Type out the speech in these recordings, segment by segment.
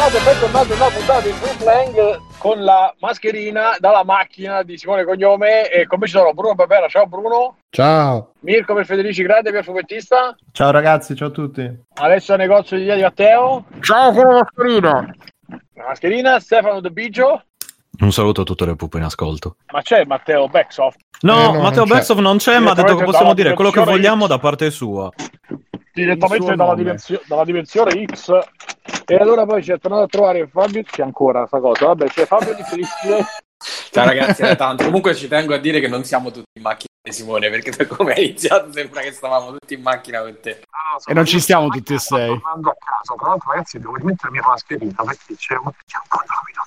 bentornati e bentornati in una puntata di Free Playing con la mascherina dalla macchina di Simone Cognome e come ci sono Bruno Barbera, ciao Bruno, Ciao. Mirko per Federici Grande per fumettista, Ciao ragazzi, ciao a tutti. Alessio Negozio di Dia di Matteo, Ciao con la mascherina. la mascherina, Stefano De Biggio, Un saluto a tutte le pupe in ascolto. ma c'è Matteo Backsoft No, Eh, no, Matteo non c'è. Bersov non c'è, ma ha detto che possiamo dire quello che vogliamo X. da parte sua. direttamente dalla, dimensio- dalla dimensione X e allora poi ci è tornato a trovare Fabio, c'è ancora questa cosa, vabbè c'è Fabio di Felice Ciao ragazzi, era tanto. Comunque ci tengo a dire che non siamo tutti in macchina di Simone, perché da come è iniziato sembra che stavamo tutti in macchina con te. E non ci stiamo tutti e sei. a tra l'altro ragazzi devo rimettermi la mascherina perché c'è un, c'è è positivo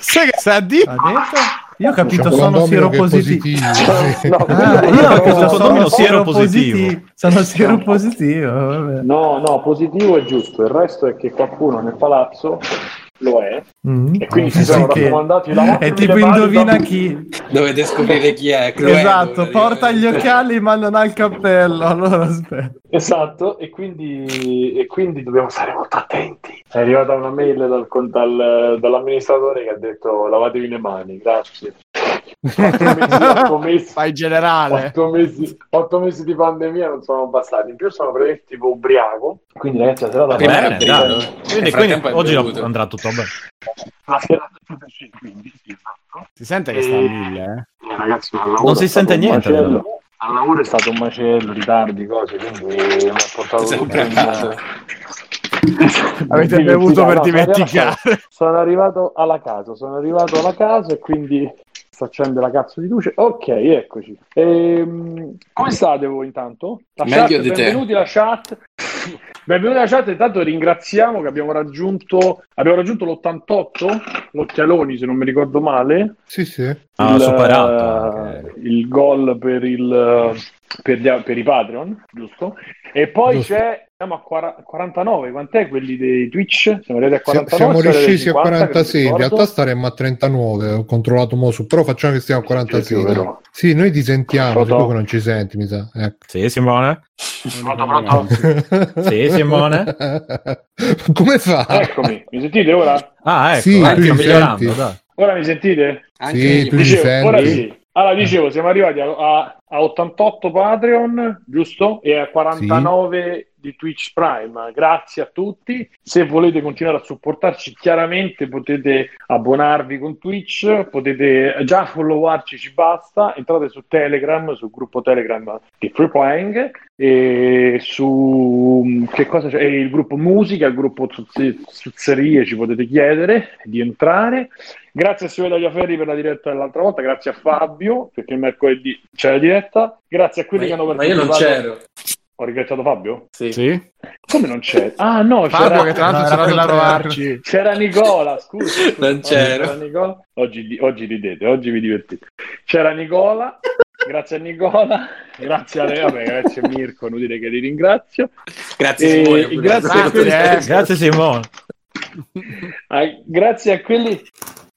Sai che sta a dire? Io ho C'è capito, sono sieropositivo. positivo. No, Ah, no, io ho capito, no, sono no, sieropositivo. Sono sieropositivo. No, no, positivo è giusto, il resto è che qualcuno nel palazzo lo è Mm. e quindi Sì, si sono che- raccomandati la È tipo indovina chi. Dovete scoprire chi è. Cluedo, Esatto, porta gli occhiali ma non ha il cappello. Allora aspetta. Esatto, e quindi, e quindi dobbiamo stare molto attenti. È arrivata una mail dal, dal- dall'amministratore che ha detto lavatevi le mani, grazie. Otto mesi, otto mesi- Fai generale. otto mesi, otto mesi di pandemia non sono bastati. In più sono praticamente tipo ubriaco. Quindi ragazzi la serata Bene. Nel Quindi, quindi è oggi bevuto. andrà tutto bene. La serata sì, quindi esatto. Si sente che sta a mille, eh? Eh, ragazzi, Non si è sente niente. Al lavoro è stato un macello, ritardi, cose, quindi mi ha portato Sempre. Avete bevuto per dimenticare. Sono arrivato alla casa, sono arrivato alla casa e quindi sto accendendo la cazzo di luce. Ok, eccoci. Ehm, come state voi intanto? La Meglio chat, di te. benvenuti alla chat. Benvenuti alla chat, intanto ringraziamo che abbiamo raggiunto abbiamo raggiunto l'88, l'occhialoni se non mi ricordo male. Sì, sì. Ah, il, superato eh, il gol per, il, per, gli- per i Patreon, giusto? E poi Giusto. c'è, siamo a quara- 49, quant'è quelli dei Twitch? Siamo arrivati a Siamo, 49. siamo riusciti a 50, che non mi 46, in realtà staremmo a 39, ho controllato mo su, però facciamo che stiamo a 46. Sì, sì, noi ti sentiamo, tu che non ci senti, mi sa. Ecco. Sì, Simone? Pronto, pronto? Sì, Simone? Come fa? Eccomi, mi sentite ora? Ah, ecco, Sì, eh, mi migliorando, dai. Ora mi sentite? Anche Sì, io. tu mi Dicevo, senti? ora sì. Allora, dicevo, siamo arrivati a, a- a 88 Patreon, giusto? E a 49 di Twitch Prime. Grazie a tutti. Se volete continuare a supportarci, chiaramente potete abbonarvi con Twitch, potete già followarci, ci basta. Entrate su Telegram, sul gruppo Telegram di Free Playing e su che cosa c'è? Il gruppo musica, il gruppo Zuzzerie, ci potete chiedere di entrare. Grazie a Silvio Tagliaferri per la diretta dell'altra volta, grazie a Fabio perché mercoledì c'è la diretta, grazie a quelli che hanno Ma io non partecipato. c'ero. Ho ringraziato Fabio? Sì. Sì? Come non c'è? Ah no, Fabio c'era, che tra l'altro No, è era andato per a la trovarci. c'era Nicola, scusa. Non c'era Nicola. Oggi, oggi ridete, oggi vi divertite. C'era Nicola, grazie a Nicola, grazie a lei, vabbè, grazie a Mirko, non dire che li ringrazio. Grazie E Simone. grazie Grazie, eh. Grazie, Simone. Ah, grazie a quelli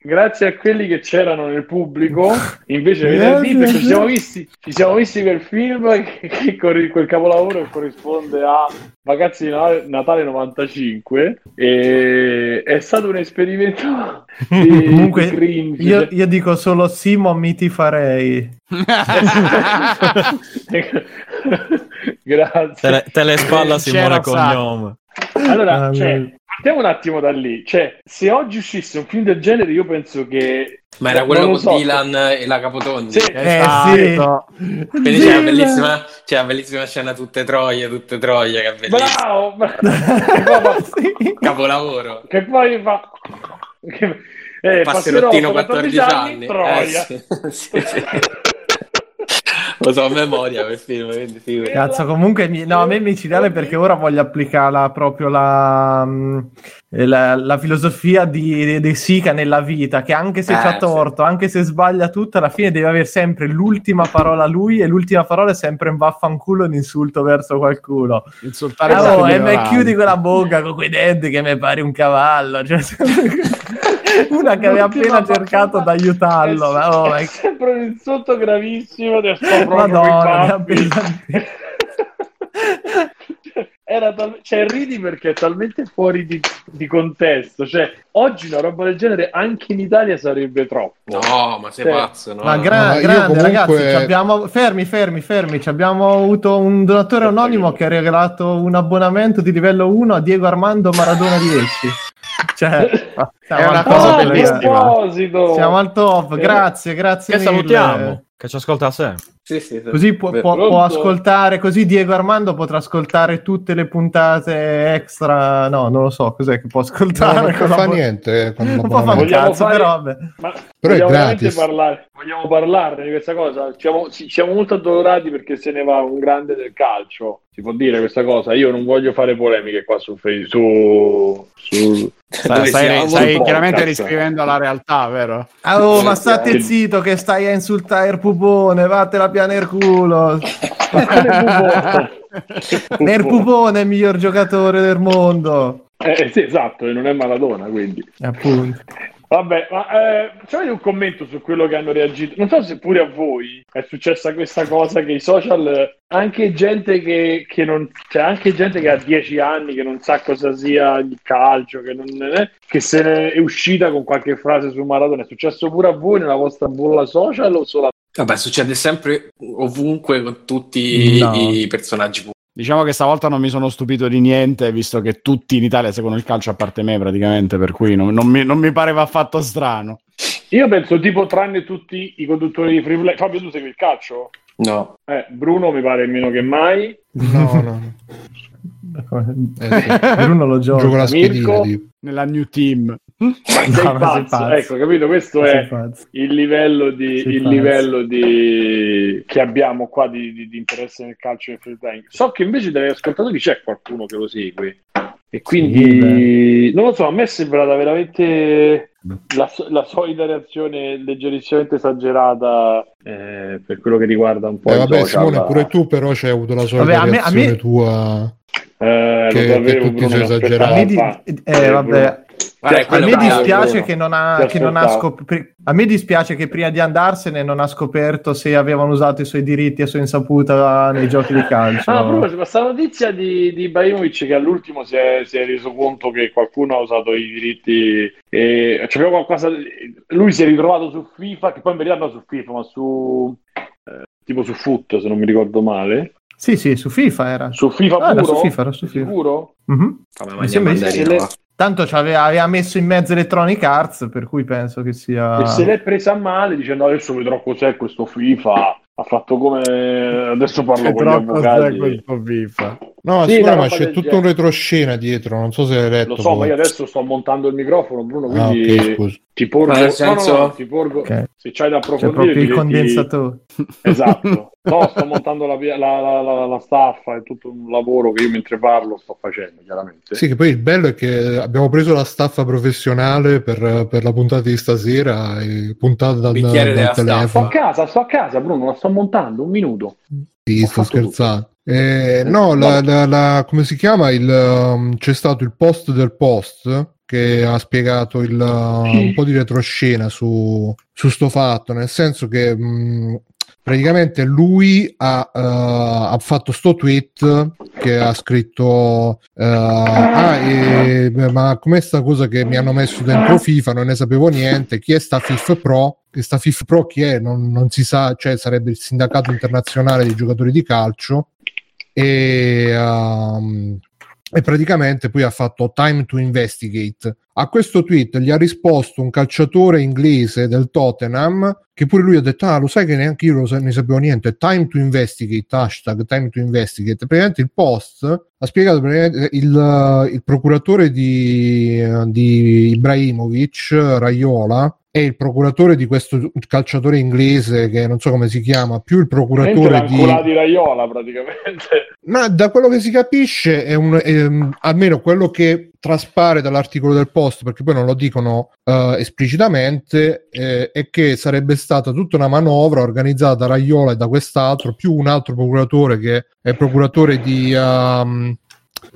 grazie a quelli che c'erano nel pubblico invece venerdì perché ci siamo visti ci siamo visti quel film che, che corri- quel capolavoro che corrisponde a Ragazzi di Natale, Natale 95 e è stato un esperimento di, Comunque, di Io, io dico solo Simo, mi ti farei. grazie Tele, telespalla Simone C'era Sacco. Cognome. Allora, Ah, cioè, no. partiamo un attimo da lì. Cioè, se oggi uscisse un film del genere, io penso che. Ma era quello lo con so. Dylan e la Capotondi. Sì. Eh Esatto. sì. Quindi c'è una bellissima, c'è una bellissima scena tutte troie, tutte troie, che. Bravo! bravo. Sì. Capolavoro. che poi fa. Che, eh, Passerottino passerò 14 anni. Troia. Eh, sì. Sì, sì. Lo so a memoria quel film, quindi. Cazzo, comunque, mi- no, a me è micidiale perché ora voglio applicare la- proprio la, mm, la, la filosofia di, di, Sika nella vita, che anche se Eh, c'ha sì. torto, anche se sbaglia tutto, alla fine deve avere sempre l'ultima parola lui e l'ultima parola è sempre un vaffanculo, un insulto verso qualcuno. Insultare il e me ignorante. chiudi quella bocca con quei denti che mi pare un cavallo. Cioè, una che aveva appena cercato di aiutarlo. È, ma oh, ma- è sempre un insulto gravissimo. Adesso Madonna, era tal- cioè, ridi perché è talmente fuori di, di contesto. Cioè, oggi una roba del genere anche in Italia sarebbe troppo. No, ma sei Sì. pazzo, no? Ma No, gra- io grande comunque- ragazzi, ci abbiamo... fermi, fermi, fermi. Ci abbiamo avuto un donatore anonimo che ha regalato un abbonamento di livello 1 a Diego Armando Maradona 10. Cioè, siamo È una al cosa top, bellissima. Siamo al top, grazie, grazie Che mille. salutiamo, che ci ascolta sempre. Sì, sì, sì. Così può, può- può ascoltare, così Diego Armando potrà ascoltare tutte le puntate extra. No, non lo so cos'è che può No, ascoltare. non con fa niente Non può fare un l'abbonamento. Vogliamo cazzo, fare- però vabbè. Ma Però vogliamo veramente gratis. parlare, vogliamo parlarne di questa cosa? Siamo, siamo molto addolorati perché se ne va un grande del calcio. Si può dire questa cosa? Io non voglio fare polemiche qua su Facebook. Su, su... Stai, stai- stai chiaramente riscrivendo la realtà, vero? Ah, oh, ma state Sì. zitto che stai a insultare il pupone, vattela piano il culo. Nel pupone è il miglior giocatore del mondo. Eh, sì, esatto, e non è Maradona, quindi. Appunto. Vabbè, ma eh, c'è un commento su quello che hanno reagito. Non so se pure a voi è successa questa cosa che i social, anche gente che, che non, cioè anche gente che ha 10 anni, che non sa cosa sia il calcio, che, non, eh, che se ne è uscita con qualche frase su Maradona. È successo pure a voi nella vostra bolla social o solo a Vabbè, succede sempre ovunque con tutti No. i personaggi pubblici. Diciamo che stavolta non mi sono stupito di niente, visto che tutti in Italia seguono il calcio a parte me praticamente, per cui non, non mi, non mi pareva affatto strano. Io penso tipo tranne tutti i conduttori di Free Play. Fabio, tu segui il calcio? No. Eh, Bruno mi pare meno che mai. No, no, no. Eh, sì. Bruno lo gioca. Gioco la schedina. Mirko? tipo. Nella new team. No, pazzo. pazzo. Ecco, capito? Questo Sei è pazzo. il livello di, il livello di che abbiamo qua di, di- di interesse nel calcio e nel free playing. So che invece dagli ascoltatori c'è qualcuno che lo segue. E quindi non lo so, a me è sembrata veramente la, la solita reazione leggerissimamente esagerata eh, per quello che riguarda un po' Eh, vabbè, social. Simone, pure tu però c'hai avuto la solita Vabbè, a me- a reazione me- tua. Eh, che- che tutti di- fa. eh, vabbè, Guarda, Sì, a me dispiace che non ha, che non ha scop- a me dispiace che prima di andarsene non ha scoperto se avevano usato i suoi diritti a sua insaputa nei giochi di calcio. Ah, proprio c'è questa notizia di, di Ibrahimovic che all'ultimo si è, si è reso conto che qualcuno ha usato i diritti e c'era qualcosa lui si è ritrovato su FIFA che poi in verità non su FIFA ma su eh, tipo su Foot se non mi ricordo male Sì, sì, su FIFA era. su FIFA Ah, era puro su FIFA, era su FIFA. sicuro? Mhm. Fammi Mi sembra Tanto ci aveva, messo in mezzo Electronic Arts, per cui penso che sia... e se l'è presa male dicendo adesso vedrò cos'è questo FIFA ha fatto come adesso parlo È con gli avvocati questo FIFA. No, Sì, una ma c'è tutto genere. un retroscena dietro, non so se hai letto. lo so ma poi. io adesso sto montando il microfono Bruno Ah, quindi ok, scusa. ti porgo Ma nel no, no, no, senso- ti porgo Ok. se c'hai da C'è approfondire proprio il ti- ti- condensatore. Esatto, no, sto montando la, la, la, la, la staffa, è tutto un lavoro che io mentre parlo sto facendo, chiaramente. Sì, che poi il bello è che abbiamo preso la staffa professionale per, per la puntata di stasera, e puntata dal, dal della Sto a telefono. casa, sto a casa, Bruno, la sto montando, un minuto. Sì, sto scherzando. Eh, no, la, la- la- come si chiama? Il, um, c'è stato il post del post che ha spiegato il, uh, un po' di retroscena su, su sto fatto, nel senso che mh, praticamente lui ha, uh, ha fatto sto tweet che ha scritto uh, ah, eh, ma com'è sta cosa che mi hanno messo dentro FIFA? Non ne sapevo niente. Chi è sta FIF Pro? Che sta FIF Pro chi è? Non, non si sa cioè sarebbe il sindacato internazionale dei giocatori di calcio. E, um, e praticamente poi ha fatto time to investigate a questo tweet gli ha risposto un calciatore inglese del Tottenham che pure lui ha detto ah lo sai che neanche io ne sapevo niente time to investigate hashtag time to investigate praticamente il post ha spiegato il, il procuratore di, di Ibrahimovic Raiola è il procuratore di questo calciatore inglese che non so come si chiama più il procuratore di di Raiola praticamente. ma da quello che si capisce è un ehm, almeno quello che traspare dall'articolo del post perché poi non lo dicono eh, esplicitamente eh, è che sarebbe stata tutta una manovra organizzata da Raiola e da quest'altro più un altro procuratore che è procuratore di ehm,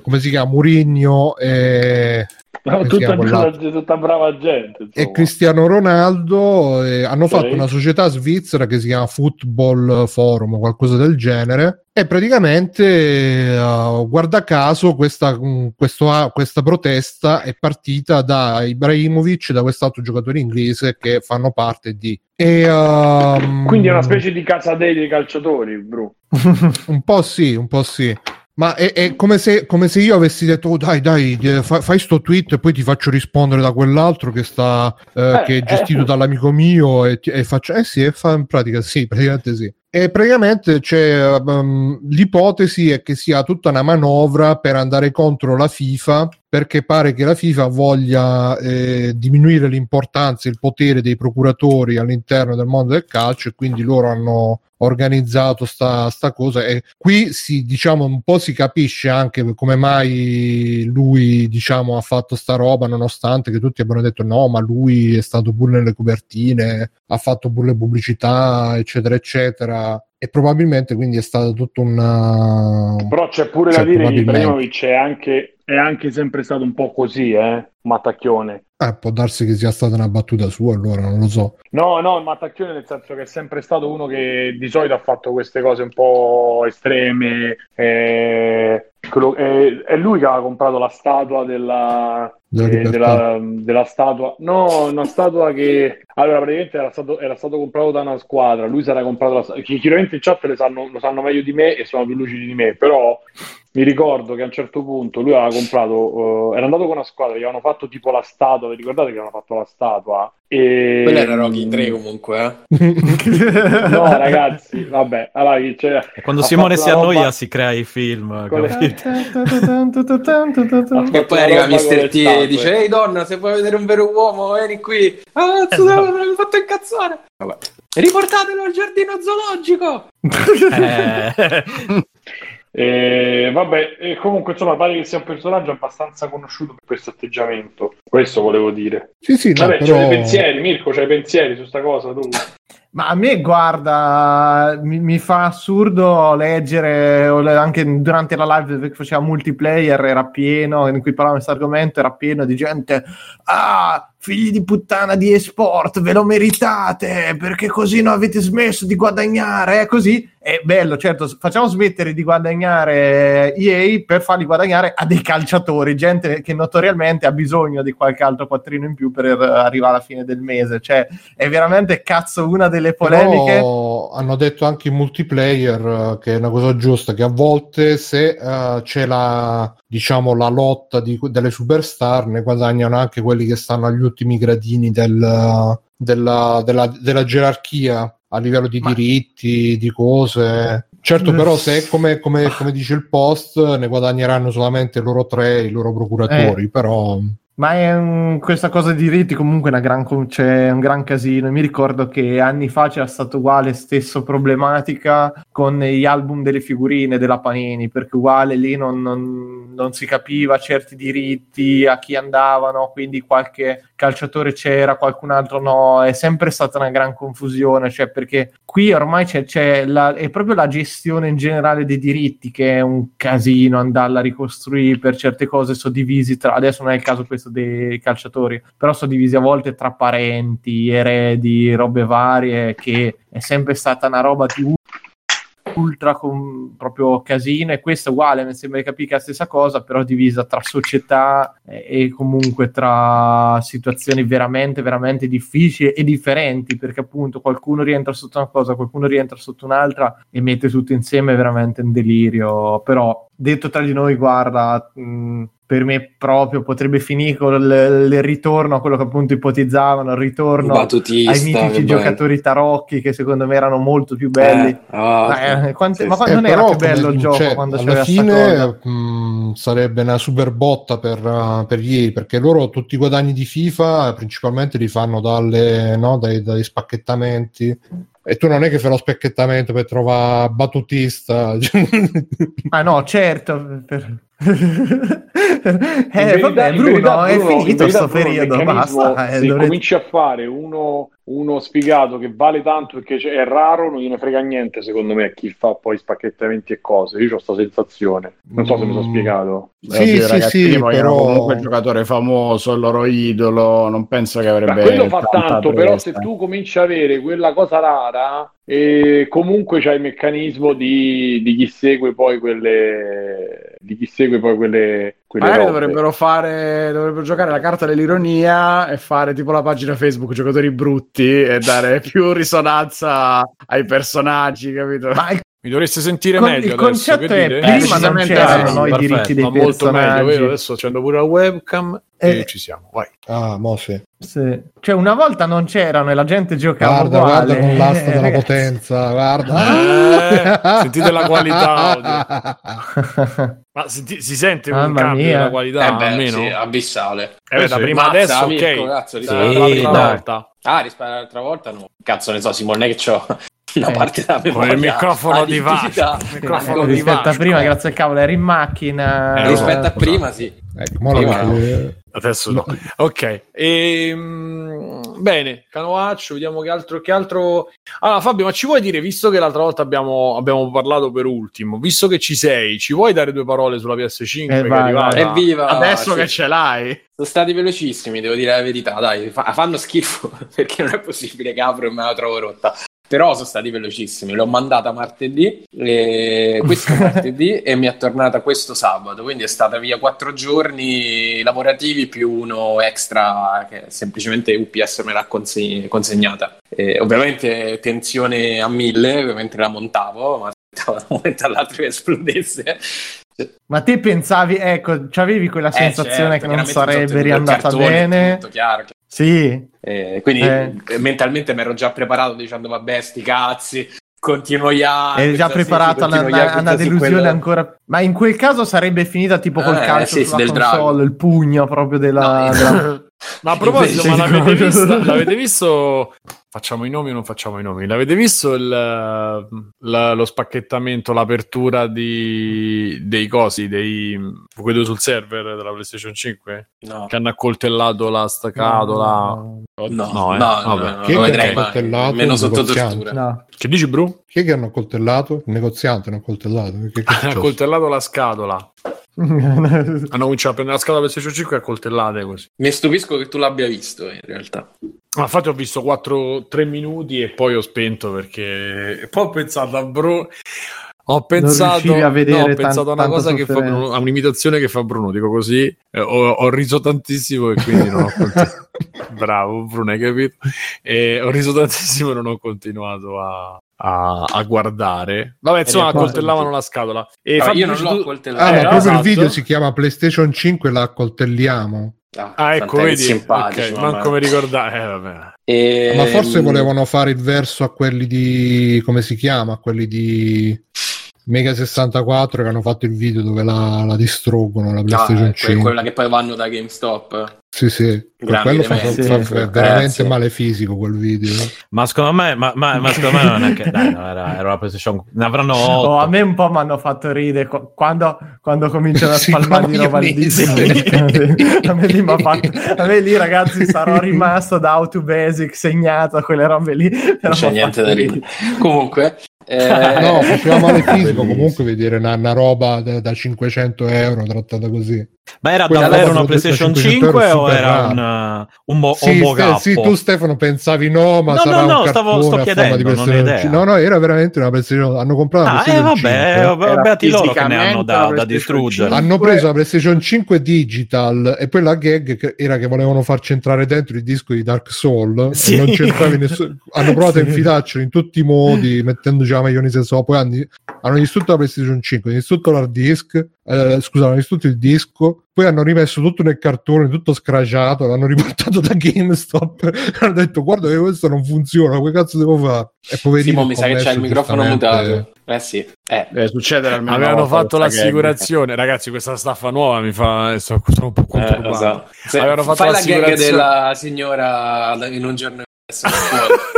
come si chiama Murigno e No, tutta, quell'altro? tutta, brava gente. e insomma. Cristiano Ronaldo eh, hanno fatto una società svizzera che si chiama Football Forum o qualcosa del genere e praticamente eh, guarda caso questa, mh, questo- questa protesta è partita da Ibrahimovic e da quest'altro giocatore inglese che fanno parte di e, ehm, Quindi è una specie di casadei dei calciatori, bro. un po' sì, un po' sì. Ma è, è come, se, come se io avessi detto, "Oh, dai, dai, eh, fa- fai sto tweet e poi ti faccio rispondere da quell'altro che sta, eh, Eh, che è gestito eh. dall'amico mio e, e faccio, eh sì, e fa in pratica sì, praticamente sì. E praticamente c'è um, l'ipotesi è che sia tutta una manovra per andare contro la FIFA perché pare che la FIFA voglia eh, diminuire l'importanza e il potere dei procuratori all'interno del mondo del calcio e quindi loro hanno organizzato sta, sta cosa e qui si diciamo un po' si capisce anche come mai lui diciamo ha fatto sta roba nonostante che tutti abbiano detto no ma lui è stato pure nelle copertine ha fatto pure le pubblicità eccetera eccetera e probabilmente quindi è stato tutto un Però c'è pure Cioè, da dire che. Ibrahimovic è anche, è anche sempre stato un po' così, eh? Mattacchione. eh, può darsi che sia stata una battuta sua allora non lo so No, no, Mattacchione nel senso che è sempre stato uno che di solito ha fatto queste cose un po' estreme. eh, quello- è, è lui che aveva comprato la statua della, Della eh, della, della statua. No, una statua che allora praticamente era stato, era stato comprato da una squadra. Lui si era comprato la statua. Chi chiaramente in chat le sanno, lo sanno meglio di me e sono più lucidi di me, però mi ricordo che a un certo punto lui aveva comprato, eh, era andato con una squadra, gli avevano fatto tipo la statua, vi ricordate che avevano fatto la statua? E... Quella era Rocky 3 comunque, eh. No, ragazzi, vabbè, allora, cioè, quando Simone si una roba- annoia si crea i film. Con le- E poi arriva Mr. T e dice: Ehi donna, se vuoi vedere un vero uomo, vieni qui. Ah, cazzo, Esatto. mi fatto incazzare. Vabbè. Riportatelo al giardino zoologico. Eh, E, vabbè, e comunque insomma pare che sia un personaggio abbastanza conosciuto per questo atteggiamento. Questo volevo dire. sì sì no, Vabbè, però... c'hai dei pensieri, Mirko, c'hai pensieri su sta cosa tu? Ma a me, guarda, mi, mi fa assurdo leggere, anche durante la live che faceva multiplayer, era pieno, in cui parlavamo di questo argomento, era pieno di gente, ah, figli di puttana di esport, ve lo meritate, perché così non avete smesso di guadagnare, è così, è bello, certo, facciamo smettere di guadagnare EA per farli guadagnare a dei calciatori, gente che notoriamente ha bisogno di qualche altro quattrino in più per arrivare alla fine del mese, cioè è veramente cazzo una delle polemiche. Però hanno detto anche in multiplayer eh, che è una cosa giusta che a volte se eh, c'è la diciamo la lotta di- delle superstar ne guadagnano anche quelli che stanno agli ultimi gradini del- della, della- della gerarchia a livello di Ma- diritti, di cose. Certo, Mm. però, se come, come- come dice il post, ne guadagneranno solamente loro tre, i loro procuratori. Eh. Però, Ma è un- questa cosa di diritti comunque gran, c'è un gran casino. Mi ricordo che anni fa c'era stato uguale stesso problematica con gli album delle figurine della Panini, perché uguale lì non, non- non si capiva certi diritti a chi andavano, quindi qualche calciatore c'era, qualcun altro no. È sempre stata una gran confusione, cioè perché qui ormai c'è, c'è la- è proprio la gestione in generale dei diritti che è un casino andarla a ricostruire per certe cose sono divisi tra adesso non è il caso questo dei calciatori però sono divisi a volte tra parenti eredi robe varie che è sempre stata una roba di ultra con proprio casino e questo è uguale mi sembra di capire che è la stessa cosa però divisa tra società e, e comunque tra situazioni veramente veramente difficili e differenti perché appunto qualcuno rientra sotto una cosa qualcuno rientra sotto un'altra e mette tutto insieme veramente un delirio. Però detto tra di noi guarda mh, per me proprio potrebbe finire con il, il ritorno a quello che appunto ipotizzavano il ritorno Battutista. ai mitici bello. giocatori tarocchi che secondo me erano molto più belli Eh, ah, ma, eh, quante- sì, ma sì. quando non Eh, era però, più bello il gioco cioè, quando alla fine mh, sarebbe una super botta per, uh, per EA perché loro tutti i guadagni di FIFA principalmente li fanno dalle, no, dai, dai spacchettamenti e tu non è che fai lo spacchettamento per trovare battutista Ah no, certo, per- eh, vabbè, in Bruno, verità, è Bruno, finito verità, sto Bruno, il periodo, basta. eh, se dovrete- cominci a fare uno, uno sfigato che vale tanto perché è raro, non gliene frega niente, secondo me, a chi fa poi spacchettamenti e cose. Io ho questa sensazione. Non so se mi sono Mm. spiegato. Sì, Eh, sì, ragazzi, sì, però- comunque un giocatore famoso, il loro idolo, non penso che Ma avrebbe quello fa tanto, però se tu cominci a avere quella cosa rara, e comunque c'hai il meccanismo di, di chi segue poi quelle di chi segue poi quelle, quelle Magari robe. dovrebbero fare, dovrebbero giocare la carta dell'ironia e fare tipo la pagina Facebook giocatori brutti e dare più risonanza ai personaggi, capito? Ma il, Mi dovreste sentire con- meglio il adesso, concetto che è dire? prima non decisamente c'erano no, i perfetto, diritti dei ma molto meglio, personaggi. vero? Adesso accendo pure la webcam e Eh. ci siamo, vai. Ah, mo sì. Sì. Cioè, una volta non c'erano e la gente giocava Guarda, uguale. guarda con l'asta Eh, della potenza, guarda. Eh, sentite la qualità Ma senti- si sente un Mamma cambio mia. della qualità Eh beh, almeno? sì, abissale. Eh, beh, da sì. prima Mazza, adesso, Mirko, ok. cazzo, Sì, L'altra volta. Ah, rispetto all'altra volta no. Cazzo ne so, Simone, non che c'ho Eh. parte da Con memoria. il microfono di additività. Vasco. Il microfono di rispetto a prima, grazie al cavolo, eri in macchina. Eh, Rispetto a prima, sì. Ecco, la Prima. Adesso no. Ok. Ehm, bene, Canovaccio, vediamo che altro, che altro... Allora Fabio, ma ci vuoi dire, visto che l'altra volta abbiamo, abbiamo parlato per ultimo, visto che ci sei, ci vuoi dare due parole sulla PS5 Eh, vai, vai. Evviva! Adesso sì. che ce l'hai, Sono stati velocissimi, devo dire la verità. Dai, fa- fanno schifo perché non è possibile che apro e me la trovo rotta. Però sono stati velocissimi. L'ho mandata martedì, e questo martedì, e mi è tornata questo sabato. Quindi è stata via quattro giorni lavorativi più uno extra che semplicemente UPS me l'ha conse- consegnata. E ovviamente tensione a mille mentre la montavo, ma aspettavo da un momento all'altro che esplodesse. Ma te pensavi, ecco, c'avevi quella Eh, sensazione certo, che non sarebbe riandata bene? tutto, chiaro. Sì, Eh, quindi Eh. eh, mentalmente mi ero già preparato dicendo vabbè sti cazzi continuo ia eri già preparato a una, a una delusione ancora. Ma in quel caso sarebbe finita tipo col Eh, calcio sì, sì, sulla del console, drago. il pugno proprio della... No, della- Ma a proposito, Invece ma l'avete, visto, l'avete visto? Facciamo i nomi o non facciamo i nomi? L'avete visto il, la- lo spacchettamento, l'apertura di, dei cosi, dei, quei due sul server della PlayStation 5? no Che hanno accoltellato la stacatola. No, no No, no, eh, no, no, è lo che vedrei mai meno sotto tortura no. Che dici, Bru? Chi è che hanno accoltellato? Il negoziante hanno accoltellato. Che, che Hanno accoltellato la scatola. Hanno cominciato a prendere la scatola PlayStation 5 e accoltellate così. mi stupisco che tu l'abbia visto in realtà infatti ho visto 4-3 minuti e poi ho spento perché e poi ho pensato a Bruno. Ho pensato, a vedere no, ho tan- pensato a una cosa che fa. Bruno, a un'imitazione che fa Bruno, dico così, eh, ho, ho riso tantissimo e quindi non ho continuato. Bravo Bruno, hai capito? E ho riso tantissimo e non ho continuato a, a- a guardare. Vabbè, insomma, accoltellavano la scatola. E No, Fabio, io non l'ho tu- accoltellato Ah, Eh, ma proprio esatto. il video si chiama PlayStation 5 la accoltelliamo. Ah, ecco, tant'è che vedi, simpatici, ok, mamma. manco mi ricordare. Eh, vabbè. E- Ma forse volevano fare il verso a quelli di come si chiama? A quelli di Mega 64 che hanno fatto il video dove la, la distruggono la Ah, PlayStation que- 5. quella che poi vanno da GameStop Sì, sì. Quello fa, fa- fa veramente Eh, sì. male fisico quel video. Ma secondo me, ma, ma- ma secondo me non è che dai, no, era, era la PlayStation. Ne avranno otto. Oh, a me un po' mi hanno fatto ridere qu- quando, quando cominciano a spalmare di roba a, me lì m'ha fatto- a me lì, ragazzi, sarò rimasto da How to Basic segnato a quelle robe lì. non c'è niente da ridere comunque eh, No, faceva male fisico comunque vedere una, una roba da, da 500 euro trattata così. Ma era Quella davvero una PlayStation 500 5 euro o era un, uh, un, mo- Sì, un Ste- mock-up? sì, tu Stefano pensavi no, ma No, sarà no, no, un stavo- cartone sto a forma di chiedendo, non ho PlayStation idea. 5. No, no, era veramente una PlayStation. Hanno comprato la Ah, eh, PlayStation vabbè, 5. eh, beati loro che ne hanno da, da distruggere. 5. Hanno preso la PlayStation 5 Digital e poi la gag che era che volevano farci entrare dentro il disco di Dark Soul Sì. non c'entravi nessuno. Hanno provato a Sì. infilarcelo in tutti i modi, mettendoci la maionese sopra. Poi hanno, hanno distrutto la PlayStation 5, hanno distrutto l'hard disk, eh, scusa, hanno distrutto il disco. Poi hanno rimesso tutto nel cartone, tutto scrasciato, l'hanno riportato da GameStop. hanno detto: Guarda, che questo non funziona, che cazzo devo fare? E poverino. Simo mi sa che c'è il microfono mutato eh sì eh. deve succedere almeno Avevano fatto l'assicurazione, ragazzi. Questa staffa nuova mi fa. Sono, sono un po' Eh, conturbato. esatto. Se- Avevano fatto fai la gag l'assicurazione. della signora in un giorno adesso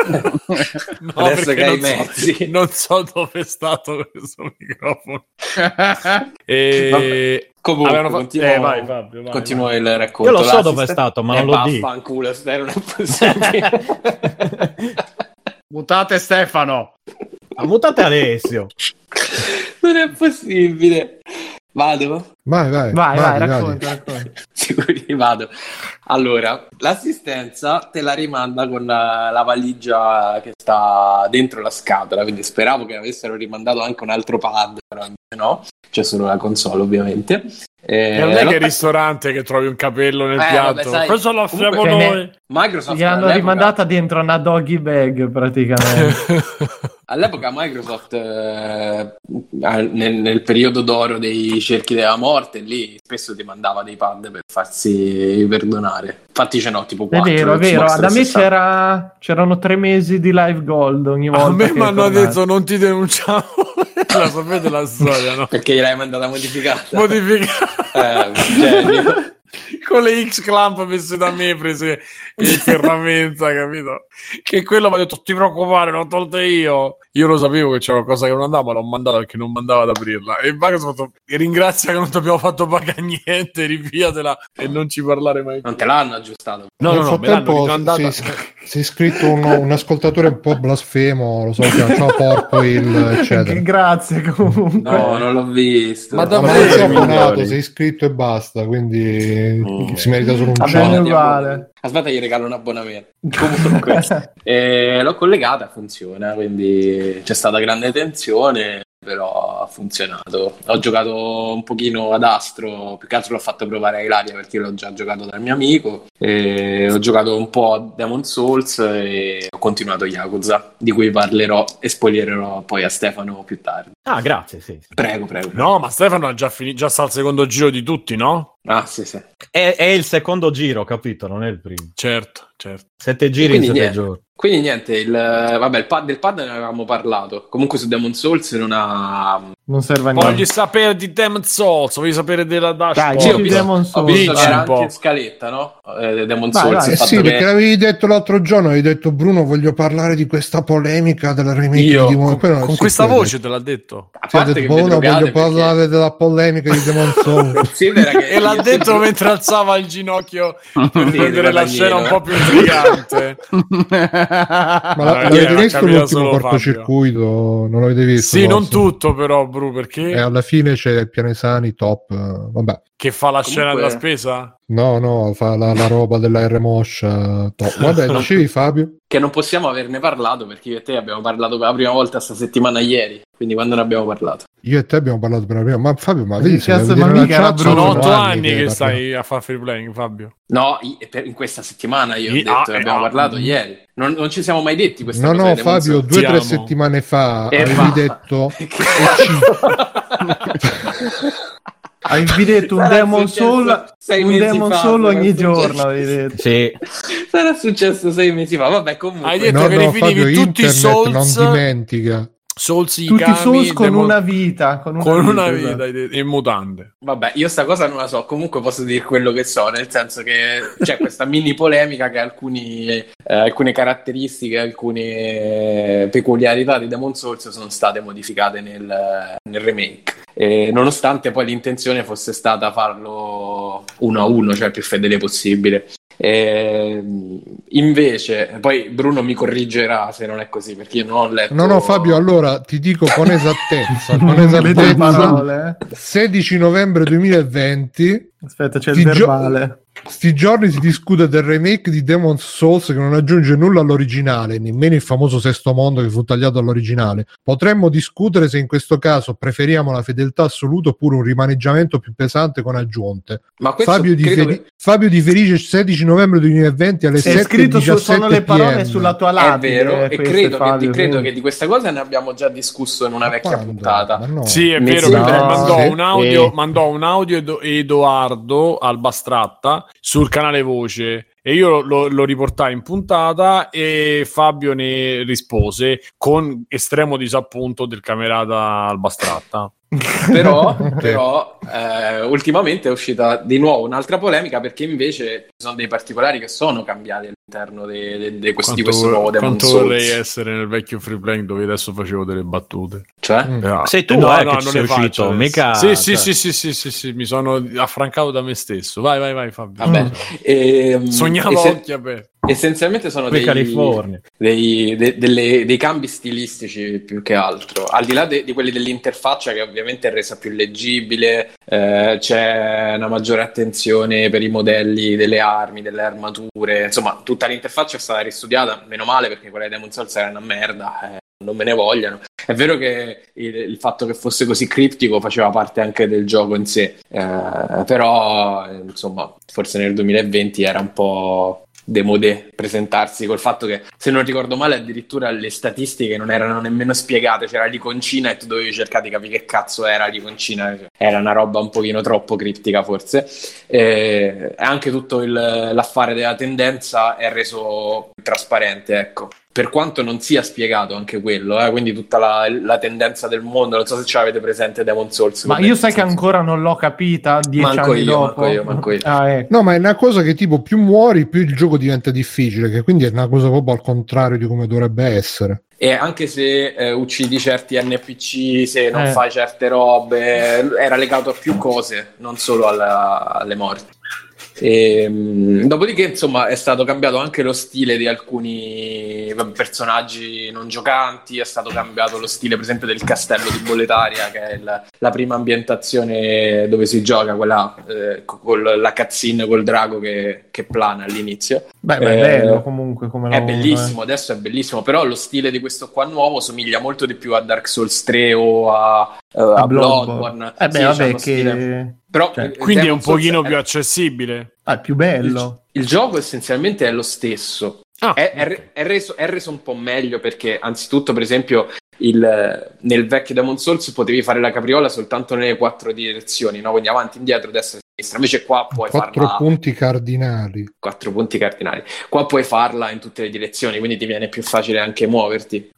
non puoi. No, Adesso che hai non so- mezzi. non so dove è stato questo microfono. e... Comunque, Avevano continuo, eh, vai, Fabio, vai, continuo vai. il racconto. Io lo so dove è stato, ma Eh, non lo dico. vaffanculo, stai, non è possibile. Mutate Stefano. Mutate Alessio. non è possibile. Vado? Vai, vai, Vai, vai, vai, racconta, racconta. Sicuri vado. Allora, l'assistenza te la rimanda con la, la valigia che sta dentro la scatola, quindi speravo che avessero rimandato anche un altro pad, però no, c'è solo la console ovviamente. Eh, E non è che il ristorante che trovi un capello nel Eh, piatto. vabbè, sai, Questo lo offriamo noi. Microsoft Gli hanno all'epoca- rimandata dentro una doggy bag praticamente. All'epoca Microsoft, eh, nel, nel periodo d'oro dei cerchi della morte, lì spesso ti mandava dei pad per farsi perdonare. Infatti ce n'ho tipo È 4. vero, è vero. Da me c'era, c'erano tre mesi di live gold ogni volta. A me mi hanno detto non ti denunciamo. La sapete la storia, no? Perché gliel'hai mandata modificata. Modificata. Eh, genio. Con le X clamp messe da me prese in ferramenta, capito? Che quello mi ha detto ti preoccupare, l'ho tolte io. Io lo sapevo che c'era qualcosa che non andava, ma l'ho mandata perché non mandava ad aprirla. E Microsoft ha fatto, ringrazia che non ti abbiamo fatto pagare niente, riviatela e non ci parlare mai più. Non te l'hanno aggiustato. No, Nel no, no, me l'hanno frattempo rimandata. si, si è iscritto un, un ascoltatore un po' blasfemo, lo so, che ciao porco il eccetera. Grazie comunque. No, non l'ho visto. Ma Ma non si è abbonato, si è iscritto e basta, quindi Mm. si merita solo un ciao. Aspetta, gli regalo un abbonamento. Comunque, eh, l'ho collegata, funziona, quindi c'è stata grande tensione, però ha funzionato. Ho giocato un pochino ad Astro, più che altro l'ho fatto provare a Ilaria perché l'ho già giocato dal mio amico. E ho giocato un po' a Demon Souls e ho continuato Yakuza, di cui parlerò e spoilererò poi a Stefano più tardi. Ah, grazie, sì. sì. Prego, prego. No, ma Stefano ha già finito, già sta al secondo giro di tutti, no? Ah, sì, sì. È, è il secondo giro, capito? Non è il primo. Certo, certo. Sette giri in Quindi sette niente. giorni. Quindi niente, il, vabbè, il pad, del pad ne avevamo parlato. Comunque su Demon Souls non ha... Non serve a Voglio niente. sapere di Demon Souls, voglio sapere della Dai, dashboard. Sì, ho visto, Demon ho Souls, visto dai. che era Un po'. anche in scaletta, no? Eh, Demon Vai, Souls, Eh fatto sì, che- perché l'avevi detto l'altro giorno, avevi detto Bruno voglio parlare di questa polemica della remake Io, di Demon Con, no, con sì, questa ha voce te l'ha detto. a parte detto, Bruno voglio perché- parlare della polemica di Demon Souls. Che E l'ha detto mentre alzava il ginocchio per Sì, rendere la scena un po' più intrigante. Ma la- l'avete era visto l'ultimo cortocircuito? Non l'avete visto? sì, non tutto però, Bru, perché E alla fine c'è il Pianesani top. eh, Vabbè, che fa la scena Comunque- della spesa? No, no, fa la, la roba della R Moscia. top. Vabbè, dicevi Fabio? che non possiamo averne parlato perché io e te abbiamo parlato per la prima volta sta settimana ieri, quindi quando ne abbiamo parlato? Io e te abbiamo parlato per la prima. Ma Fabio, ma Che vedi se cazzo, ma mica Sono Bruno, otto anni che stai a fare free playing, Fabio. No, in questa settimana io ho I- detto, ah, ne abbiamo ah, parlato mm. ieri. Non, non ci siamo mai detti questa No, cosa no, Demon Fabio, due o tre settimane fa E avevi va. detto Avevi detto un Sarà Demon Soul, un Demon fa, Soul ogni giorno. Detto. Sì. Sarà successo sei mesi fa. Vabbè, comunque. Hai detto no, che no, rifinivi Fabio, tutti i Souls, non dimentica. Souls Tutti Ikami, Souls con Demon- una vita. Con una con vita, una esatto. vita detto, in mutande. Vabbè, io sta cosa non la so, comunque posso dire quello che so, nel senso che c'è questa mini polemica che alcuni, eh, alcune caratteristiche, alcune peculiarità di Demon Souls sono state modificate nel, nel remake. E nonostante poi l'intenzione fosse stata farlo uno a uno, cioè il più fedele possibile. E, invece, poi Bruno mi corrigerà se non è così, perché io non ho letto. No, no, Fabio, allora ti dico con esattezza, con esattezza, parole. eh. 16 novembre 2020, Aspetta, c'è il gio- verbale. Sti giorni si discute del remake di Demon Souls che non aggiunge nulla all'originale, nemmeno il famoso sesto mondo che fu tagliato all'originale. Potremmo discutere se in questo caso preferiamo la fedeltà assoluta oppure un rimaneggiamento più pesante con aggiunte. Ma questo Fabio, credo differi- che- Fabio differisce il 16 novembre 2020 alle È 7 scritto su, sono le parole PM. sulla tua È lapide. vero, e credo, che, Fabio, credo quindi. che di questa cosa ne abbiamo già discusso in una vecchia Quando? puntata. Ma no. Sì, è Mi vero No, mandò un audio, Eh. mandò un audio Edo- Edoardo al Bastratta sul canale Voce e io lo, lo riportai in puntata e Fabio ne rispose con estremo disappunto del camerata al Bastratta. Però, però, eh, ultimamente è uscita di nuovo un'altra polemica perché invece ci sono dei particolari che sono cambiati all'interno de- de- de questi- di questo nuovo Demon quanto Souls. vorrei essere nel vecchio free playing dove adesso facevo delle battute. Cioè? Mm. Ah. Sei tu, no, eh, no, che non sei uscito, mica- Sì, sì, cioè. sì, sì, sì, sì, sì, mi sono affrancato da me stesso. Vai, vai, vai, Fabio. Vabbè, ehm, Sognavo esse- occhi aperti. Essenzialmente sono dei, dei, de- delle- dei cambi stilistici più che altro, al di là de- di quelli dell'interfaccia che ovviamente è resa più leggibile, eh, c'è una maggiore attenzione per i modelli delle armi, delle armature, insomma tutta l'interfaccia è stata ristudiata, meno male perché quella di Demon Souls era una merda, eh, non me ne vogliano. È vero che il, il fatto che fosse così criptico faceva parte anche del gioco in sé, eh, però insomma forse nel 2020 era un po' demodé presentarsi col fatto che se non ricordo male addirittura le statistiche non erano nemmeno spiegate. C'era l'iconcina e tu dovevi cercare di capire che cazzo era l'iconcina era una roba un pochino troppo criptica forse. E anche tutto il- l'affare della tendenza è reso trasparente ecco per quanto non sia spiegato anche quello, eh, quindi tutta la, la tendenza del mondo, non so se ce l'avete presente Demon Souls. Ma io sai che ancora non l'ho capita dieci Manco anni io, dopo. manco io, manco io. Ah, ecco. No, ma è una cosa che tipo più muori, più il gioco diventa difficile, che quindi è una cosa proprio al contrario di come dovrebbe essere. E anche se eh, uccidi certi NPC, se non Eh. fai certe robe, era legato a più cose, non solo alla- alle morti. E, mh, dopodiché, insomma, è stato cambiato anche lo stile di alcuni personaggi non giocanti, è stato cambiato lo stile, per esempio, del castello di Bolletaria, che è il- la prima ambientazione dove si gioca, quella eh, con la cutscene col drago che, che plana all'inizio. Beh, ma è Eh, bello comunque come È lavoro, bellissimo, adesso è bellissimo, però lo stile di questo qua nuovo somiglia molto di più a Dark Souls 3 o a, eh, eh. a A Bloodborne. Eh beh, Sì, vabbè, che stile- Però cioè, eh, Quindi è un Souls pochino è- più accessibile. ah, è più il, bello. il gioco essenzialmente è lo stesso. Ah, È, è re- è reso, è reso un po' meglio perché, anzitutto, per esempio, il- nel vecchio Demon Souls potevi fare la capriola soltanto nelle quattro direzioni, no? quindi avanti, indietro, destra e sinistra. Invece qua puoi Quattro farla punti cardinali. quattro punti cardinali. Qua puoi farla in tutte le direzioni, quindi ti viene più facile anche muoverti.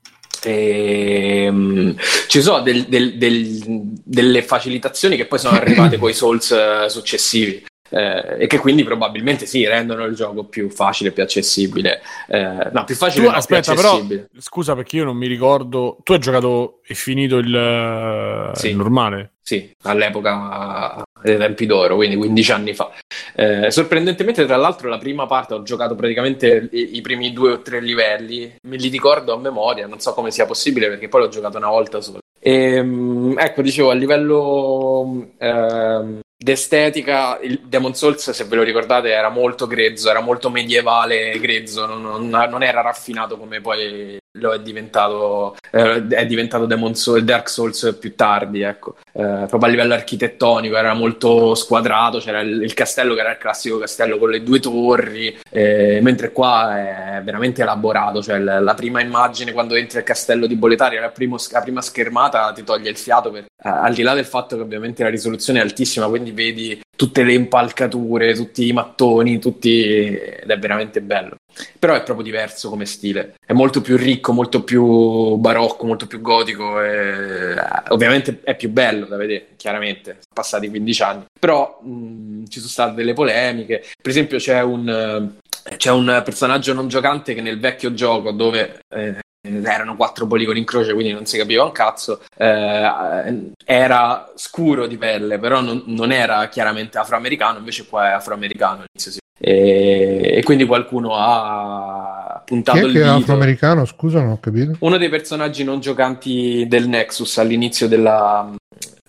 Ehm, ci sono del- del- del- delle facilitazioni che poi sono arrivate con i Souls eh, successivi. eh, e che quindi probabilmente sì, rendono il gioco più facile, più accessibile. Eh, no, più facile, Tu, no, aspetta, più però, scusa perché io non mi ricordo. Tu hai giocato e finito il, eh, Sì. il normale? Sì, all'epoca dei tempi d'oro, quindi 15 anni fa. Eh, sorprendentemente, tra l'altro, la prima parte ho giocato praticamente i, i primi due o tre livelli, me li ricordo a memoria, non so come sia possibile perché poi l'ho giocato una volta sola. Ehm, ecco, dicevo, a livello ehm, d'estetica, il Demon Souls, se ve lo ricordate, era molto grezzo, era molto medievale grezzo, non, non- non era raffinato come poi lo è diventato, eh, è diventato Demon Souls, Dark Souls più tardi, ecco. Eh, proprio a livello architettonico era molto squadrato, c'era il, il castello che era il classico castello con le due torri, eh, mentre qua è veramente elaborato, cioè la, la prima immagine quando entri al castello di Boletaria, la, primo- la prima schermata ti toglie il fiato, per- eh, al di là del fatto che ovviamente la risoluzione è altissima, quindi vedi tutte le impalcature, tutti i mattoni, tutti... ed è veramente bello. Però è proprio diverso come stile, è molto più ricco, molto più barocco, molto più gotico. E... Ovviamente è più bello da vedere, chiaramente, sono passati 15 anni. Però mh, ci sono state delle polemiche. Per esempio, c'è un, eh, c'è un personaggio non giocante che nel vecchio gioco, dove eh, erano quattro poligoni in croce, quindi non si capiva un cazzo. eh, era scuro di pelle, però non, non era chiaramente afroamericano, invece qua è afroamericano. all'inizio sì. E, e quindi qualcuno ha Chi puntato è il che dito. afroamericano? Scusa, non ho capito. Uno dei personaggi non giocanti del Nexus all'inizio della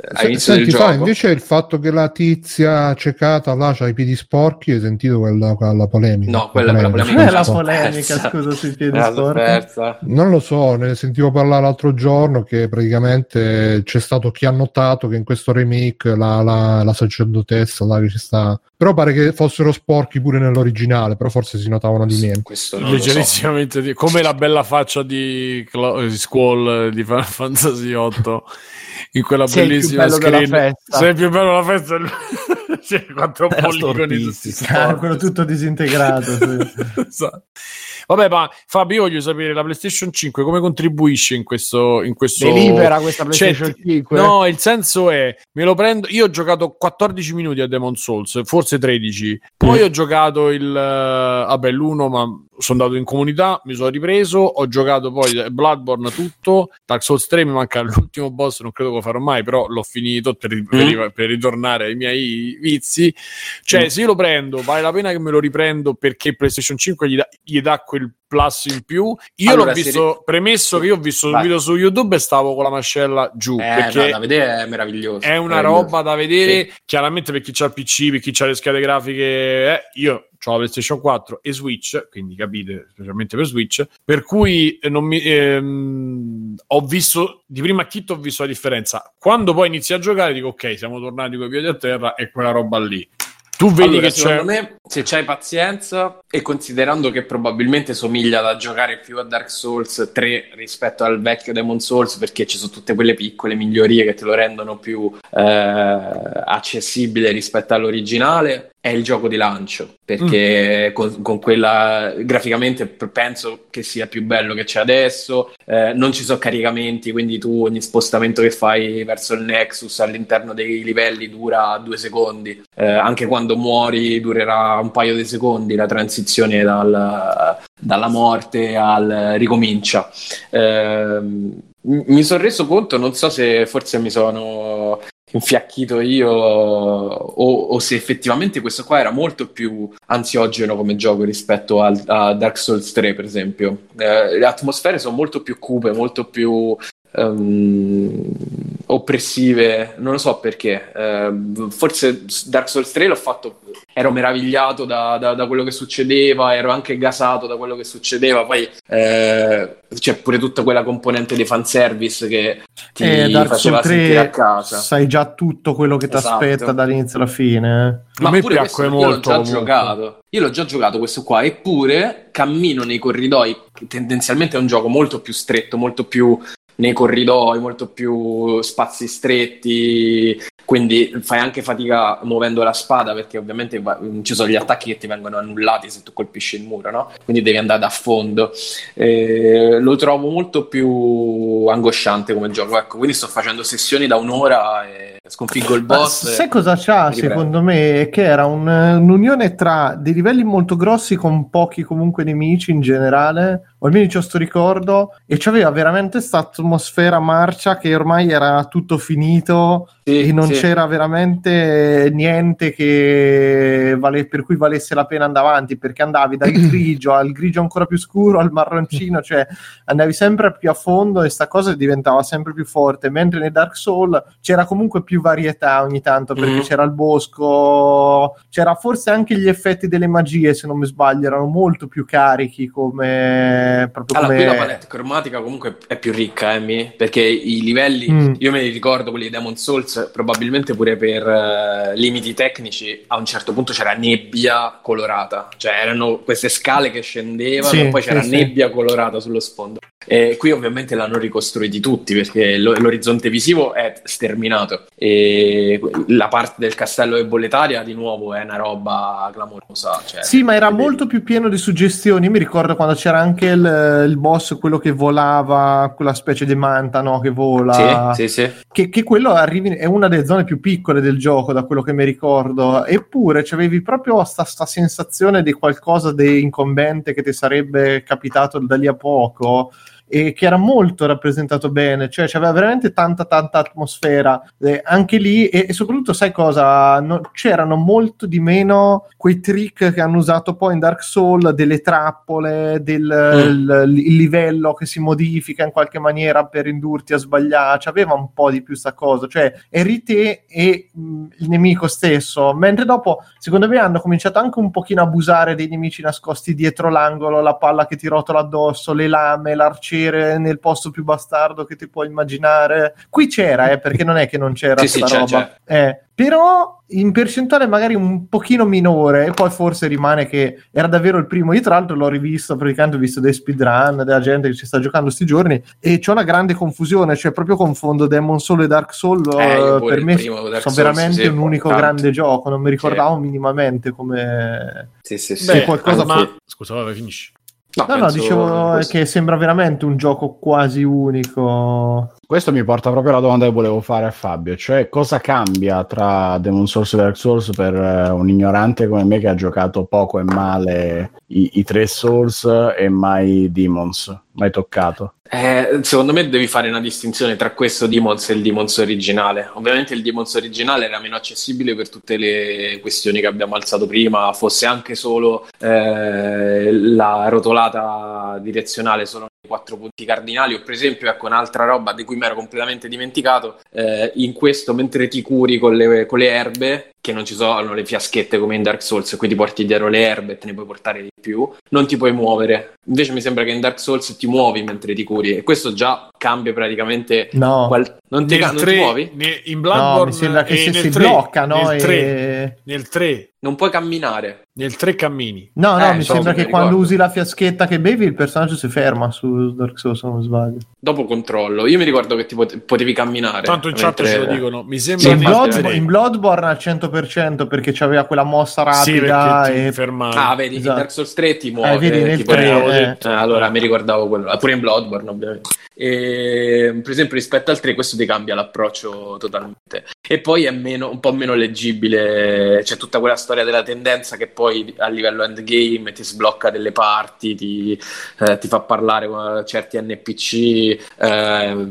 Se- all'inizio del Senti, fa, gioco. invece il fatto che la tizia cecata là c'ha i piedi sporchi, hai sentito quella, quella polemica? No, quella- quella polemica È non la polemica, persa. scusa, sui piedi la sporchi. persa. Non lo so, ne sentivo parlare l'altro giorno che praticamente c'è stato chi ha notato che in questo remake la, la, la sacerdotessa là che ci sta... Però pare che fossero sporchi pure nell'originale, però forse si notavano di meno. Questo non lo so. Leggerissimamente di- come la bella faccia di, Cla- di Squall di Final Fantasy 8 in quella Sei bellissima bello della screen. festa. Sei più bello della festa. C'è quattro Era poligoni tutti Ah, quello tutto disintegrato. sì. Esatto. Vabbè, ma Fabio, io voglio sapere la PlayStation 5 come contribuisce in questo. In questo... Delibera questa Cioè, PlayStation 5. No, il senso è, me lo prendo, io ho giocato 14 minuti a Demon Souls, forse 13, poi Mm. ho giocato il, eh, vabbè, l'1, ma sono andato in comunità, mi sono ripreso, ho giocato poi Bloodborne tutto, Dark Souls 3 mi manca l'ultimo boss, non credo che lo farò mai, però l'ho finito per, Mm. per- per ritornare ai miei vizi. Cioè, se io lo prendo, vale la pena che me lo riprendo perché PlayStation 5 gli dà, gli dà quel plus in più. Io Allora, l'ho visto, ri- premesso che io ho visto un Vai. video su YouTube e stavo con la mascella giù, Eh, perché no, da vedere è meraviglioso. è una meraviglioso. roba da vedere. Chiaramente per chi ha il PC, per chi ha le schede grafiche, eh, io ho la PlayStation 4 e Switch, quindi capite, specialmente per Switch. Per cui eh, non mi, ehm, ho visto di prima acchitto, ho visto la differenza. Quando poi inizi a giocare, dico ok, siamo tornati con i piedi a terra e quella roba lì. Tu vedi Allora, che c'è. secondo me, se c'hai pazienza e considerando che probabilmente somiglia da giocare più a Dark Souls 3 rispetto al vecchio Demon Souls, perché ci sono tutte quelle piccole migliorie che te lo rendono più eh, accessibile rispetto all'originale, è il gioco di lancio. Perché Mm. con, con quella graficamente penso che sia più bello che c'è adesso. eh, non ci sono caricamenti, quindi tu ogni spostamento che fai verso il Nexus all'interno dei livelli dura due secondi. Eh, anche quando muori durerà un paio di secondi la transizione dal- dalla morte al ricomincia. M- mi sono reso conto, non so se forse mi sono infiacchito io o, o se effettivamente questo qua era molto più ansiogeno come gioco rispetto al- a Dark Souls 3 per esempio. Eh, le atmosfere sono molto più cupe molto più ehm, oppressive non lo so perché Ehm, forse Dark Souls 3 l'ho fatto ero meravigliato da, da- da quello che succedeva ero anche gasato da quello che succedeva poi eh, c'è pure tutta quella componente di fanservice che ti Eh, Dark faceva Souls sentire a 3 casa sai già tutto quello che ti Esatto. aspetta dall'inizio alla fine. A me pure piacque questo molto, Io l'ho già comunque. giocato. Io l'ho già giocato questo qua, eppure cammino nei corridoi. Tendenzialmente è un gioco molto più stretto, molto più nei corridoi, molto più spazi stretti. Quindi fai anche fatica muovendo la spada perché ovviamente ci sono gli attacchi che ti vengono annullati se tu colpisci il muro, no? Quindi devi andare a fondo. Eh, lo trovo molto più angosciante come gioco. Ecco, quindi sto facendo sessioni da un'ora e sconfiggo il boss. sai cosa c'ha secondo me? Che era un- un'unione tra dei livelli molto grossi con pochi comunque nemici in generale, o almeno c'ho sto ricordo, e c'aveva veramente questa atmosfera marcia che ormai era tutto finito Sì, e non sì. c'era veramente niente che vale- per cui valesse la pena andare avanti, perché andavi dal grigio al grigio ancora più scuro al marroncino, cioè andavi sempre più a fondo e sta cosa diventava sempre più forte, mentre nei Dark Souls c'era comunque più varietà ogni tanto, perché Mhm. c'era il bosco, c'era forse anche gli effetti delle magie, se non mi sbaglio, erano molto più carichi come proprio Allora, come qui la palette cromatica comunque è più ricca, Emmy, perché i livelli, Mm. io me li ricordo quelli di Demon Souls, probabilmente pure per eh, limiti tecnici, a un certo punto c'era nebbia colorata, cioè erano queste scale che scendevano Sì, e poi sì, c'era sì. nebbia colorata sullo sfondo. E qui ovviamente l'hanno ricostruiti tutti perché lo- l'orizzonte visivo è sterminato e la parte del castello e bolletaria di nuovo è una roba clamorosa. Cioè, Sì, ma era molto più pieno di suggestioni. Io mi ricordo quando c'era anche il, il boss, quello che volava, quella specie di manta no, che vola. Sì, sì, sì. Che, che quello arrivi, è una delle zone più piccole del gioco, da quello che mi ricordo. Eppure avevi proprio sta, sta sensazione di qualcosa di incombente che ti sarebbe capitato da lì a poco. E che era molto rappresentato bene, cioè c'aveva veramente tanta tanta atmosfera eh, anche lì e, e soprattutto sai cosa? No- c'erano molto di meno quei trick che hanno usato poi in Dark Souls delle trappole del il, il livello che si modifica in qualche maniera per indurti a sbagliare c'aveva un po' di più sta cosa cioè eri te e mh, il nemico stesso mentre dopo secondo me hanno cominciato anche un pochino a abusare dei nemici nascosti dietro l'angolo la palla che ti rotola addosso le lame l'arciere nel posto più bastardo che ti puoi immaginare qui c'era eh, perché non è che non c'era Sì, sì, sta c'è, roba eh, però in percentuale magari un pochino minore e poi forse rimane che era davvero il primo io tra l'altro l'ho rivisto praticamente ho visto dei speedrun della gente che ci sta giocando sti giorni e c'è una grande confusione cioè proprio confondo Demon Soul e Dark Soul Eh, eh, per me primo sono Souls, veramente sì, un unico tanto. grande gioco non mi ricordavo minimamente come Sì, sì, sì. Sì, qualcosa ma... Scusa, vabbè, finisci. No, no, no dicevo questo... che sembra veramente un gioco quasi unico. Questo mi porta proprio alla domanda che volevo fare a Fabio, cioè cosa cambia tra Demon Souls e Dark Souls per eh, un ignorante come me che ha giocato poco e male i, i tre Souls e mai Demons, mai toccato? Eh, secondo me devi fare una distinzione tra questo Demons e il Demons originale. Ovviamente il Demons originale era meno accessibile per tutte le questioni che abbiamo alzato prima, fosse anche solo eh, la rotolata direzionale solo quattro punti cardinali, o per esempio ecco un'altra roba di cui mi ero completamente dimenticato, eh, in questo mentre ti curi con le, con le erbe che non ci sono le fiaschette come in Dark Souls, qui ti porti dietro le erbe e te ne puoi portare di più, non ti puoi muovere. Invece mi sembra che in Dark Souls ti muovi mentre ti curi e questo già cambia praticamente. No, qual... non, ti, non 3, ti muovi? in Bloodborne no, mi sembra che se si 3, blocca, no? Nel 3, e... nel 3 non puoi camminare. Nel 3 cammini. No, no, eh, mi so, sembra che quando usi la fiaschetta che bevi il personaggio si ferma su Dark Souls, se non sbaglio. Dopo controllo. Io mi ricordo che ti potevi camminare. Tanto in mentre... chat ce lo dicono. Mi sembra sì, in, Blood... in, Bloodborne al 100% perché c'aveva quella mossa rapida sì, e fermare. Ah, vedi, esatto. in Dark Souls 3 ti muove. Eh, vedi, nel 3, eh. eh, allora mi ricordavo quello. Pure in Bloodborne, ovviamente. E, per esempio, rispetto al 3, questo ti cambia l'approccio totalmente. E poi è meno, un po' meno leggibile. C'è tutta quella storia della tendenza che poi a livello endgame ti sblocca delle parti, ti, eh, ti fa parlare con certi NPC. Eh,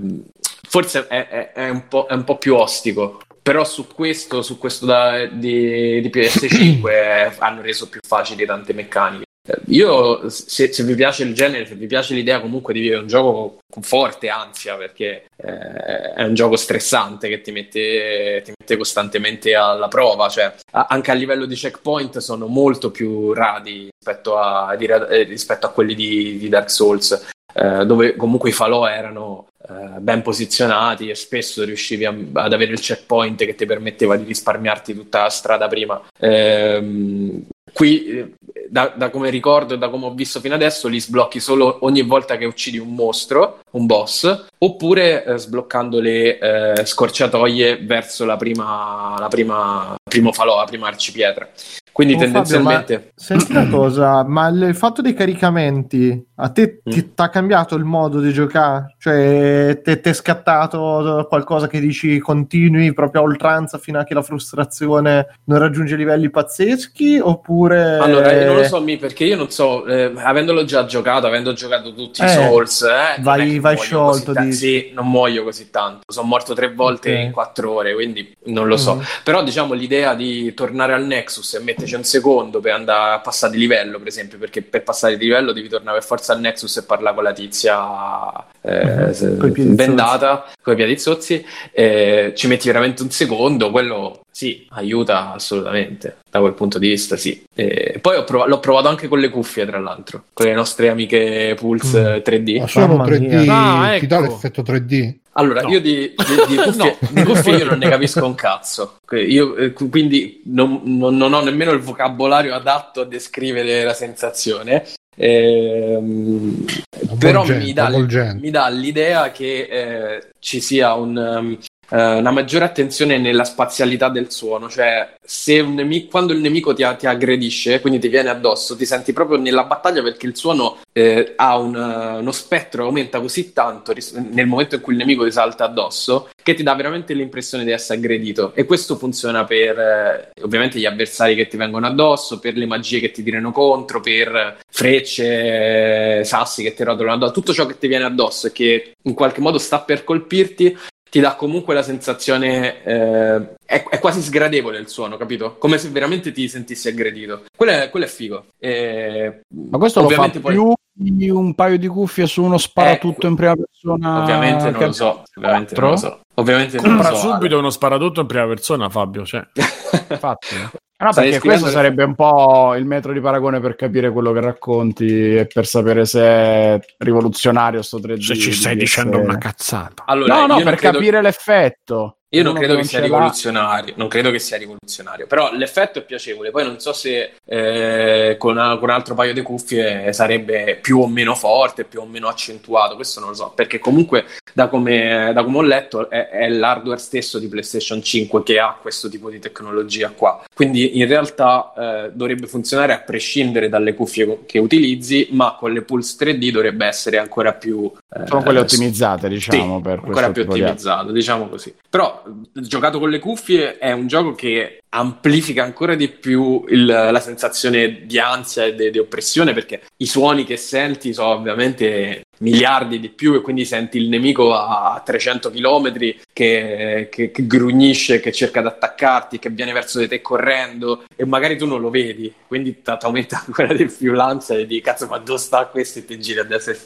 forse è, è, è, un è, un po', più ostico. Però su questo, su questo da, di, di PS5 hanno reso più facili tante meccaniche. Io, se, se, vi piace il genere, se vi piace l'idea comunque di vivere un gioco con forte ansia, perché eh, è un gioco stressante che ti mette, ti mette costantemente alla prova, cioè a, anche a livello di checkpoint sono molto più radi rispetto a, di, eh, rispetto a quelli di, di Dark Souls, eh, dove comunque i falò erano eh, ben posizionati e spesso riuscivi a, ad avere il checkpoint che ti permetteva di risparmiarti tutta la strada prima. Ehm, qui eh, da, da, come ricordo e da come ho visto fino adesso, li sblocchi solo ogni volta che uccidi un mostro, un boss, oppure eh, sbloccando le eh, scorciatoie verso la prima, la prima, primo falò, la prima arcipietra. Quindi oh, tendenzialmente... Fabio, senti una cosa, ma il fatto dei caricamenti a te mm. ti ha cambiato il modo di giocare? Cioè ti è scattato qualcosa che dici continui proprio a oltranza fino a che la frustrazione non raggiunge livelli pazzeschi oppure... Allora, io non lo so mi perché io non so, eh, avendolo già giocato, avendo giocato tutti eh, i Souls, eh, vai, vai sciolto. Di... Sì, non muoio così tanto. Sono morto tre volte okay. in quattro ore, quindi non lo so. Mm. Però diciamo l'idea di tornare al Nexus e metterci un secondo per andare a passare di livello, per esempio, perché per passare di livello devi tornare per forza al Nexus e parlare con la tizia eh, mm-hmm. bendata, con i piedi zozzi, eh, ci metti veramente un secondo, quello sì, aiuta assolutamente da quel punto di vista, sì. E poi prov- l'ho provato anche con le cuffie, tra l'altro, con le nostre amiche Pulse mm. 3D. Ma sono 3D, ah, ecco. ti dà l'effetto 3D? Allora, no. io di, di, di cuffie, no. di cuffie io non ne capisco un cazzo, io, eh, quindi non, non, non, ho nemmeno il vocabolario adatto a descrivere la sensazione. Ehm, però mi dà, mi dà, l'idea che eh, ci sia un, uh, una maggiore attenzione nella spazialità del suono, cioè nemico, quando il nemico ti, ti, aggredisce, quindi ti viene addosso, ti senti proprio nella battaglia perché il suono eh, ha un, uh, uno spettro aumenta così tanto ris- nel momento in cui il nemico ti salta addosso che ti dà veramente l'impressione di essere aggredito. E questo funziona per eh, ovviamente gli avversari che ti vengono addosso, per le magie che ti tirano contro, per frecce, sassi che ti rotolano addosso, tutto ciò che ti viene addosso e che in qualche modo sta per colpirti ti dà comunque la sensazione, eh, è, è, quasi sgradevole il suono, capito? Come se veramente ti sentissi aggredito. Quello è, quello è figo. E, Ma questo lo fa poi... un paio di cuffie su uno sparatutto eh, in prima persona? Ovviamente non lo so, ovviamente non lo so. Ovviamente Compra so, subito uno sparatutto in prima persona, Fabio. Cioè. Infatti, eh. no, perché questo per... sarebbe un po' il metro di paragone per capire quello che racconti e per sapere se è rivoluzionario sto 3D. Se ci stai dicendo una cazzata. Allora, no, no, per capire che... l'effetto. Io non credo che che sia rivoluzionario, non credo che sia rivoluzionario, però l'effetto è piacevole. Poi non so se eh, con, una- con un altro paio di cuffie sarebbe più o meno forte, più o meno accentuato, questo non lo so, perché comunque da come, da come ho letto è, è l'hardware stesso di PlayStation 5 che ha questo tipo di tecnologia qua. Quindi in realtà eh, dovrebbe funzionare a prescindere dalle cuffie che utilizzi, ma con le Pulse 3D dovrebbe essere ancora più... eh, Sono quelle ottimizzate, diciamo, sì, per ancora più tipo di ottimizzato, diciamo così. Però giocato con le cuffie è un gioco che amplifica ancora di più il- la sensazione di ansia e di, oppressione perché i suoni che senti sono ovviamente miliardi di più e quindi senti il nemico a 300 km che, che, che grugnisce, che cerca di attaccarti, che viene verso di te correndo e magari tu non lo vedi, quindi ti aumenta ancora di più l'ansia e di cazzo ma dove sta questo e ti giri a destra e.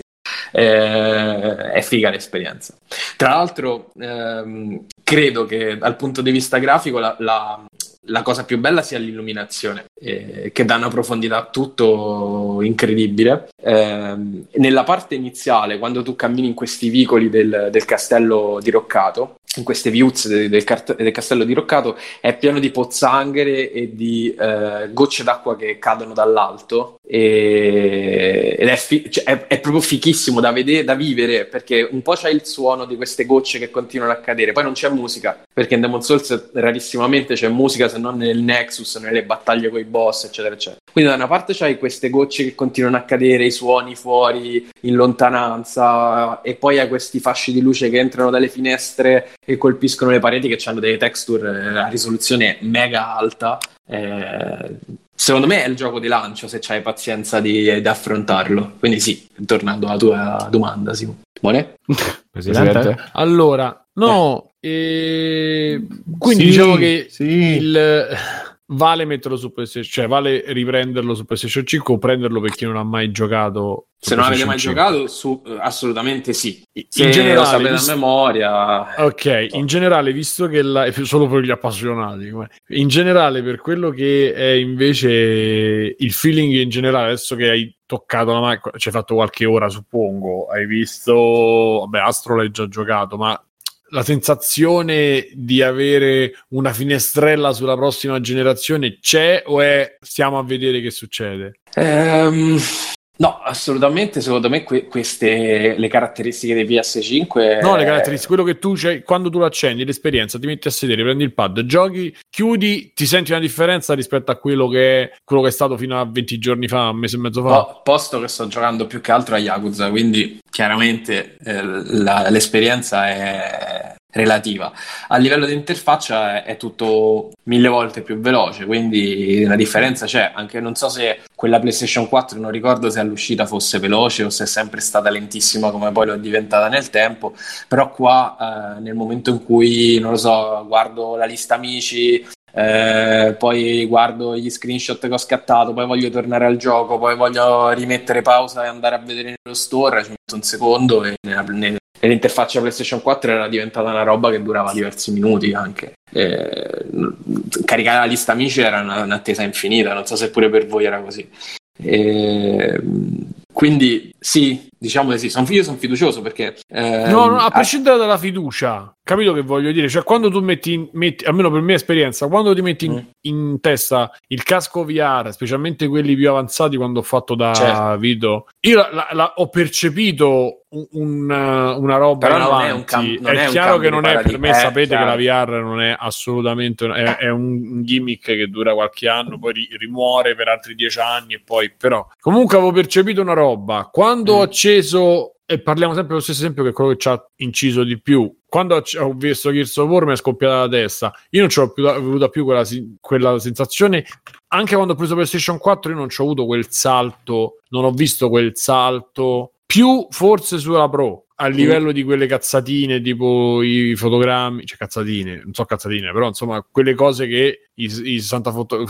Eh, è figa l'esperienza. Tra l'altro, ehm, credo che dal punto di vista grafico la, la- la cosa più bella sia l'illuminazione, eh, che dà una profondità a tutto incredibile. Ehm, nella parte iniziale, quando tu cammini in questi vicoli del, del castello diroccato, in queste viuzze de- del, cart- del castello diroccato, è pieno di pozzanghere e di eh, gocce d'acqua che cadono dall'alto. E- ed è, fi- cioè, è- è proprio fichissimo da vedere, da vivere, perché un po' c'è il suono di queste gocce che continuano a cadere, poi non c'è musica, perché in Demon Souls rarissimamente c'è musica se non nel Nexus, nelle battaglie con i boss, eccetera, eccetera. Quindi da una parte c'hai queste gocce che continuano a cadere, i suoni fuori in lontananza, e poi hai questi fasci di luce che entrano dalle finestre e colpiscono le pareti che hanno delle texture eh, a risoluzione mega alta. Eh, secondo me è il gioco di lancio se c'hai pazienza di, di affrontarlo. Quindi sì, tornando alla tua domanda, Simone. Presidente? Presidente? Allora, no, eh, quindi Sì, diciamo che sì. il, vale metterlo su PlayStation, cioè vale riprenderlo su PlayStation 5 o prenderlo per chi non ha mai giocato. Se non avete mai PlayStation 5. giocato, su, eh, assolutamente sì. In Se generale, lo sapete visto- a memoria, Ok, in generale, visto che la, solo per gli appassionati, in generale, per quello che è invece il feeling in generale, adesso che hai toccato la macchina, ci hai fatto qualche ora, suppongo, hai visto, vabbè, Astro l'hai già giocato, ma la sensazione di avere una finestrella sulla prossima generazione c'è o è stiamo a vedere che succede? Ehm, no, assolutamente. Secondo me, que- queste le caratteristiche dei PS5. No, le eh, caratteristiche, quello che tu c'hai, quando tu lo accendi, l'esperienza, ti metti a sedere, prendi il pad, giochi, chiudi, ti senti una differenza rispetto a quello che è, quello che è stato fino a 20 giorni fa, un mese e mezzo fa. po- posto che sto giocando più che altro a Yakuza, quindi chiaramente eh, la- l'esperienza è relativa. A livello di interfaccia è, tutto mille volte più veloce, quindi una differenza c'è. Anche non so se quella PlayStation 4, non ricordo se all'uscita fosse veloce o se è sempre stata lentissima come poi è diventata nel tempo, però qua eh, nel momento in cui, non lo so, guardo la lista amici, eh, poi guardo gli screenshot che ho scattato, poi voglio tornare al gioco, poi voglio rimettere pausa e andare a vedere nello store, ci metto un secondo e nella- ne- nell'interfaccia PlayStation 4 era diventata una roba che durava diversi minuti anche. Eh, caricare la lista amici era una- un'attesa infinita, non so se pure per voi era così. Eh, quindi sì, diciamo di sì, son- io sono fiducioso perché... ehm, No, no, a prescindere dalla fiducia, capito che voglio dire? Cioè, quando tu metti, in- metti almeno per mia esperienza, quando ti metti in, Mm. in testa il casco VR, specialmente quelli più avanzati, quando ho fatto da Certo. video, io la- la- la- ho percepito un- una, una roba Però non è un cam- non è un chiaro che non è per me, eh, sapete chiaro. che la VR non è assolutamente è, è un gimmick che dura qualche anno, poi ri- rimuore per altri dieci anni e poi però comunque avevo percepito una roba quando Mm. ho acceso e parliamo sempre dello stesso esempio che è quello che ci ha inciso di più. Quando ho visto Gears of War mi è scoppiata la testa. Io non ci ho più avuta più quella, quella sensazione. Anche quando ho preso PlayStation 4 io non ci ho avuto quel salto non ho visto quel salto più forse sulla Pro a livello di quelle cazzatine tipo i fotogrammi, cioè cazzatine, non so cazzatine, però insomma quelle cose che i, i 60 foto-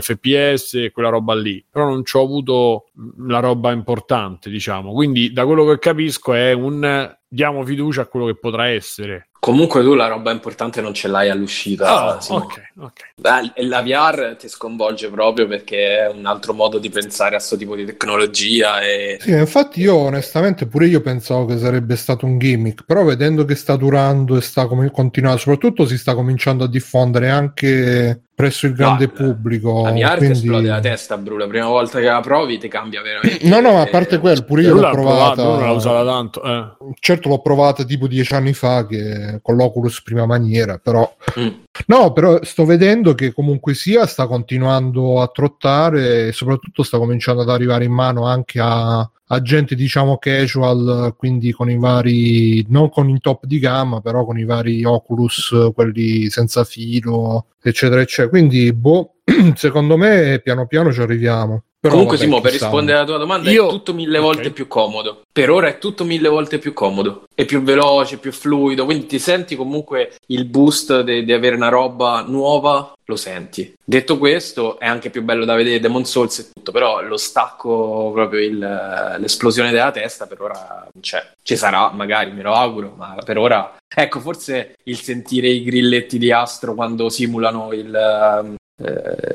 fps e quella roba lì, però non ci ho avuto la roba importante, diciamo. Quindi da quello che capisco è un diamo fiducia a quello che potrà essere. Comunque tu la roba importante non ce l'hai all'uscita. Ah, Simo. ok, ok. E la VR ti sconvolge proprio perché è un altro modo di pensare a questo tipo di tecnologia e Sì, infatti io onestamente pure io pensavo che sarebbe stato un gimmick, però vedendo che sta durando e sta come continuando, soprattutto si sta cominciando a diffondere anche presso il grande No, pubblico. la VR ti quindi- esplode la testa, Bru. La prima volta che la provi ti cambia veramente. No, no, a parte quello, pure io l'ho provata. non l'ha usata tanto. eh. Certo l'ho provata tipo dieci anni fa che, con l'Oculus prima maniera, però Mm. No, però sto vedendo che comunque sia sta continuando a trottare e soprattutto sta cominciando ad arrivare in mano anche a, a diciamo casual, quindi con i vari, non con i top di gamma, però con i vari Oculus, quelli senza filo, eccetera, eccetera. Quindi, boh, secondo me piano piano ci arriviamo. Però, Comunque, vabbè, Simo, per rispondere alla tua domanda, Io- è tutto mille volte Ok. più comodo. Per ora è tutto mille volte più comodo. È più veloce, più fluido. Quindi ti senti comunque il boost di avere una roba nuova, lo senti. Detto questo, è anche più bello da vedere Demon Souls e tutto. Però lo stacco, proprio il- l'esplosione della testa, per ora non c'è. Ci sarà, magari, me lo auguro, ma per ora. Ecco, forse il sentire i grilletti di Astro quando simulano il,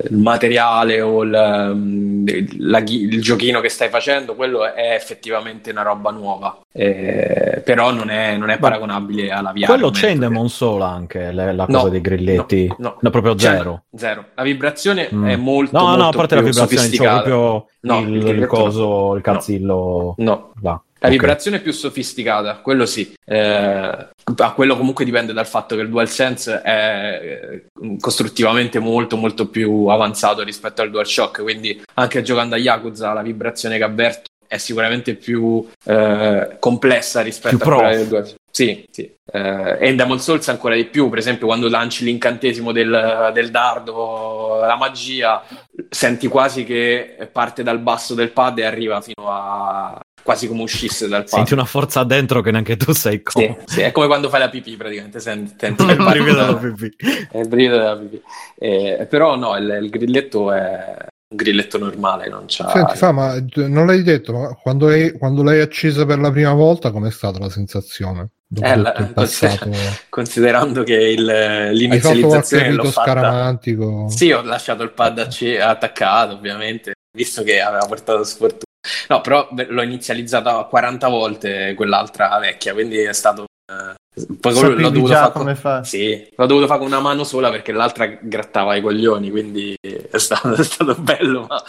il materiale o il, ehm, la il giochino che stai facendo, quello è effettivamente una roba nuova, Eh, però non è, non è paragonabile alla VR. Quello c'è in. Demon Soul anche, la No, cosa dei grilletti. no, No, no. proprio Cioè, zero. zero. La vibrazione Mm. è molto, no, no, a molto parte la vibrazione, sofisticata. proprio No, il, il il coso, no. il cazzillo No, là. La vibrazione è più sofisticata, quello sì. Eh, a quello comunque dipende dal fatto che il DualSense è eh, costruttivamente molto molto più avanzato rispetto al DualShock, quindi anche giocando a Yakuza la vibrazione che avverto è sicuramente più eh, complessa rispetto Più a quella del DualShock. Sì, sì. Eh, e in Demon Souls ancora di più, per esempio quando lanci l'incantesimo del, del dardo, la magia, senti quasi che parte dal basso del pad e arriva fino a quasi come uscisse dal pad. Senti una forza dentro che neanche tu sai Sì, come. sì, è come quando fai la pipì praticamente, senti, senti Il brivido della pipì. è il brivido della pipì. Eh, però no, il, il grilletto è un grilletto normale, non c'ha... Senti, fa, ma non l'hai detto, ma quando, hai- quando l'hai accesa per la prima volta, com'è stata la sensazione? Eh, la- passato, Considerando che il- qualche l'inizializzazione l'ho fatta... scaramantico? Sì, ho lasciato il pad acce- attaccato, ovviamente, visto che aveva portato sfortuna. No, però l'ho inizializzata 40 volte quell'altra vecchia, quindi è stato... eh, poi quello l'ho Sapevi dovuto fare come fa. Sì, l'ho dovuto fare con una mano sola perché l'altra grattava i coglioni, quindi è stato, è stato bello, ma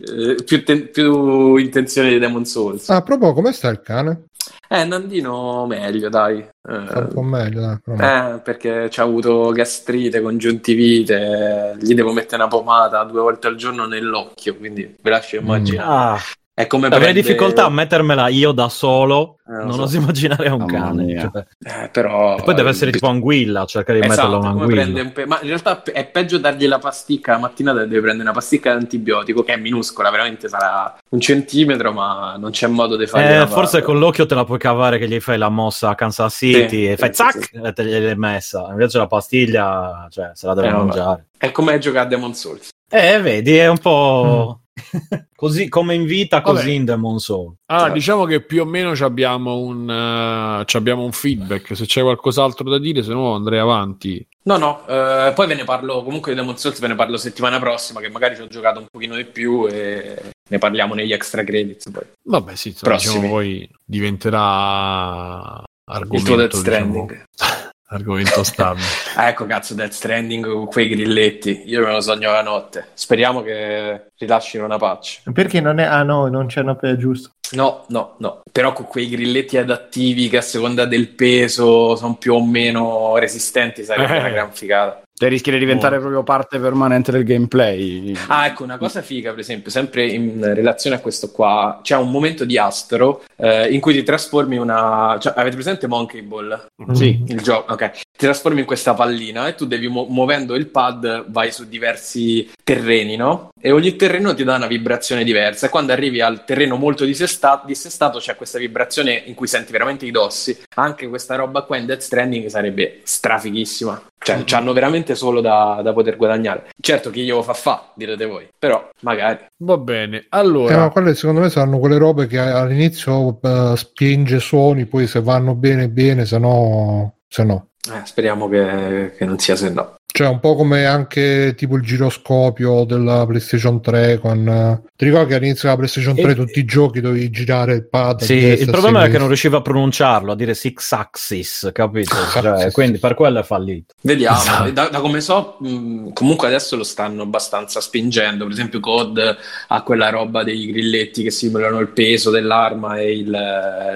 eh, più, ten- più intenzione di Demon Souls. Ah, proprio come sta il cane? Eh, Nandino meglio, dai. Sta un po' Eh, meglio, dai. però. eh, perché c'ha avuto gastrite, congiuntivite, gli devo mettere una pomata due volte al giorno nell'occhio, quindi ve lascio immaginare. Ah, È come avrei prende- difficoltà a mettermela io da solo. Eh, non so. oso immaginare un Mamma cane. cioè. Eh, però... E poi deve essere tipo anguilla, cercare di Esatto, metterla come un'anguilla. pe- ma in realtà è peggio dargli la pasticca la mattina deve prendere una pasticca di antibiotico che è minuscola, veramente sarà un centimetro, ma non c'è modo di fare. Eh, forse con l'occhio te la puoi cavare che gli fai la mossa a Kansas City Sì, e fai sì, zac sì. e te gliel'hai messa. Invece la pastiglia, cioè, se la deve Eh, vabbè. mangiare. È come giocare a Demon Souls. Eh, vedi, è un po' così come in vita, così Vabbè. in Demon Soul. Allora, Esatto. diciamo che più o meno ci abbiamo un, ci abbiamo un feedback. Se c'è qualcos'altro da dire, se no andrei avanti. No, no, eh, poi ve ne parlo, comunque di Demon Souls ve ne parlo settimana prossima, che magari ci ho giocato un pochino di più e ne parliamo negli extra credits poi. Vabbè, sì, insomma, Prossimi. diciamo, poi diventerà Il argomento, tuo Death diciamo, Stranding. argomento stabile. Ecco, cazzo, Death Stranding con quei grilletti. Io me lo sogno la notte. Speriamo che rilascino una patch. Perché non è... Ah no, non c'è una pe- giusto. No, no, no. Però con quei grilletti adattivi che a seconda del peso sono più o meno resistenti sarebbe Eh. una gran figata. Cioè, rischia di diventare proprio parte permanente del gameplay. Ah, ecco, una cosa figa, per esempio, sempre in relazione a questo qua, c'è un momento di Astro eh, in cui ti trasformi una... Cioè, avete presente Monkey Ball? Sì. Il gioco, ok. Ti trasformi in questa pallina e tu devi mu- muovendo il pad vai su diversi terreni, no? E ogni terreno ti dà una vibrazione diversa. E quando arrivi al terreno molto dissesta- dissestato c'è questa vibrazione in cui senti veramente i dossi. Anche questa roba qua in Death Stranding sarebbe strafighissima. Cioè, c'hanno veramente solo da, da poter guadagnare. Certo, chi glielo fa fa, direte voi. Però, magari. Va bene, Eh, allora, ma quelle secondo me saranno quelle robe che all'inizio eh, spinge suoni, poi se vanno bene bene, se no, se no. Eh, speriamo che, che non sia se no. Cioè, un po' come anche tipo il giroscopio della PlayStation 3 con... eh, Ti ricordi che all'inizio della PlayStation 3 E- tutti i giochi dovevi girare il pad? Sì, il problema è che non riusciva a pronunciarlo, a dire six axis, capito? Cioè, quindi per quello è fallito. Vediamo, Esatto. da, da come so, mh, comunque adesso lo stanno abbastanza spingendo. Per esempio, COD ha quella roba dei grilletti che simulano il peso dell'arma e il-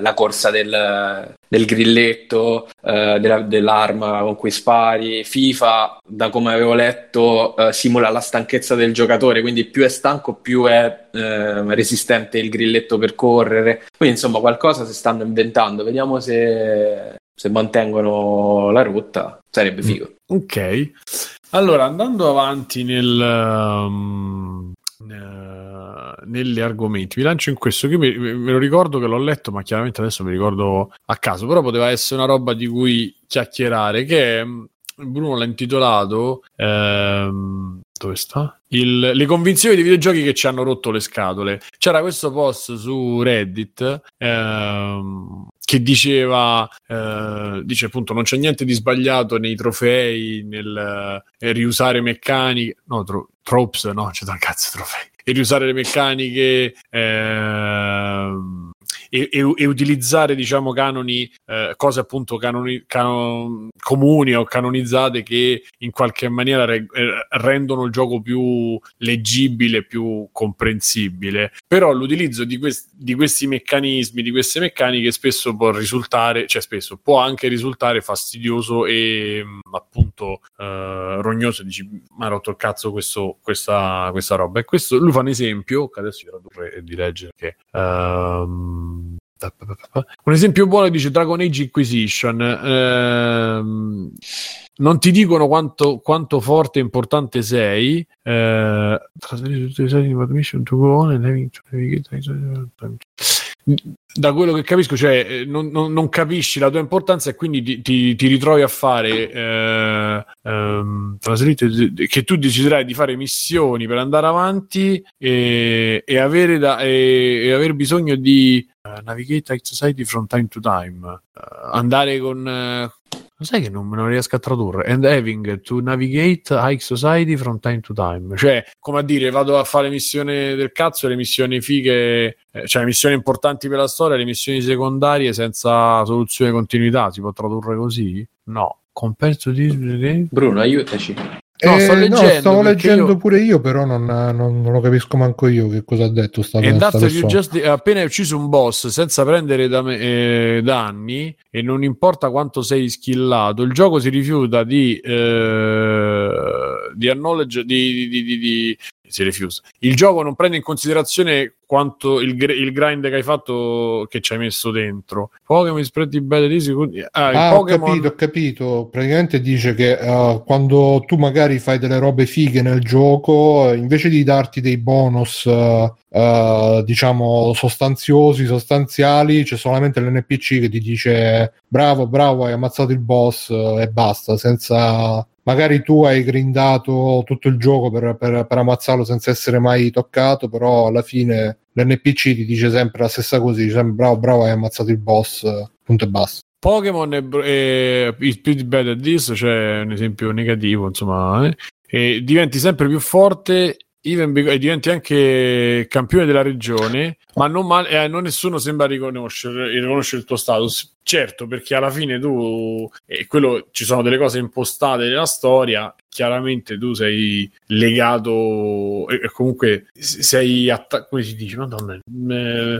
la corsa del, del grilletto eh, della- dell'arma con cui spari. FIFA, da come avevo letto, eh, simula la stanchezza del giocatore, quindi più è stanco, più è eh, resistente il grilletto per correre. Quindi, insomma, qualcosa si stanno inventando. Vediamo se, se mantengono la rotta. Sarebbe figo. Ok, allora andando avanti nel, um, negli argomenti, mi lancio in questo che me lo ricordo che l'ho letto, ma chiaramente adesso mi ricordo a caso, però poteva essere una roba di cui chiacchierare, che mh, Bruno l'ha intitolato ehm, dove sta? Il- le convinzioni dei videogiochi che ci hanno rotto le scatole. C'era questo post su Reddit ehm, che diceva, eh, dice appunto, non c'è niente di sbagliato nei trofei, nel eh, riusare meccaniche, no, tro- tropes, no, c'è da cazzo trofei, e riusare le meccaniche ehm, e, e- e utilizzare, diciamo, canoni, eh, cose appunto canoni, cano- comuni o canonizzate che in qualche maniera re- eh, rendono il gioco più leggibile, più comprensibile. Però l'utilizzo di, quest- di questi meccanismi, di queste meccaniche spesso può risultare, cioè spesso può anche risultare fastidioso e mh, appunto eh, rognoso. Dici, ma ha rotto il cazzo questo- questa, questa roba. E questo lui fa un esempio, che adesso vi tradurre e di leggere, che ehm, un esempio buono dice Dragon Age Inquisition. ehm, non ti dicono quanto, quanto forte e importante sei. Eh, da quello che capisco, cioè, eh, non, non- non capisci la tua importanza e quindi ti, ti- ti ritrovi a fare eh, ehm, che tu deciderai di fare missioni per andare avanti e, e avere, da, e, e aver bisogno di eh, navigate High Society from time to time, Eh, andare con eh, sai che non me lo riesco a tradurre? And having to navigate High Society from time to time. Cioè come a dire vado a fare missioni del cazzo le missioni fighe cioè missioni importanti per la storia le missioni secondarie senza soluzione continuità. Si può tradurre così? no. Compared to this Bruno, aiutaci. No, sto Eh, leggendo stavo perché leggendo io- pure io, però non, non- non lo capisco manco io che cosa ha detto sta, And sta just eh, appena hai ucciso un boss senza prendere da me- eh, danni e non importa quanto sei skillato, il gioco si rifiuta di, eh, di acknowledge di, di, di- di- si rifiuta. Il gioco non prende in considerazione quanto il, il grind che hai fatto che ci hai messo dentro. Pokémon spread belle di secondi. Ah, Ah, ho Pokémon capito, ho capito. Praticamente dice che eh, quando tu magari fai delle robe fighe nel gioco, eh, invece di darti dei bonus, eh, eh, diciamo, sostanziosi, sostanziali, c'è solamente l'NPC che ti dice bravo, bravo, hai ammazzato il boss e basta, senza... Magari tu hai grindato tutto il gioco per, per- per ammazzarlo senza essere mai toccato, però alla fine l'NPC ti dice sempre la stessa cosa, dice sempre bravo, bravo, hai ammazzato il boss, punto e basta. Pokémon e, e It's Pretty Bad at This, cioè un esempio negativo, insomma, eh, diventi sempre più forte even be- e diventi anche campione della regione, ma non, male, eh, non nessuno sembra riconoscere, riconoscere il tuo status. Certo, perché alla fine tu, e quello, ci sono delle cose impostate nella storia, chiaramente tu sei legato e, comunque sei atta- come si dice? Madonna, eh,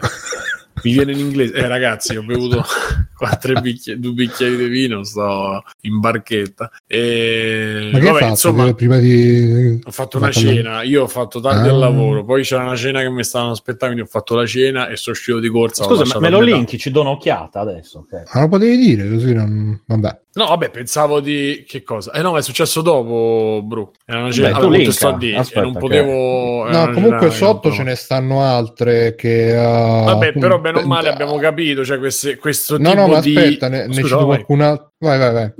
mi viene in inglese. Eh, ragazzi, ho bevuto quattro bicchieri, due bicchieri di vino, sto in barchetta. E, Ma che vabbè, fatto insomma, prima di... ho fatto una cena. Io ho fatto tardi Ah. al lavoro, poi c'era una cena che mi stavano aspettando, quindi ho fatto la cena e sono uscito di corsa. Scusa, ma me lo linki? Ci do un'occhiata adesso. ok. Ma lo potevi dire così non... Vabbè. No, vabbè, pensavo di che cosa? Eh no, ma è successo dopo, Bru. Era una linka. sto a dire, Aspetta, non che- potevo. era No, comunque che sotto ce ne stanno altre che... uh, Vabbè, però bene o appunto- male abbiamo capito, cioè queste- questo No, tipo no, ma di... aspetta, ne, ne Scusa, cito vai. qualcuna... Vai, vai, vai.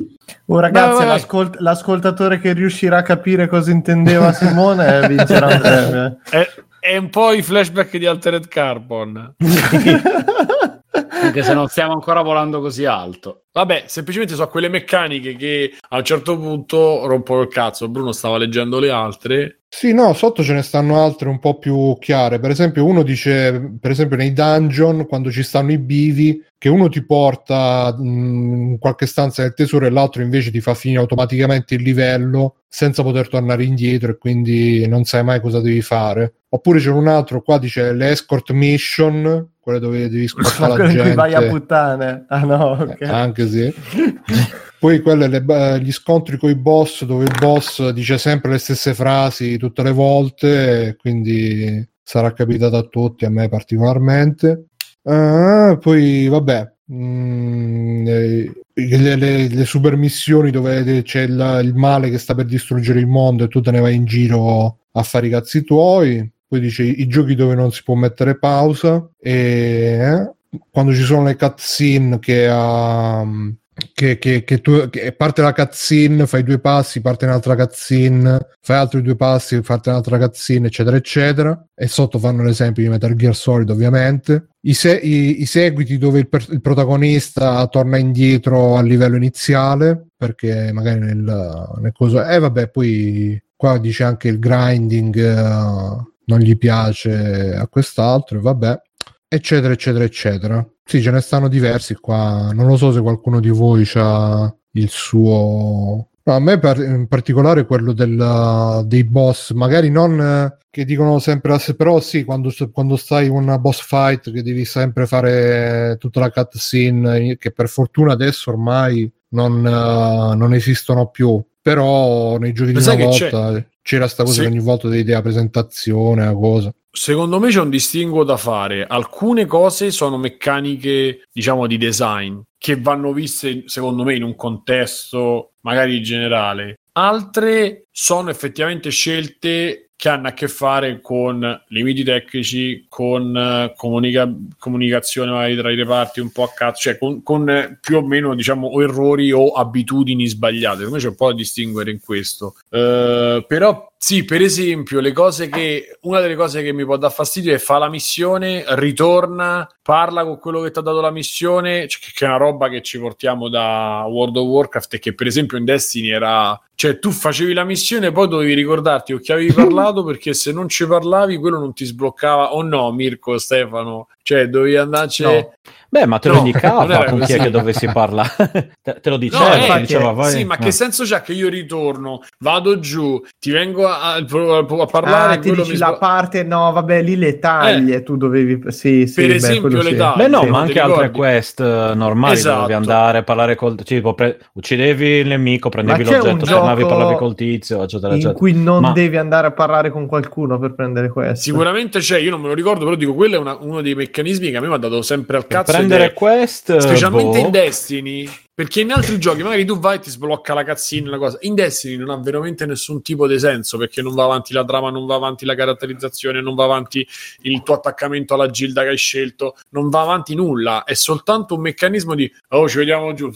Oh, ragazzi, Vai, vai, vai. l'ascolt- l'ascoltatore che riuscirà a capire cosa intendeva Simone vincerà un premio. È, è un po' i flashback di Altered Carbon. Anche se non stiamo ancora volando così alto. Vabbè, semplicemente so quelle meccaniche che a un certo punto rompono il cazzo. Bruno stava leggendo le altre. Sì, no, sotto ce ne stanno altre un po' più chiare. Per esempio, uno dice, per esempio, nei dungeon, quando ci stanno i bivi, che uno ti porta mh, in qualche stanza del tesoro e l'altro invece ti fa finire automaticamente il livello senza poter tornare indietro e quindi non sai mai cosa devi fare. Oppure c'è un altro, qua dice le escort mission, quelle dove devi scortare la gente. cui vai a puttane. Ah no, ok. Eh, Anche sì. Poi quelle, le- gli scontri con i boss, dove il boss dice sempre le stesse frasi tutte le volte, quindi sarà capitato a tutti, a me particolarmente. Ah, poi, vabbè, mm, le, le- le super missioni dove c'è il, il male che sta per distruggere il mondo e tu te ne vai in giro a fare i cazzi tuoi. Poi dice i, giochi dove non si può mettere pausa e eh, quando ci sono le cutscene che, um, che, che, che tu che parte la cutscene, fai due passi, parte un'altra cutscene, fai altri due passi, parte un'altra cutscene, eccetera, eccetera. E sotto fanno l'esempio di Metal Gear Solid, ovviamente. I, se- i- i seguiti dove il, il protagonista torna indietro al livello iniziale, perché magari nel, nel coso. E vabbè, poi qua dice anche il grinding. eh, non gli piace a quest'altro, e vabbè, eccetera, eccetera, eccetera. Sì, ce ne stanno diversi qua. Non lo so se qualcuno di voi ha il suo. A me in particolare quello del- dei boss, magari non che dicono sempre, a se- però sì, quando, quando stai in una boss fight che devi sempre fare tutta la cutscene, che per fortuna adesso ormai non, non esistono più. Però nei giochi Ma di una c'è? volta c'era sta cosa Sì. che ogni volta devi dare la presentazione, la cosa. Secondo me c'è un distinguo da fare. Alcune cose sono meccaniche, diciamo, di design che vanno viste, secondo me, in un contesto magari generale. Altre sono effettivamente scelte che hanno a che fare con limiti tecnici, con eh, comunica- comunicazione magari tra i reparti un po' a cazzo, cioè con, con, eh, più o meno diciamo o errori o abitudini sbagliate. Secondo me c'è un po' da distinguere in questo. Eh, però sì, per esempio, le cose che una delle cose che mi può dar fastidio è fa la missione, ritorna, parla con quello che ti ha dato la missione, cioè, che è una roba che ci portiamo da World of Warcraft e che per esempio in Destiny era cioè tu facevi la missione poi dovevi ricordarti con chi avevi parlato perché se non ci parlavi quello non ti sbloccava o no Mirko Stefano cioè dovevi andarci No. Beh, ma te lo No, indicava con chi è che dovessi parlare. te, te lo No, diceva, eh, ti diceva, vai. sì, ma eh. che senso c'ha che io ritorno, vado giù, ti vengo a, a- a parlare Ah, ti dici mi la parte, no, vabbè, lì le taglie, tu dovevi... Sì, sì, Per beh, esempio le sì. taglie. Beh, no, Sì, ma anche altre quest eh, normali Esatto. dovevi andare a parlare col tipo pre- uccidevi il nemico, prendevi l'oggetto, tornavi, gioco parlavi col tizio, eccetera, in eccetera. cui non Ma- devi andare a parlare con qualcuno per prendere questo. Sicuramente c'è, io non me lo ricordo, però dico, quello è una- uno dei meccanismi che a me mi ha dato sempre al Per cazzo. prendere ed è- quest, specialmente boh. in Destiny, perché in altri giochi magari tu vai e ti sblocca la cutscene, una cosa. In Destiny non ha veramente nessun tipo di senso perché non va avanti la trama, non va avanti la caratterizzazione, non va avanti il tuo attaccamento alla gilda che hai scelto, non va avanti nulla. È soltanto un meccanismo di oh, ci vediamo giù,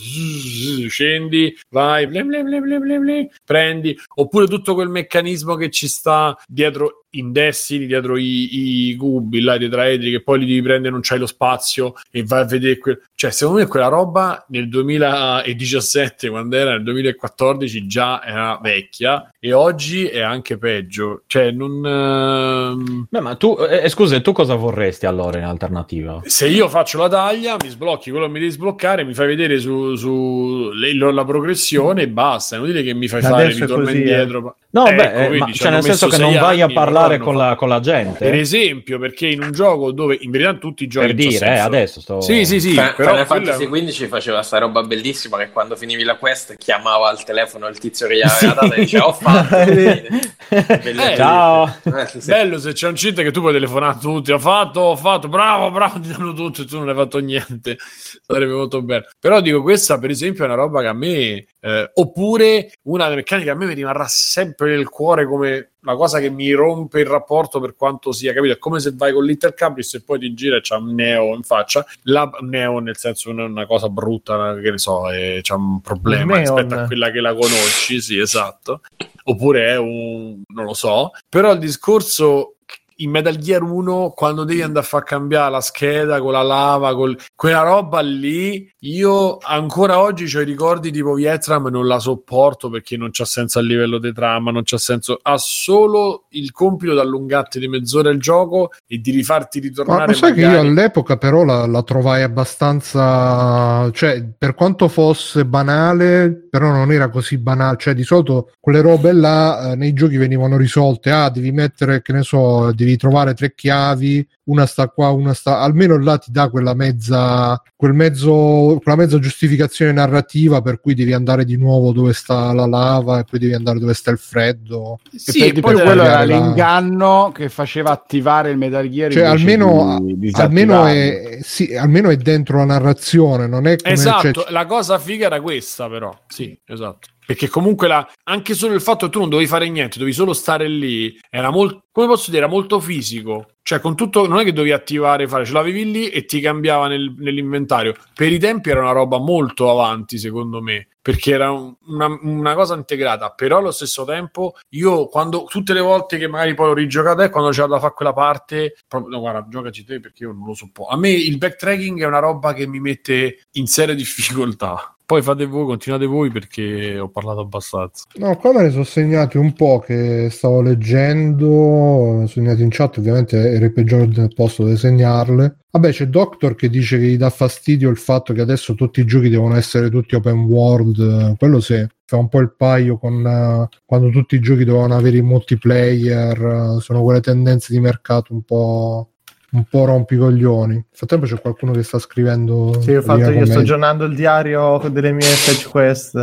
scendi, vai, ble ble ble prendi, oppure tutto quel meccanismo che ci sta dietro in Destiny, dietro i, i cubi, là, dietro Edri, che poi li devi prendere, non c'hai lo spazio e vai a vedere. quel- Cioè, secondo me quella roba nel 2017, quando era nel 2014, già era vecchia e oggi è anche peggio. Cioè, non. ehm, Beh, ma tu, eh, eh, scusa, tu cosa vorresti allora in alternativa? se io faccio la taglia, mi sblocchi quello che mi devi sbloccare, mi fai vedere su, su la progressione e basta. È inutile che mi fai Ma fare ritorno così, eh. No, Ecco, beh, eh, vedi, ma, ci cioè nel senso che non vai a parlare con la, con la gente. Per esempio, perché in un gioco dove in verità tutti i giochi Per dire, eh, adesso sto... Sì, sì, sì, Fa- però Final Fantasy un- XV faceva sta roba bellissima che quando finivi la quest chiamava al telefono il tizio che gli aveva data e diceva ho fatto. Bellissimo. Ciao. Eh, sì, sì. Bello se c'è un cheat che tu puoi telefonare a tutti, ho fatto, ho fatto, bravo, bravo, ti danno tutto e tu non hai fatto niente. Sarebbe molto bello. Però dico, questa per esempio è una roba che a me, eh, oppure una delle meccaniche che a me mi rimarrà sempre nel cuore come la cosa che mi rompe il rapporto per quanto sia, capito? È come se vai con l'Intercambris e poi ti gira e c'ha un neo in faccia. La neo nel senso non è una cosa brutta, che ne so, e c'ha un problema rispetto a quella che la conosci, sì, esatto oppure è un non lo so, però il discorso in Metal Gear 1 quando devi andare a far cambiare la scheda con la lava, col... quella roba lì, io ancora oggi ho i ricordi tipo Vietnam non la sopporto perché non c'ha senso a livello di trama, non c'ha senso, ha solo il compito di allungarti di mezz'ora il gioco e di rifarti ritornare. Ma lo sai magari... che io all'epoca però la, la trovai abbastanza, cioè per quanto fosse banale, però non era così banale, cioè di solito quelle robe là eh, nei giochi venivano risolte, ah devi mettere, che ne so, devi trovare tre chiavi, una sta qua, una sta, almeno là ti dà quella mezza, quel mezzo, quella mezza giustificazione narrativa per cui devi andare di nuovo dove sta la lava e poi devi andare dove sta il freddo. Sì, e poi quello era la... l'inganno che faceva attivare il Metal Gear. Cioè almeno, di, almeno, è, sì, almeno è dentro la narrazione, non è come... Esatto, cioè... la cosa figa era questa però, sì, esatto. Perché comunque la, anche solo il fatto che tu non dovevi fare niente, dovevi solo stare lì, era molto, come posso dire, era molto fisico. Cioè, con tutto, non è che dovevi attivare, fare, ce l'avevi lì e ti cambiava nel, nell'inventario. Per i tempi era una roba molto avanti, secondo me, perché era una, una, cosa integrata. Però allo stesso tempo, io quando tutte le volte che magari poi l'ho rigiocata è quando c'era da fare quella parte, proprio, no, guarda, giocaci te perché io non lo so. A me il backtracking è una roba che mi mette in serie difficoltà. Poi fate voi, continuate voi perché ho parlato abbastanza. No, qua me ne sono segnati un po' che stavo leggendo, segnati in chat, ovviamente era il peggiore del posto dove segnarle. Vabbè, c'è Doctor che dice che gli dà fastidio il fatto che adesso tutti i giochi devono essere tutti open world, quello sì, fa un po' il paio con uh, quando tutti i giochi dovevano avere i multiplayer, uh, sono quelle tendenze di mercato un po' un po' rompicoglioni. Nel frattempo c'è qualcuno che sta scrivendo. Sì, ho fatto, io sto aggiornando il diario delle mie fetch quest.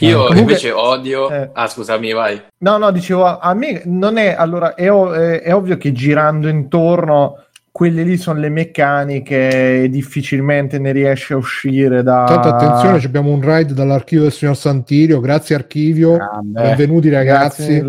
Io eh, comunque, invece odio. Eh, ah, scusami, vai. No, no, dicevo a me non è allora è, è, è ovvio che girando intorno quelle lì sono le meccaniche e difficilmente ne riesce a uscire da... Tanto attenzione, abbiamo un ride dall'archivio del signor Santirio, grazie archivio, Grande. benvenuti ragazzi.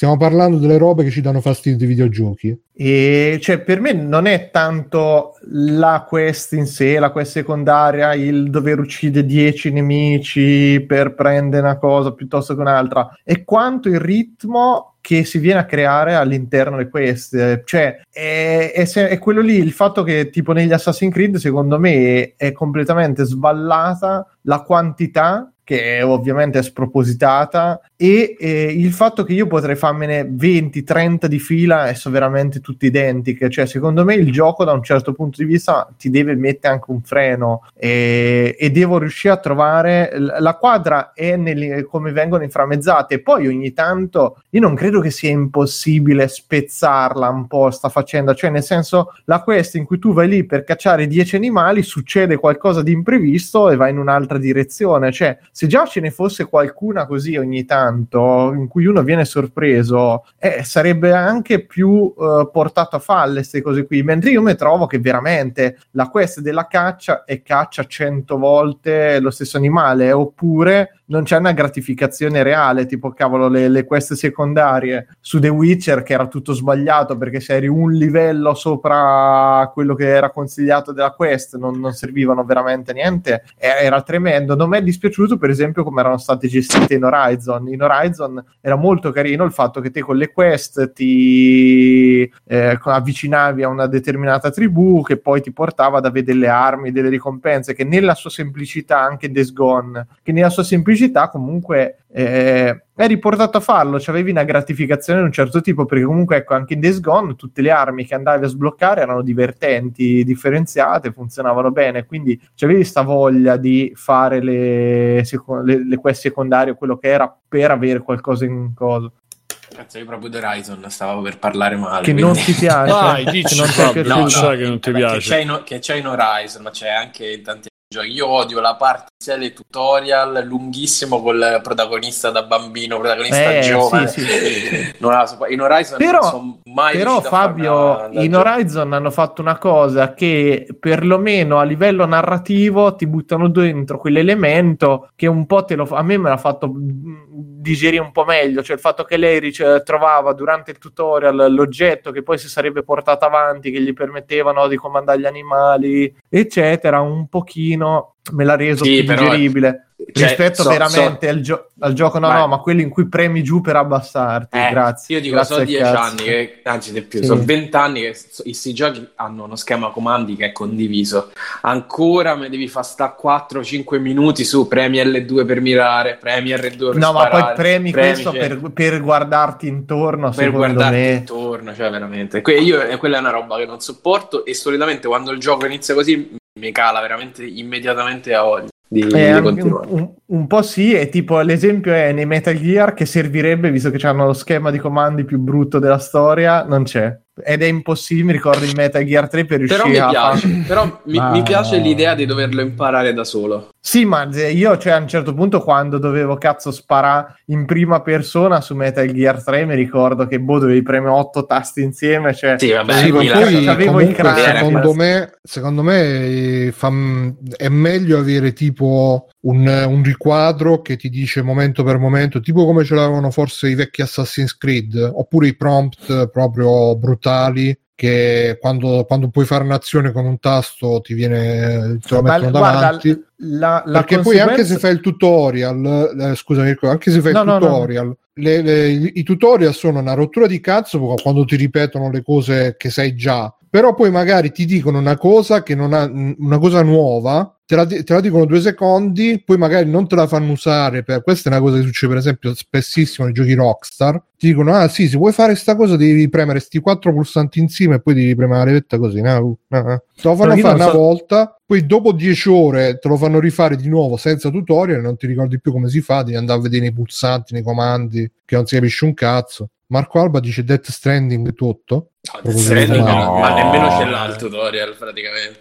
Stiamo parlando delle robe che ci danno fastidio dei videogiochi. E cioè, per me non è tanto la quest in sé, la quest secondaria, il dover uccidere 10 nemici per prendere una cosa piuttosto che un'altra, è quanto il ritmo che si viene a creare all'interno di queste. Cioè, è, è, è, quello lì, il fatto che tipo negli Assassin's Creed, secondo me, è, è completamente sballata la quantità che ovviamente è spropositata, e eh, il fatto che io potrei farmene 20-30 di fila e sono veramente tutte identiche. Cioè, secondo me il gioco, da un certo punto di vista, ti deve mettere anche un freno e, e devo riuscire a trovare la quadra è nel, come vengono inframmezzate. Poi ogni tanto io non credo che sia impossibile spezzarla un po' sta faccenda, cioè, nel senso, la quest in cui tu vai lì per cacciare 10 animali, succede qualcosa di imprevisto e vai in un'altra direzione. Cioè, se già ce ne fosse qualcuna così ogni tanto in cui uno viene sorpreso, eh, sarebbe anche più eh, portato a falle queste cose qui. Mentre io mi trovo che veramente la quest della caccia è caccia cento volte lo stesso animale, oppure non c'è una gratificazione reale, tipo cavolo le, le quest secondarie su The Witcher che era tutto sbagliato perché se eri un livello sopra quello che era consigliato della quest non, non servivano veramente niente, era tremendo. Non mi è dispiaciuto per esempio come erano state gestite in Horizon. In Horizon era molto carino il fatto che te con le quest ti eh, avvicinavi a una determinata tribù che poi ti portava ad avere delle armi, delle ricompense che nella sua semplicità, anche Days Gone, che nella sua semplicità pubblicità comunque eh, eri portato a farlo, cioè avevi una gratificazione di un certo tipo, perché comunque ecco anche in Days Gone tutte le armi che andavi a sbloccare erano divertenti, differenziate, funzionavano bene, quindi avevi questa voglia di fare le, le, le quest secondarie, quello che era per avere qualcosa in cosa. Cazzo, io proprio The Horizon stavo per parlare male. Che quindi... non ti piace. Dai, dici, che non, no, no, no, che non ti piace. Che c'è, in, che c'è in Horizon, ma c'è anche in tanti io odio la parte iniziale tutorial lunghissimo col protagonista da bambino, protagonista eh, giovane. Sì, sì. So, in Horizon però, non sono mai Però Fabio, in Horizon hanno fatto una cosa che perlomeno a livello narrativo ti buttano dentro quell'elemento che un po' te lo fa. A me me l'ha fatto digerire un po' meglio, cioè il fatto che lei ric- trovava durante il tutorial l'oggetto che poi si sarebbe portato avanti, che gli permettevano di comandare gli animali, eccetera, un pochino me l'ha reso sì, più digeribile. Cioè, Rispetto so- veramente al, gio- al gioco, no, Vai. no, ma quelli in cui premi giù per abbassarti. Eh, grazie. Io dico, grazie sono dieci cazzo. anni, che, anzi di più, Sì. sono vent'anni che so- questi giochi hanno uno schema comandi che è condiviso. Ancora mi devi far sta 4-5 minuti su premi L2 per mirare, premi R2 per No, ma sparare, poi premi, questo cioè, per, per guardarti intorno, per guardarti me. intorno, cioè veramente. Que- io, eh, quella è una roba che non sopporto e solitamente quando il gioco inizia così mi cala veramente immediatamente a voglia di, Eh, di un, continuare. un- un po' sì, e tipo l'esempio è nei Metal Gear che servirebbe, visto che hanno lo schema di comandi più brutto della storia, non c'è. Ed è impossibile, mi ricordo in Metal Gear 3 per Però riuscire mi a piace, però mi, Ma mi piace l'idea di doverlo imparare da solo. Sì, ma io, cioè, a un certo punto, quando dovevo cazzo sparare in prima persona su Metal Gear 3, mi ricordo che boh, dovevi premere otto tasti insieme. Cioè, Sì, vabbè, Sì, ma mi poi avevo i comunque, crack. secondo me, secondo me eh, fa- è meglio avere tipo un, un riquadro che ti dice momento per momento, tipo come ce l'avevano forse i vecchi Assassin's Creed, oppure i prompt proprio brutali che quando, quando puoi fare un'azione con un tasto ti viene te lo mettono guarda, davanti la, la perché poi anche conseguenza- se fai il tutorial eh, scusami anche se fai No, il no, no. tutorial le- le- i tutorial sono una rottura di cazzo quando ti ripetono le cose che sai già però poi magari ti dicono una cosa che non ha una cosa nuova te la, te la dicono due secondi poi magari non te la fanno usare per questa è una cosa che succede per esempio spessissimo nei giochi Rockstar ti dicono ah sì se vuoi fare sta cosa devi premere sti quattro pulsanti insieme e poi devi premere la levetta così no? Uh, uh. te lo fanno fare una so- volta poi dopo 10 ore te lo fanno rifare di nuovo senza tutorial non ti ricordi più come si fa devi andare a vedere nei pulsanti nei comandi che non si capisce un cazzo Marco Alba dice Death Stranding tutto No, Stranding così. no, ma No. nemmeno ce l'ha il tutorial praticamente.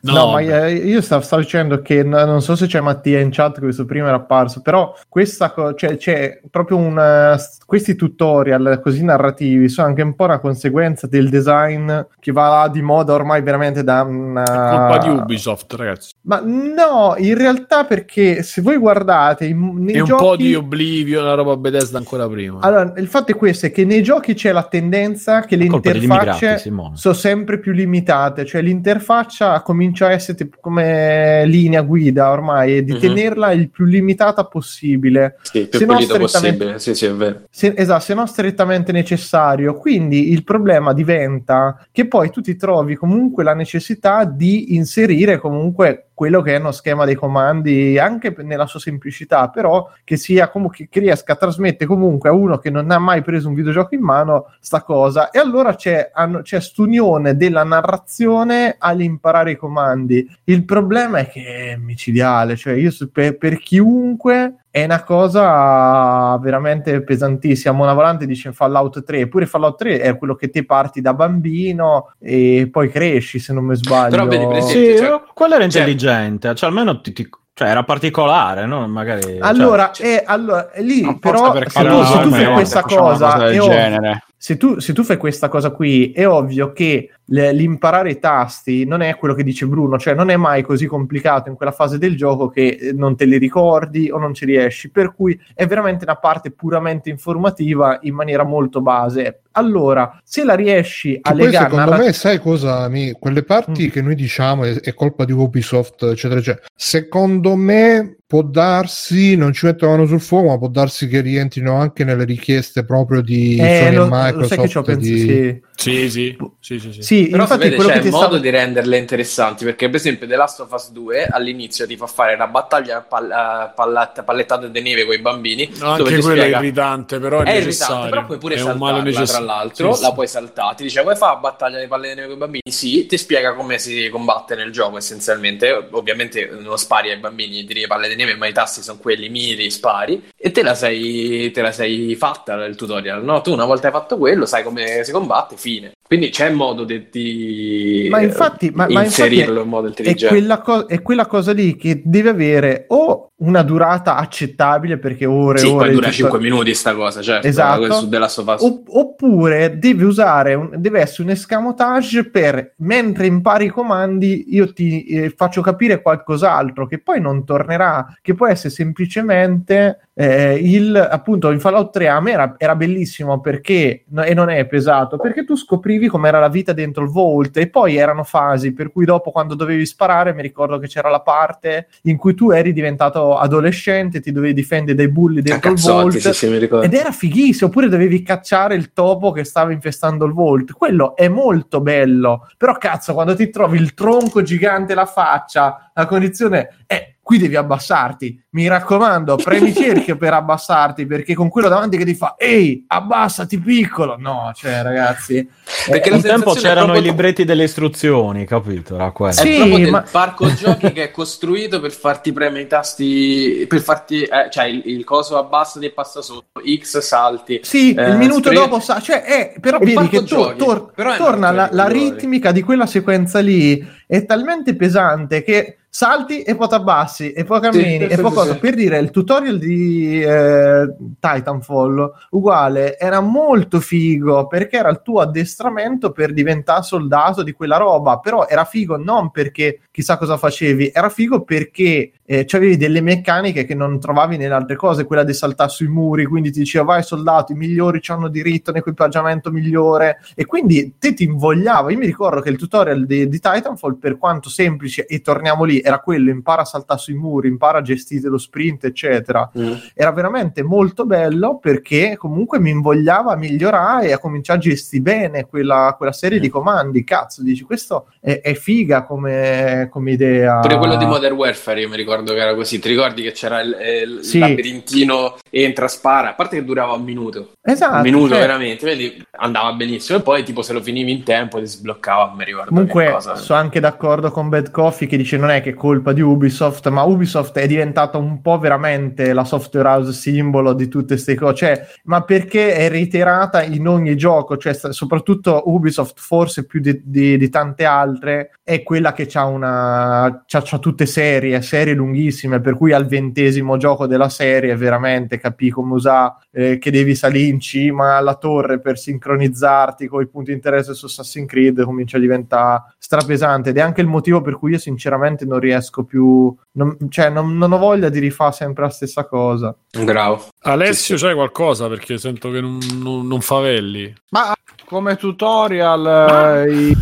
No, ma eh, io stavo, stavo dicendo che non so se c'è Mattia in chat, questo prima era apparso, però questa co- cioè, c'è proprio un eh, questi tutorial così narrativi sono anche un po' una conseguenza del design che va di moda ormai veramente da una... colpa di Ubisoft, ragazzi. Ma no, in realtà perché se voi guardate nei E un giochi... po' di Oblivion, la roba Bethesda ancora prima. Allora, il fatto è questo, è che nei giochi c'è la tendenza che le interfacce sono sempre più limitate, cioè l'interfaccia comincia a essere tipo come linea guida ormai e di Mhm. tenerla il più limitata possibile. Sì, più Se no, possibile. Sì, sì, è vero. Se, esatto, se non strettamente necessario. Quindi il problema diventa che poi tu ti trovi comunque la necessità di inserire comunque quello che è uno schema dei comandi anche nella sua semplicità, però che sia comunque che riesca a trasmettere comunque a uno che non ha mai preso un videogioco in mano sta cosa. E allora c'è, hanno- c'è st'unione della narrazione all'imparare i comandi. Il problema è che è micidiale, cioè io per, per chiunque è una cosa veramente pesantissima. Mona Volante dice in Fallout 3, eppure Fallout 3 è quello che ti parti da bambino e poi cresci, se non mi sbaglio. Però vedi, per esempio, Sì, cioè- quello era cioè- intelligente, cioè almeno ti, ti- cioè, era particolare, no? Magari, cioè- Allora, è, allora, è lì, però perché se tu, se tu fai questa una cosa, del genere. Se tu, se tu fai questa cosa qui, è ovvio che le- l'imparare i tasti non è quello che dice Bruno, cioè non è mai così complicato in quella fase del gioco che eh, non te li ricordi o non ci riesci, per cui è veramente una parte puramente informativa in maniera molto base. Allora, se la riesci a Che poi legare secondo narra- me, sai cosa? Mi- quelle parti Mm. che noi diciamo è, è colpa di Ubisoft, eccetera, eccetera. Secondo me può darsi, non ci mettono sul fuoco, ma può darsi che rientrino anche nelle richieste proprio di Eh, Sony lo, e Microsoft. lo sai che ci ho pensato, di- sì. Sì, sì, sì, sì, sì. Sì, Però infatti quello c'è il modo stavo... di renderle interessanti perché per esempio The Last of Us 2 all'inizio ti fa fare una battaglia pal- pallata- pallettata di neve con i bambini No, anche quello spiega- è irritante, però è, è irritante, però puoi pure è un saltarla tra necessario. l'altro, Sì, la puoi saltare, ti dice vuoi fare la battaglia di palle di neve con i bambini? Sì, ti spiega come si combatte nel gioco essenzialmente, ovviamente non spari ai bambini tiri le palle di neve, ma i tasti sono quelli, miri, spari e te la sei, te la sei fatta il tutorial, no? Tu una volta hai fatto quello, sai come si combatte, fine. Quindi c'è modo di, di Ma infatti- ma- ma infatti inserirlo in modo è intelligente. quella, co- è quella cosa lì che deve avere o una durata accettabile perché ore e Sì, ore poi dura tutto- 5 minuti sta cosa, certo, Esatto. su of Us. Opp- oppure deve usare un, deve essere un escamotage per mentre impari i comandi io ti eh, faccio capire qualcos'altro che poi non tornerà che può essere semplicemente eh, il appunto in Fallout 3 a me era, era bellissimo perché no- e non è pesato perché tu scoprivi com'era la vita dentro il vault e poi erano fasi per cui dopo quando dovevi sparare mi ricordo che c'era la parte in cui tu eri diventato adolescente, ti dovevi difendere dai bulli dentro il cazzotti, vault. sì, sì. Ed era fighissimo, oppure dovevi cacciare il topo che stava infestando il vault. Quello è molto bello. Però cazzo, quando ti trovi il tronco gigante la faccia, la condizione è qui devi abbassarti. Mi raccomando, premi cerchio per abbassarti, perché con quello davanti che ti fa "Ehi, abbassati piccolo". No, cioè ragazzi, Perché eh, Un tempo è c'erano i proprio- libretti delle istruzioni, capito? Era quello. È Sì, proprio del ma- parco giochi che è costruito per farti premere i tasti, per farti, eh, cioè il, il coso abbassa e passa sotto, X salti. Sì, Eh, il minuto sprint- dopo sa, cioè, è, però Il vedi che to- tor- però è torna la, la ritmica di quella sequenza lì è talmente pesante che salti e poi ti abbassi e poi cammini Sì, e poi cosa. sì. Per dire, il tutorial di eh, Titanfall uguale era molto figo perché era il tuo addestramento per diventare soldato di quella roba, però era figo non perché chissà cosa facevi, era figo perché eh, avevi delle meccaniche che non trovavi nelle altre cose, quella di saltare sui muri, quindi ti diceva vai soldato, i migliori hanno diritto un equipaggiamento migliore e quindi te ti invogliava. Io mi ricordo che il tutorial di, di Titanfall, per quanto semplice, e torniamo lì, era quello, impara a saltare sui muri, impara a gestire lo sprint, eccetera. Mm. Era veramente molto bello perché comunque mi invogliava a migliorare e a cominciare a gestire bene quella, quella serie di comandi. Cazzo, dici, questo è, è figa come, come idea. Pure quello di Modern Warfare, io mi ricordo che era così. Ti ricordi che c'era il, eh, il Sì. labirintino, entra, spara, a parte che durava un minuto. Esatto. un minuto cioè- veramente, quindi andava benissimo. E poi, tipo, se lo finivi in tempo, ti sbloccava. Mi ricordo Comunque sono anche d'accordo con Bad Coffee che dice non è che è colpa di Ubisoft, ma Ubisoft è diventata un po' veramente la software house simbolo di tutte queste cose, cioè, ma perché è reiterata in ogni gioco, cioè soprattutto Ubisoft forse più di, di- di tante altre è quella che ha una c'ha, c'ha tutte serie, serie lunghissime, per cui al ventesimo gioco della serie veramente capì come usare eh, che devi salire in cima alla torre per sincronizzarti con i punti di interesse su Assassin's Creed comincia a diventare strapesante ed è anche il motivo per cui io sinceramente non riesco più non, cioè non, non ho voglia di rifare sempre la stessa cosa Bravo. Alessio, c'hai qualcosa? Perché sento che non, non- non favelli. Ma come tutorial, eh, i-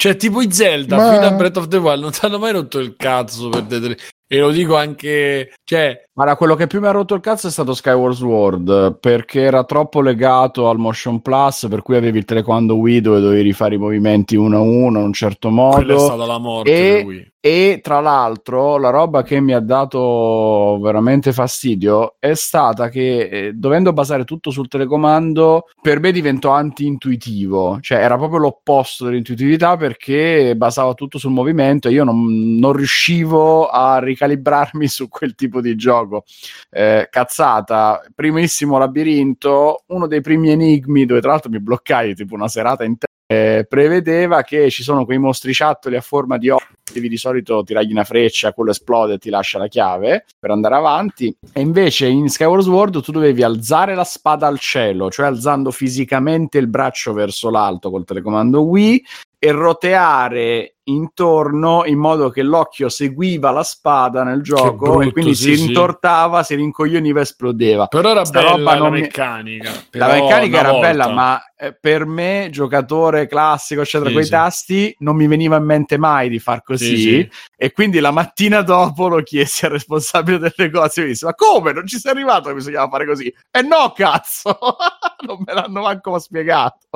Cioè, tipo i Zelda, Ma- fino a Breath of the Wild, non ti hanno mai rotto il cazzo per dei- E lo dico anche... Cioè, Guarda, quello che più mi ha rotto il cazzo è stato Skyward Sword perché era troppo legato al Motion Plus, per cui avevi il telecomando Wii dove dovevi rifare i movimenti uno a uno in un certo quella è modo. stata la morte e- per lui. E tra l'altro, la roba che mi ha dato veramente fastidio è stata che eh, dovendo basare tutto sul telecomando, per me diventò anti-intuitivo, cioè era proprio l'opposto dell'intuitività perché basava tutto sul movimento e io non, non riuscivo a ricalibrarmi su quel tipo di gioco. Eh, cazzata, primissimo labirinto, uno dei primi enigmi dove tra l'altro mi bloccai tipo una serata intera. Eh, prevedeva che ci sono quei mostriciattoli a forma di occhio devi di solito tirargli una freccia, quello esplode e ti lascia la chiave per andare avanti. E invece in Skyward Sword tu dovevi alzare la spada al cielo, cioè alzando fisicamente il braccio verso l'alto col telecomando Wii e roteare intorno in modo che l'occhio seguiva la spada nel gioco brutto, e quindi sì, si sì. intortava, si rincoglioniva e esplodeva. Però era Sta bella la mi- meccanica. La meccanica era volta. bella, ma eh, per me, giocatore classico, eccetera, Sì, con i sì. tasti, non mi veniva in mente mai di far così. Sì, sì. E quindi la mattina dopo lo chiesi al responsabile del negozio e mi disse: Ma come? Non ci sei arrivato che bisognava fare così? E no, cazzo! non me l'hanno manco spiegato.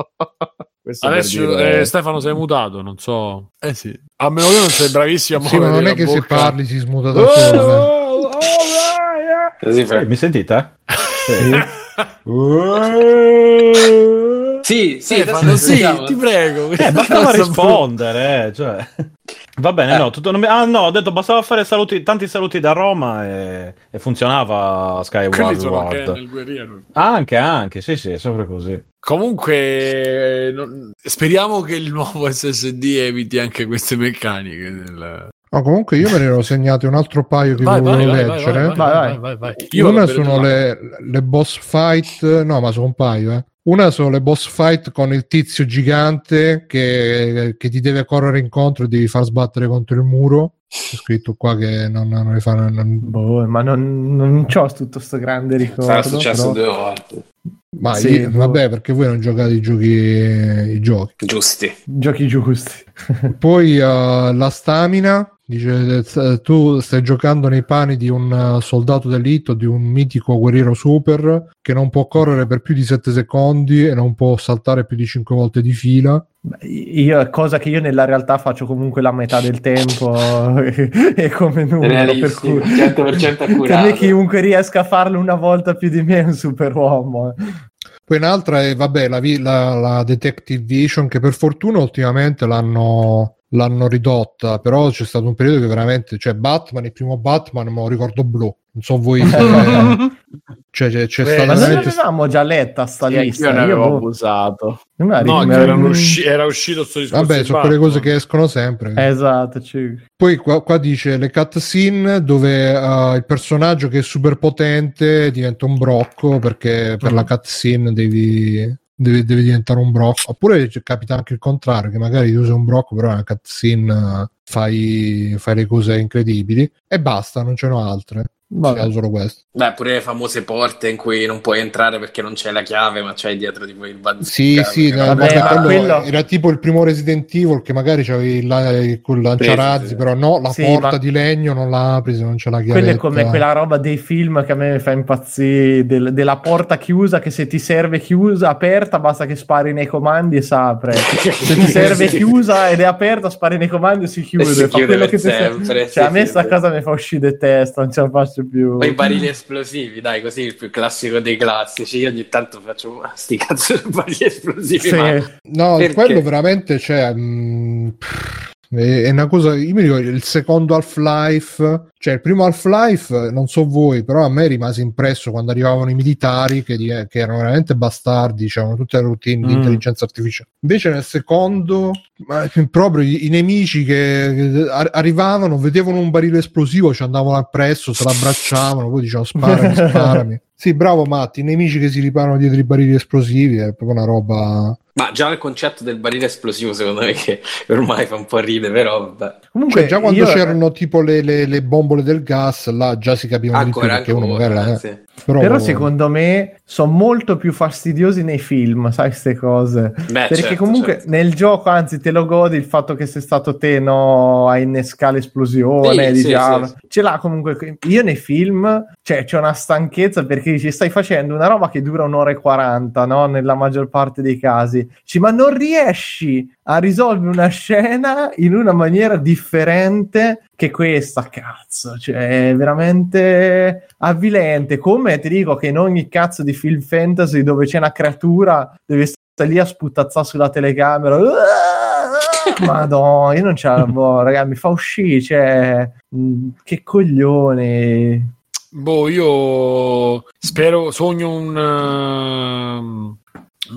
Questo Adesso dire- eh, Stefano sei mutato, non so. Eh sì. A meno che non sei bravissimo a Sì, ma non è che se bocca. parli si smuta Oh, da solo. eh. oh, oh, yeah, Così Eh, mi sentite? Sì, sì, adesso Stefano, lo sì, ti prego. Eh, bastava rispondere, eh, cioè. Va bene, no, tutto non mi- Ah, no, ho detto bastava fare saluti, tanti saluti da Roma e, e funzionava Skyward Sword. Anche, anche, sì, sì, è sempre così. Comunque, non- speriamo che il nuovo SSD eviti anche queste meccaniche. del- No, comunque io me ne ero segnato un altro paio che Vai, vai, volevo vai, vai, leggere. vai, vai, vai, vai. Io Una sono le, le boss fight, no, ma sono un paio, eh. Una sono le boss fight con il tizio gigante che, che ti deve correre incontro e devi far sbattere contro il muro. C'è scritto qua che non, non le fa. non- Boh, ma non, non c'ho tutto sto grande ricordo Sarà successo però- due volte. ma Sì, io- boh. vabbè, perché voi non giocate i giochi. I giochi. Giusti. giochi giusti Poi uh, la stamina, Dice, eh, tu stai giocando nei panni di un uh, soldato d'elite o di un mitico guerriero super che non può correre per più di 7 secondi e non può saltare più di 5 volte di fila. Io, cosa che io nella realtà faccio comunque la metà del tempo e come nulla. Per cui 100% per me accurato. chiunque riesca a farlo una volta più di me è un superuomo. Poi un'altra è, vabbè, la, la- la Detective Vision che per fortuna ultimamente l'hanno, l'hanno ridotta, però c'è stato un periodo che veramente, cioè Batman, il primo Batman, me lo ricordo blu. Non so voi, cioè c'è, c'è Beh, Ma non veramente... l'avevamo già letta sta Io lista? ne avevo boh, abusato. No, la- erano usci- era uscito sto discorso. Vabbè, sono quelle cose che escono sempre. Esatto, ci- Poi qua, qua dice le cutscene dove uh, il personaggio che è super potente diventa un brocco perché per la cutscene devi, devi, devi diventare un brocco. Oppure capita anche il contrario, che magari tu sei un brocco, però nella cutscene fai, fai le cose incredibili e basta, non ce ne sono altre. Vabbè. C'è solo questo. Beh, pure le famose porte in cui non puoi entrare perché non c'è la chiave, ma c'hai dietro tipo il bazooka. Sì, sì, no, Vabbè, vabbè, ma quello quello- era tipo il primo Resident Evil che magari c'avevi il, la- il lanciarazzi, Sì, sì, però no, la Sì, porta ma- di legno non la apri se non c'è la chiave. Quella è come quella roba dei film che a me mi fa impazzire, del- della porta chiusa che se ti serve chiusa, aperta, basta che spari nei comandi e si apre. Se ti serve chiusa ed è aperta, spari nei comandi e si chiude. E si fa chiude quello per che ti serve. sempre, Cioè, sì, a me sì, sta sì. cosa mi fa uscire di testa, non ce la faccio più. Poi i barili esplosivi, dai, così il più classico dei classici. Io ogni tanto faccio "Ah, sti cazzo di barili esplosivi. Sì. ma- No, Perché? quello veramente c'è. mh, è una cosa. Io mi ricordo il secondo Half-Life, cioè il primo Half-Life, non so voi, però a me rimase impresso quando arrivavano i militari che, di- che erano veramente bastardi, c'erano tutte le routine di Mm. intelligenza artificiale. Invece nel secondo, proprio i, i nemici che, che ar- arrivavano, vedevano un barile esplosivo, ci andavano appresso, se l'abbracciavano, poi dicevano sparami, sparami. Sì, bravo Matti, i nemici che si riparano dietro i barili esplosivi è proprio una roba. Ma già il concetto del barile esplosivo, secondo me, che ormai fa un po' ridere, però vabbè. Comunque, Cioè, già quando io- c'erano tipo le, le- le bombole del gas, là già si capivano di più Ancora, perché uno ancora, magari la- sì. Però, Però secondo me sono molto più fastidiosi nei film, sai, queste cose. Beh, Perché certo, comunque certo. nel gioco, anzi, te lo godi il fatto che sei stato te no, a innescare l'esplosione. Sì, dici, sì, sì, sì. Ce l'ha comunque. Io nei film, cioè, c'è una stanchezza perché dici, stai facendo una roba che dura un'ora e 40, no? Nella maggior parte dei casi. Dici, ma non riesci a risolvere una scena in una maniera differente che questa, cazzo, cioè è veramente avvilente. Come ti dico che in ogni cazzo di film fantasy dove c'è una creatura deve stare lì a sputazzare sulla telecamera. Madonna, io non ce la boh, raga, mi fa uscire, cioè, mh, che coglione. Boh, io spero, sogno un. un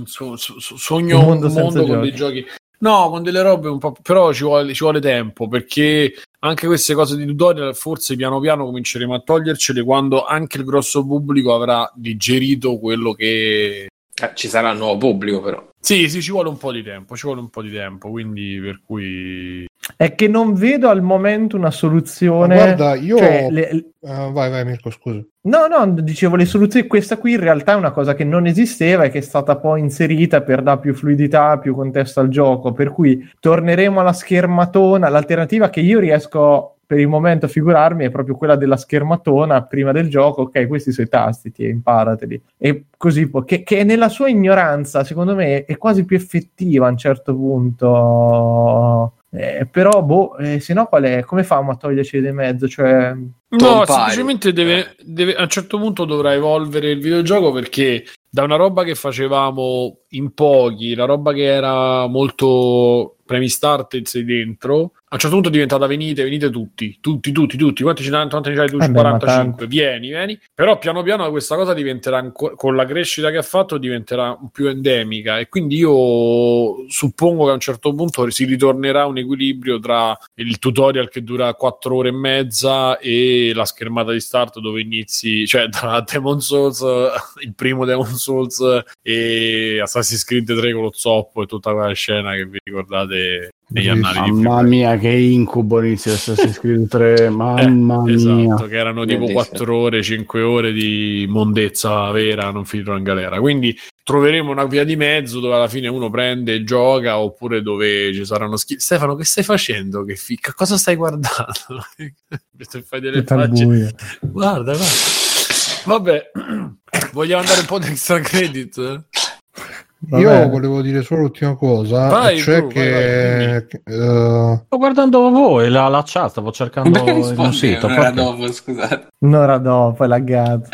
so- so- so- sogno Un un mondo mondo, senza con giochi. dei giochi. No, con delle robe un po'. Però ci vuole, ci vuole tempo perché anche queste cose di tutorial forse piano piano cominceremo a togliercele quando anche il grosso pubblico avrà digerito quello che. Eh, ci sarà un nuovo pubblico, però. Sì, sì, ci vuole un po' di tempo, ci vuole un po' di tempo, quindi per cui... È che non vedo al momento una Ma soluzione. guarda, io cioè, le- Eh, vai, vai, Mirko, scusa. No, no, dicevo le soluzioni. Questa qui in realtà è una cosa che non esisteva e che è stata poi inserita per dare più fluidità, più contesto al gioco. Per cui torneremo alla schermatona. L'alternativa che io riesco per il momento a figurarmi è proprio quella della schermatona prima del gioco. Ok, questi sono i tasti, ti imparateli. E così può. Che, che nella sua ignoranza, secondo me, è quasi più effettiva a un certo punto. Eh, però, boh, eh, se no, qual è? Come famo a toglierci di mezzo? Cioè, No, semplicemente deve, deve- a un certo punto dovrà evolvere il videogioco perché da una roba che facevamo in pochi, la roba che era molto premi start sei dentro, a un certo punto è diventata venite, venite tutti, tutti, tutti, tutti, quanti ce ne quanti ce n'hai tu? Eh beh, ma 45, vieni, vieni, però piano piano questa cosa diventerà, anco- con la crescita che ha fatto, diventerà più endemica e quindi io suppongo che a un certo punto si ritornerà a un equilibrio tra il tutorial che dura 4 ore e mezza e la schermata di start dove inizi, cioè tra Demon Souls, il primo Demon Souls e Assassin's Assassin's Creed 3 con lo zoppo e tutta quella scena che vi ricordate negli Sì, annali di Mamma mia, che incubo inizia Assassin's Creed 3. Mamma Eh, mia. esatto, che erano tipo Bellissimo. 4 ore, 5 ore di mondezza vera, non finito in galera. Quindi troveremo una via di mezzo dove alla fine uno prende e gioca, oppure dove ci saranno schifo. Stefano, che stai facendo? Che fica? Cosa stai guardando? Se fai delle facce. Guarda, guarda. Vabbè, vogliamo andare un po' di extra credit? eh? Io Vabbè. volevo dire solo l'ultima cosa, Vai, cioè vai, che che, eh, Sto guardando voi, la, la chat, stavo cercando un sito. un'ora dopo, scusate. Un'ora dopo, è laggato.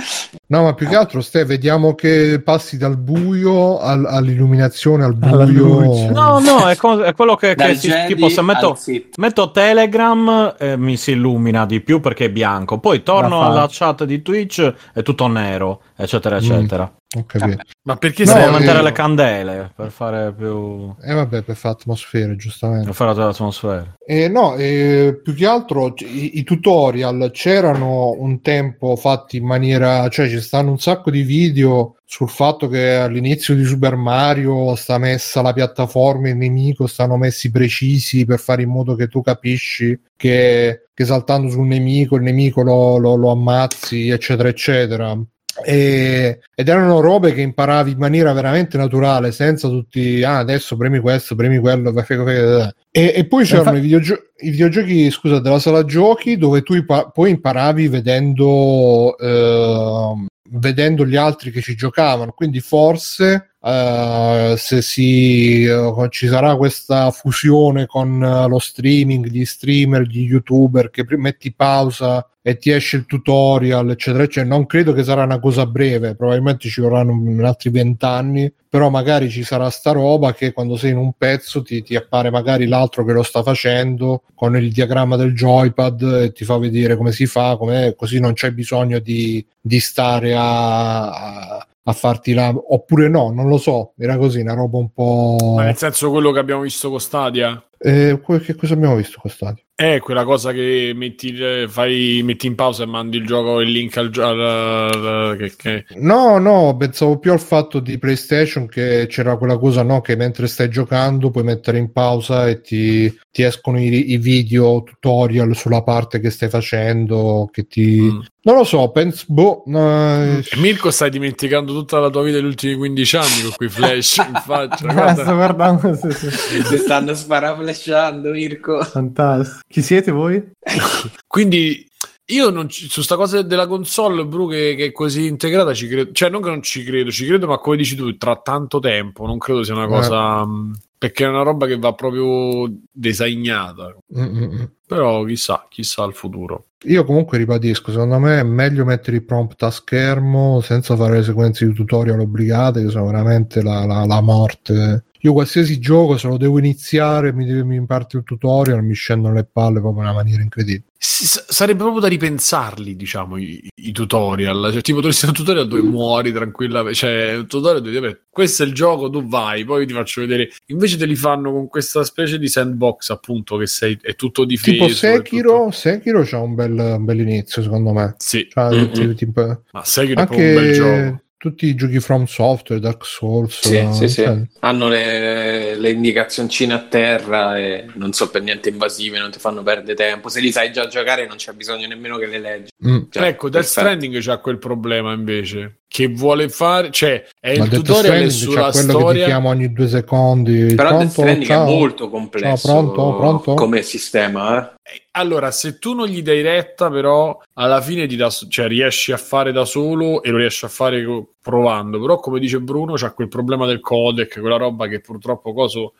no, ma più che altro, Ste, vediamo che passi dal buio al- all'illuminazione, al buio. No, no, è, co- è quello che, che si, tipo se metto, metto Telegram eh, mi si illumina di più perché è bianco, poi torno La alla chat di Twitch è tutto nero, eccetera, eccetera. Ho capito. Ma perché No, Devo sei eh, aumentare io- le candele per fare più... E vabbè, per fare atmosfere, giustamente. per fare l'atmosfera. Eh, no, eh, più che altro i, i tutorial c'erano un tempo fatti in maniera, cioè ci stanno un sacco di video sul fatto che all'inizio di Super Mario sta messa la piattaforma e il nemico stanno messi precisi per fare in modo che tu capisci che, che saltando sul nemico il nemico lo, lo- lo ammazzi, eccetera, eccetera. E- ed erano robe che imparavi in maniera veramente naturale, senza tutti, ah, adesso premi questo, premi quello, e, e poi c'erano Infa- i, videogio- i videogiochi, scusa, della sala giochi dove tu ipa- poi imparavi vedendo, ehm, vedendo gli altri che ci giocavano. Quindi forse eh, se si, eh, ci sarà questa fusione con eh, lo streaming, gli streamer, gli youtuber che pri- metti pausa e ti esce il tutorial, eccetera, eccetera. Non credo che sarà una cosa breve, probabilmente ci vorranno un- altri vent'anni, però magari ci sarà sta roba che quando sei in un pezzo ti, ti appare magari l'altro che lo sta facendo con il diagramma del joypad e ti fa vedere come si fa, com'è, così non c'è bisogno di, di stare a, a- a farti la... oppure no, non lo so, era così, una roba un po'... Ma nel senso quello che abbiamo visto con Stadia? Eh, che cosa abbiamo visto qua stadio? È quella cosa che metti, eh, fai, metti in pausa e mandi il gioco il link al gioco. Che, che... No, no, pensavo più al fatto di PlayStation che c'era quella cosa, no, che mentre stai giocando puoi mettere in pausa e ti, ti escono i, i video tutorial sulla parte che stai facendo, che ti... Mm. Non lo so, penso... Boh, no, eh, E Mirko stai dimenticando tutta la tua vita degli ultimi 15 anni con quei flash in faccia. Guarda. sto guardando. sì, sì. Si stanno sparaflashando, Mirko. Fantastico. Chi siete voi? Quindi io non ci- su sta cosa della console, Bru, che, che è così integrata, ci credo. Cioè, non che non ci credo, ci credo, ma come dici tu, tra tanto tempo, non credo sia una Eh. cosa. mh, Perché è una roba che va proprio designata. mm. Però chissà, chissà il futuro. Io comunque ribadisco, secondo me è meglio mettere i prompt a schermo senza fare le sequenze di tutorial obbligate, che sono veramente la, la- la morte. Io qualsiasi gioco, se lo devo iniziare, mi, mi parte il tutorial, mi scendono le palle proprio in una maniera incredibile. S- sarebbe proprio da ripensarli, diciamo, i, i tutorial. Cioè, tipo, dovresti un tutorial dove muori tranquillamente. Cioè, un tutorial dove vabbè, questo è il gioco, tu vai, poi ti faccio vedere. Invece te li fanno con questa specie di sandbox, appunto, che sei, è tutto difeso. Tipo è tutto- Sekiro, Sekiro c'ha un bel, un bel inizio, secondo me. Sì, C'ha Mm-mm. ti- ma Sekiro è proprio un bel gioco. Tutti i giochi From Software, Dark Souls. Sì, eh, sì, sì. cioè, Hanno le, le indicazioncine a terra e non so per niente invasive, non ti fanno perdere tempo. Se li sai già giocare non c'è bisogno nemmeno che le leggi. mm. Cioè, ecco, Death. Stranding c'ha quel problema invece. Che vuole fare, cioè, è Ma il Death tutorial sulla c'ha quello che ti storia. chiama ogni due secondi. Però Death Pronto? Stranding Ciao. è molto complesso Ciao, pronto? Pronto? come sistema. eh. Eh, Allora, se tu non gli dai retta, però alla fine ti dà, cioè, riesci a fare da solo e lo riesci a fare provando. Però, come dice Bruno, c'ha quel problema del codec, quella roba che purtroppo coso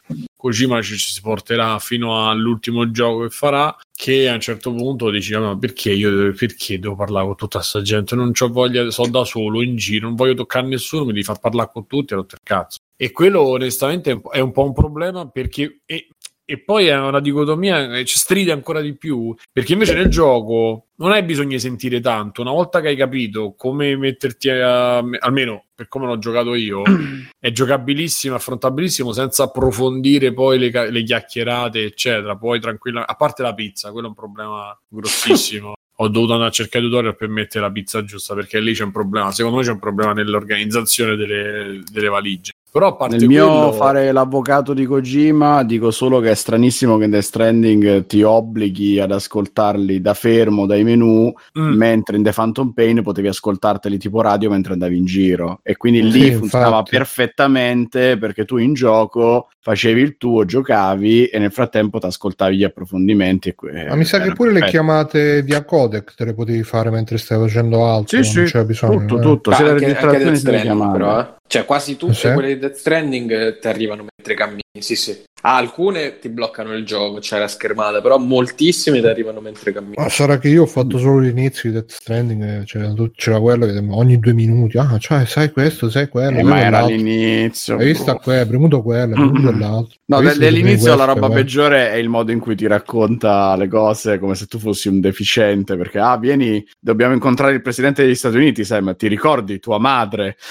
Kojima ci, si porterà fino all'ultimo gioco che farà. Che a un certo punto dici: "Ah, Ma perché io perché devo parlare con tutta sta gente? Non ho voglia, so da solo in giro, non voglio toccare nessuno, mi devi far parlare con tutti e cazzo. E quello, onestamente, è un po' un problema perché. E, e poi è una dicotomia che ci stride ancora di più perché invece nel gioco non hai bisogno di sentire tanto. Una volta che hai capito come metterti a, almeno per come l'ho giocato io è giocabilissimo, affrontabilissimo senza approfondire poi le, le chiacchierate eccetera. Poi tranquilla a parte la pizza quello è un problema grossissimo. Ho dovuto andare a cercare tutorial per mettere la pizza giusta perché lì c'è un problema secondo me c'è un problema nell'organizzazione delle, delle valigie Però a parte Nel mio quello... fare l'avvocato di Kojima dico solo che è stranissimo che in Death Stranding ti obblighi ad ascoltarli da fermo dai menu, Mm. mentre in The Phantom Pain potevi ascoltarteli tipo radio mentre andavi in giro. E quindi Sì, lì infatti. funzionava perfettamente perché tu in gioco facevi il tuo, giocavi e nel frattempo ti ascoltavi gli approfondimenti. E que- Ma mi sa che pure le perfetto. chiamate via codec te le potevi fare mentre stai facendo altro. Sì, non sì, c'era bisogno. tutto, eh. tutto, Ah, le anche, anche sia le Stranding, chiamate. però, eh. Cioè, quasi tutte Sì? quelle di Death Stranding eh, ti arrivano mentre cammini. Sì, sì. Ah, alcune ti bloccano il gioco, c'è la schermata, però moltissime ti arrivano mentre cammini. Ma sarà che io ho fatto solo l'inizio di Death Stranding, eh, c'era, c'era quello che ogni due minuti, ah, cioè, sai questo, sai quello, Eh, quello ma era l'altro. all'inizio. Hai visto quello, hai premuto quello, hai premuto Mm. l'altro. No, che dell'inizio la roba eh? peggiore è il modo in cui ti racconta le cose come se tu fossi un deficiente, perché ah, vieni, dobbiamo incontrare il presidente degli Stati Uniti, sai, ma ti ricordi tua madre?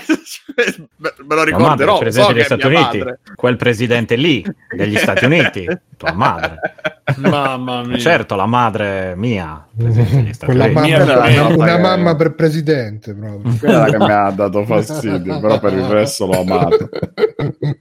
Me me lo ricorderò, il presidente so degli Stati Uniti, madre. quel presidente lì degli Stati Uniti, tua madre. Mamma mia. Certo, la madre mia, Quella Uniti. mamma, Mia una, una che- mamma per presidente proprio. Quella che mi ha dato fastidio, però per il resto l'ho amato.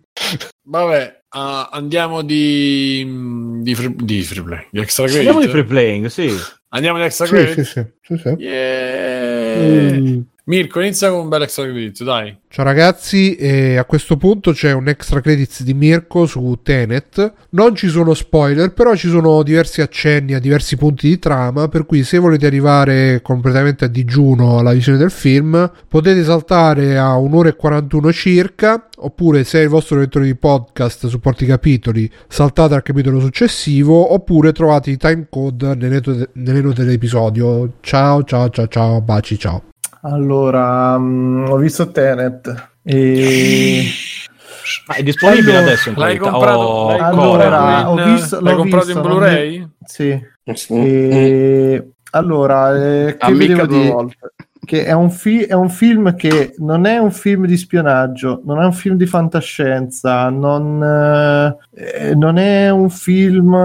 Vabbè, ah, andiamo di... di, free, di free play, di extra credit. Andiamo di free playing, sì. Andiamo di extra sì, credit? sì, sì, sì, sì. Yeah. Mm. Mirko, inizia con un bel extra credit, dai. Ciao ragazzi, e a questo punto c'è un extra credits di Mirko su Tenet. Non ci sono spoiler, però ci sono diversi accenni a diversi punti di trama, per cui se volete arrivare completamente a digiuno alla visione del film, potete saltare a un'ora e 41 circa, oppure se il vostro lettore di podcast supporti i capitoli, saltate al capitolo successivo, oppure trovate i time code nelle, nelle note dell'episodio. Ciao, ciao, ciao, ciao, baci, ciao. Allora, mm, ho visto Tenet e Ma è disponibile Allora, adesso in L'hai qualità? comprato, o l'hai Allora, comprato in, ho visto- l'hai comprato visto, in Blu-ray? sì. Mm. E allora, eh, che due dire? volte. Che è un, fi- è un film che non è un film di spionaggio, non è un film di fantascienza, non, eh, non è un film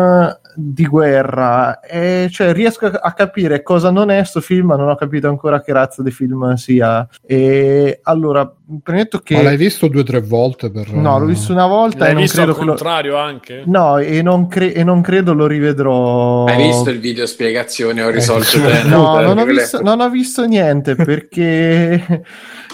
di guerra. E, cioè, riesco a, capire cosa non è sto film, ma non ho capito ancora che razza di film sia. E allora, premetto che Ma l'hai visto due o tre volte? Per... no, l'ho visto una volta e L'hai non visto credo al che lo... contrario anche? No, e non, cre- e non credo lo rivedrò. Hai visto il video spiegazione? Ho risolto Eh. No, non ho, visto, non ho visto niente perché. non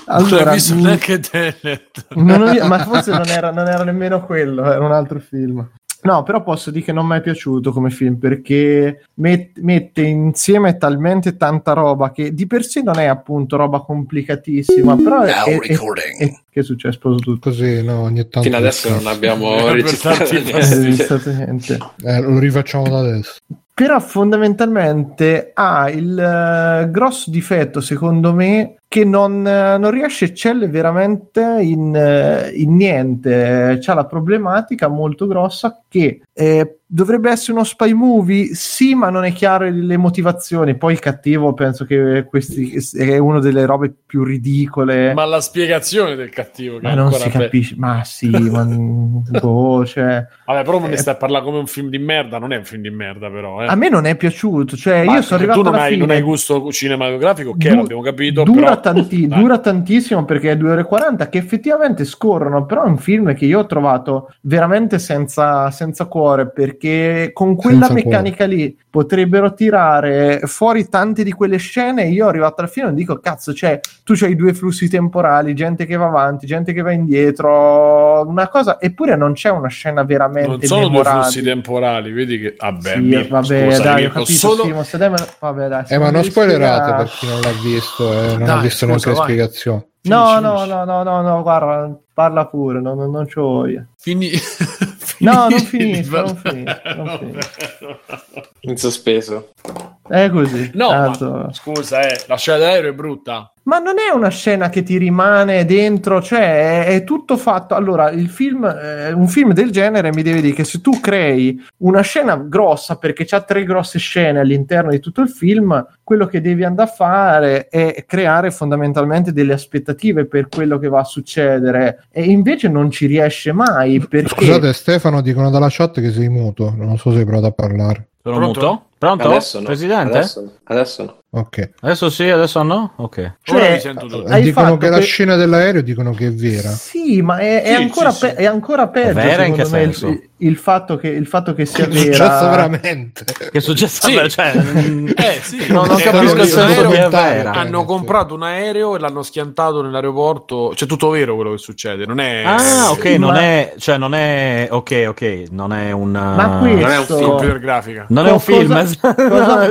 allora, hai visto mh, neanche Tenet. non ho- ma forse non era, non era nemmeno quello, era un altro film. No, però posso dire che non mi è piaciuto come film perché met- mette insieme talmente tanta roba che di per sé non è appunto roba complicatissima, però è, è- è- è- che è successo? Tutto. Così, no, ogni tanto. Fino adesso non abbiamo registrato niente. Eh, lo rifacciamo da adesso. però fondamentalmente ha il eh, grosso difetto secondo me che non, eh, non riesce a eccelle veramente in, eh, in niente c'ha la problematica molto grossa che eh, dovrebbe essere uno spy movie sì ma non è chiaro le motivazioni poi il cattivo penso che questi è una delle robe più ridicole Ma la spiegazione del cattivo che ma non si capisce ma sì ma boh, cioè, Vabbè, però ne Eh. stai a parlare come un film di merda, non è un film di merda però, eh. a me non è piaciuto cioè Ma io sono arrivato tu non hai, fine non hai gusto cinematografico, ok, Du- l'abbiamo capito, dura, però... tanti- dura tantissimo perché è 2 ore e 40 che effettivamente scorrono però è un film che io ho trovato veramente senza, senza cuore perché con quella Senza meccanica lì potrebbero tirare fuori tante di quelle scene io arrivato alla fine e dico cazzo cioè tu c'hai due flussi temporali gente che va avanti gente che va indietro una cosa eppure non c'è una scena veramente Non sono due memorabile. flussi temporali, vedi che... Vabbè, Sì, Mirko, vabbè, scusa, dai, ho capito, solo... Simo, se dai, me- vabbè, dai, Eh, ma non spoilerate spiegare- per chi non l'ha visto, eh, non Dai, visto scusa, le vai. spiegazioni. No, Finisci, no, finisci. no, no, no, no, guarda, parla pure, no, no, non c'ho voglia. Fini... No, non finisco, non finisco, non In sospeso. È così. No, ma, scusa, eh, la scena d'aereo è brutta. Ma non è una scena che ti rimane dentro, cioè è, è tutto fatto. Allora, il film, eh, un film del genere mi deve dire che se tu crei una scena grossa, perché c'ha tre grosse scene all'interno di tutto il film, quello che devi andare a fare è creare fondamentalmente delle aspettative per quello che va a succedere. E invece non ci riesce mai perché. Scusate, Stefano, dicono dalla chat che sei muto. Non so se hai provato a parlare. Sono Pronto? muto? Pronto? Adesso no. Presidente? Adesso, adesso no. Ok. Adesso sì, adesso no? Ok. Ora Cioè, dicono fatto che la scena dell'aereo dicono che è vera. Sì, ma è, è Sì, ancora, sì, pe- sì. è ancora peggio Vera in che senso? il, il fatto che, il fatto che sia Che è successo vera. veramente. Che è successo? Sì. Cioè, mm, Eh sì, non, non Eh, capisco di è vera. hanno comprato un aereo e l'hanno schiantato nell'aeroporto. C'è tutto vero quello che succede, non è Ah, ok, Sì, non ma- è, cioè non è, ok, ok, non è un, Ma uh, questo- non è un film computer grafica. non è un Cosa- film, Cosa,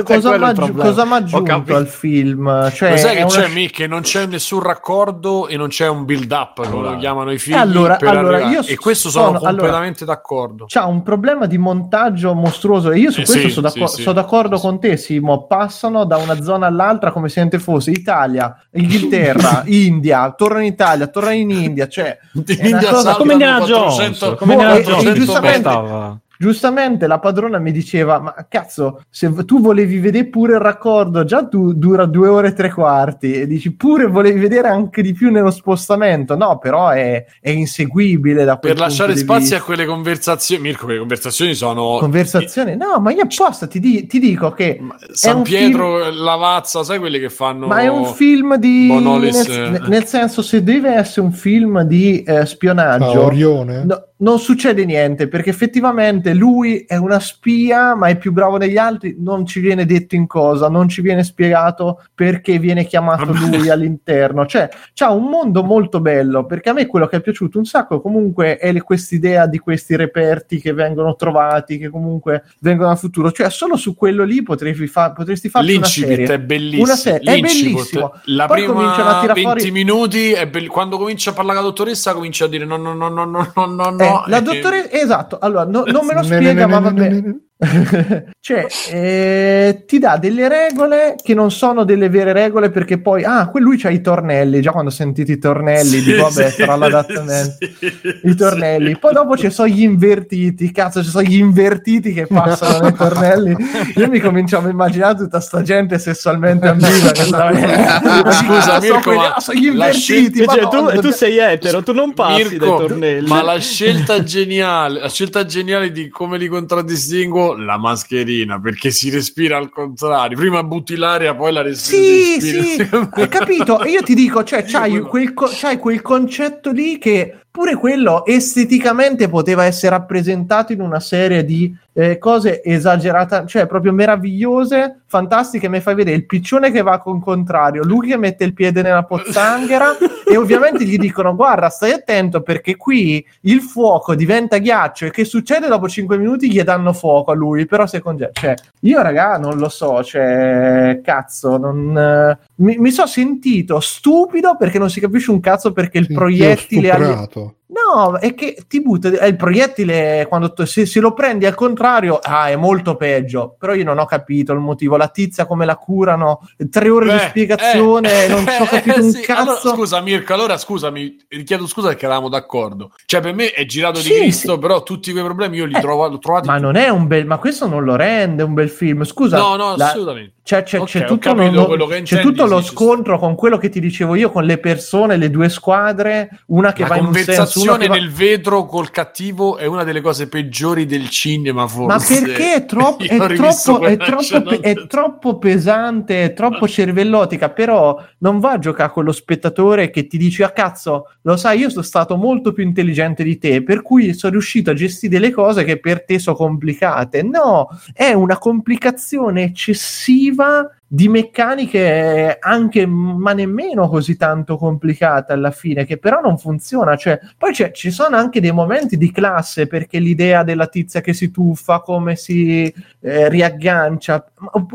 Cioè, cosa è capito. al film? Cioè, Lo sai che una c'è, sc- Mick? Che non c'è nessun raccordo e non c'è un build up, come lo chiamano i. Eh, allora- allora, io e questo sono, sono- allora- completamente d'accordo. C'ha un problema di montaggio mostruoso e io su Eh, questo sì, sono, sì, d'accordo, sì. sono d'accordo Sì. con te Simo passano da una zona all'altra come se niente fosse Italia, Inghilterra, India tornano in Italia, tornano in India cioè è una cosa- come Indiana 400 Jones, come Boh, Indiana e- e Jones, giustamente-. Giustamente la padrona mi diceva: Ma cazzo, se tu volevi vedere pure il raccordo, già tu dura due ore e tre quarti, e dici pure volevi vedere anche di più nello spostamento. No, però è, è inseguibile da quel per lasciare spazio vista. a quelle conversazioni. Mirko, quelle conversazioni sono. Conversazione, no, ma io apposta ti, di- ti dico che Ma- San Pietro, Lavazza, sai quelle che fanno. Ma è un film di. Bonolis, nel, eh. nel senso, se deve essere un film di eh, Ah, spionaggio, Orione? no- non succede niente perché effettivamente lui è una spia, ma è più bravo degli altri. Non ci viene detto in cosa, non ci viene spiegato perché viene chiamato lui all'interno. Cioè, c'ha un mondo molto bello perché a me quello che è piaciuto un sacco comunque è quest'idea di questi reperti che vengono trovati, che comunque vengono al futuro. Cioè, solo su quello lì potresti, fa- potresti farci una serie. è bellissimo. Una serie- è bellissimo. La Poi prima tirare 20 fuori- minuti, è bell- quando comincia a parlare la dottoressa, comincia a dire no, no, no, no, no, no, no. Eh, la e- dottoressa, esatto, allora no- non me lo Ne- ne- spiega, ne- cioè, eh, ti dà delle regole che non sono delle vere regole perché poi, ah, lui c'ha i tornelli, già quando ho sentito i tornelli, Sì, dico, vabbè, sì, farà l'adattamento. sì, I tornelli, poi dopo ci sono gli invertiti, cazzo, ci sono gli invertiti che passano nei tornelli. Io mi cominciavo a immaginare tutta sta gente sessualmente ambigua. Scusa, Ah, Mirko, quelli- ma ah, sono gli la invertiti. Cioè, tu, tu sei etero, tu non passi dai Mirko, tornelli. ma la scelta geniale, la scelta geniale di come li contraddistingo, la mascherina, perché si respira al contrario. Prima butti l'aria, poi la res- Sì, sì, hai capito? Io ti dico, cioè, c'hai quel, co- c'hai quel concetto lì che pure quello esteticamente poteva essere rappresentato in una serie di eh, cose esagerate, cioè proprio meravigliose, fantastiche. Mi fai vedere il piccione che va con contrario, lui che mette il piede nella pozzanghera e ovviamente gli dicono: Guarda, stai attento perché qui il fuoco diventa ghiaccio e che succede dopo 5 minuti gli danno fuoco a lui, però se congela. Cioè, io, raga, non lo so, cioè, cazzo, non, eh, mi, mi sono sentito stupido perché non si capisce un cazzo perché il Sì, proiettile. agli- for. No, è che ti butta il proiettile quando tu- se, se lo prendi al contrario, ah, è molto peggio. Però io non ho capito il motivo. La tizia come la curano, tre ore di Beh, spiegazione, eh, non ci ho eh, capito un sì, cazzo. allora, scusa, Mirko, allora scusami, chiedo scusa perché eravamo d'accordo. Cioè, per me è girato Sì, di Cristo, sì. però tutti quei problemi io li Eh, trovo, l'ho trovati. Ma non è un bel, ma questo non lo rende un bel film. Scusa, no, no, la- assolutamente. C'è, c'è, Ok, c'è tutto, lo- c'è intendi, tutto lo scontro con quello che ti dicevo io, con le persone, le due squadre, una che La va in un senso, che va... nel vetro col cattivo è una delle cose peggiori del cinema, Ma forse. perché è troppo, è troppo, è troppo è troppo pesante, è troppo cervellotica, però non va a giocare con lo spettatore che ti dice, ah cazzo, lo sai, io sono stato molto più intelligente di te, per cui sono riuscito a gestire le cose che per te sono complicate. No, è una complicazione eccessiva di meccaniche anche ma nemmeno così tanto complicate alla fine che però non funziona. Cioè poi c'è- ci sono anche dei momenti di classe perché l'idea della tizia che si tuffa come si eh, riaggancia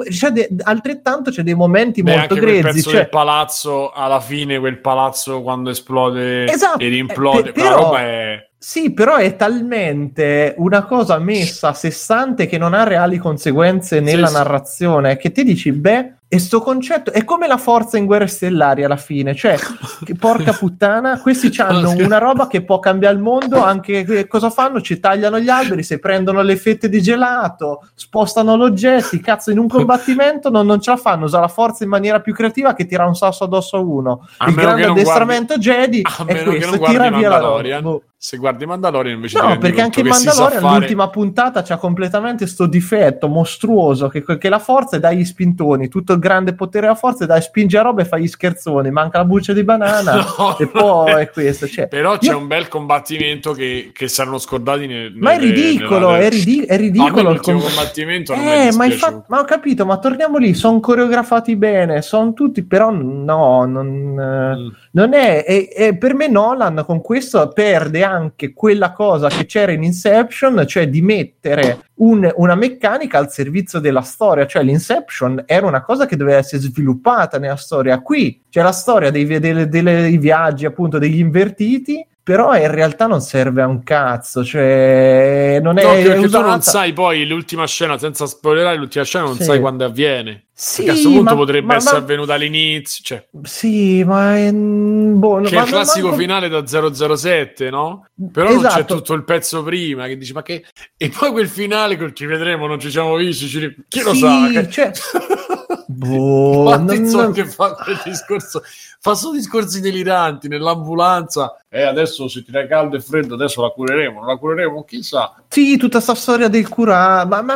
c'è de- altrettanto c'è dei momenti Beh, molto anche grezzi cioè, del palazzo alla fine quel palazzo quando esplode Esatto, e rimplode eh, però- roba è Sì, però è talmente una cosa messa a sé stante che non ha reali conseguenze nella Sì, narrazione che ti dici, beh, e sto concetto è come la forza in guerre stellari alla fine, cioè, che porca puttana, questi hanno una roba che può cambiare il mondo, anche che cosa fanno? Ci tagliano gli alberi, se prendono le fette di gelato, spostano gli oggetti, cazzo, in un combattimento non, non ce la fanno, usa la forza in maniera più creativa che tira un sasso addosso a uno. A il grande addestramento Jedi a è questo, guardi tira via la roba. Boh. se guardi Mandalorian invece No, perché anche Mandalorian fare- l'ultima puntata c'ha completamente sto difetto mostruoso che, che la forza è dai spintoni, tutto il grande potere della forza è dai spinge a roba e fa gli scherzoni, manca la buccia di banana No, e poi è questo. Cioè, Però c'è io- un bel combattimento che, che saranno scordati nel, Ma è ridicolo, nella- è, ridi- è a ridicolo. il com- combattimento Eh, ma, infatti, ma ho capito, ma torniamo lì, sono coreografati bene, sono tutti, però no, non, Mm. non è, e, e per me Nolan con questo perde anche quella cosa che c'era in Inception, cioè di mettere un- una meccanica al servizio della storia, cioè l'Inception era una cosa che doveva essere sviluppata nella storia, qui c'è la storia dei, delle- dei viaggi appunto degli invertiti, però in realtà non serve a un cazzo, cioè non è, No, perché tu usata. non sai poi l'ultima scena, senza spoilerare l'ultima scena, non Sì. sai quando avviene. Sì, Perché a questo punto ma- potrebbe ma- essere ma- avvenuta all'inizio. Cioè, Sì, ma è boh, che è il classico manco- finale da 007, no? Però non c'è Esatto. tutto il pezzo prima che dici, ma che. E poi quel finale che ci vedremo, non ci siamo visti. Ci... Chi lo Sì, sa? Che... cioè- Boh, Ma non- che fa quel discorso, fa solo discorsi deliranti nell'ambulanza. E adesso se ti dai caldo e freddo, adesso la cureremo, non la cureremo, chissà. Sì, tutta sta storia del cura, ma, ma-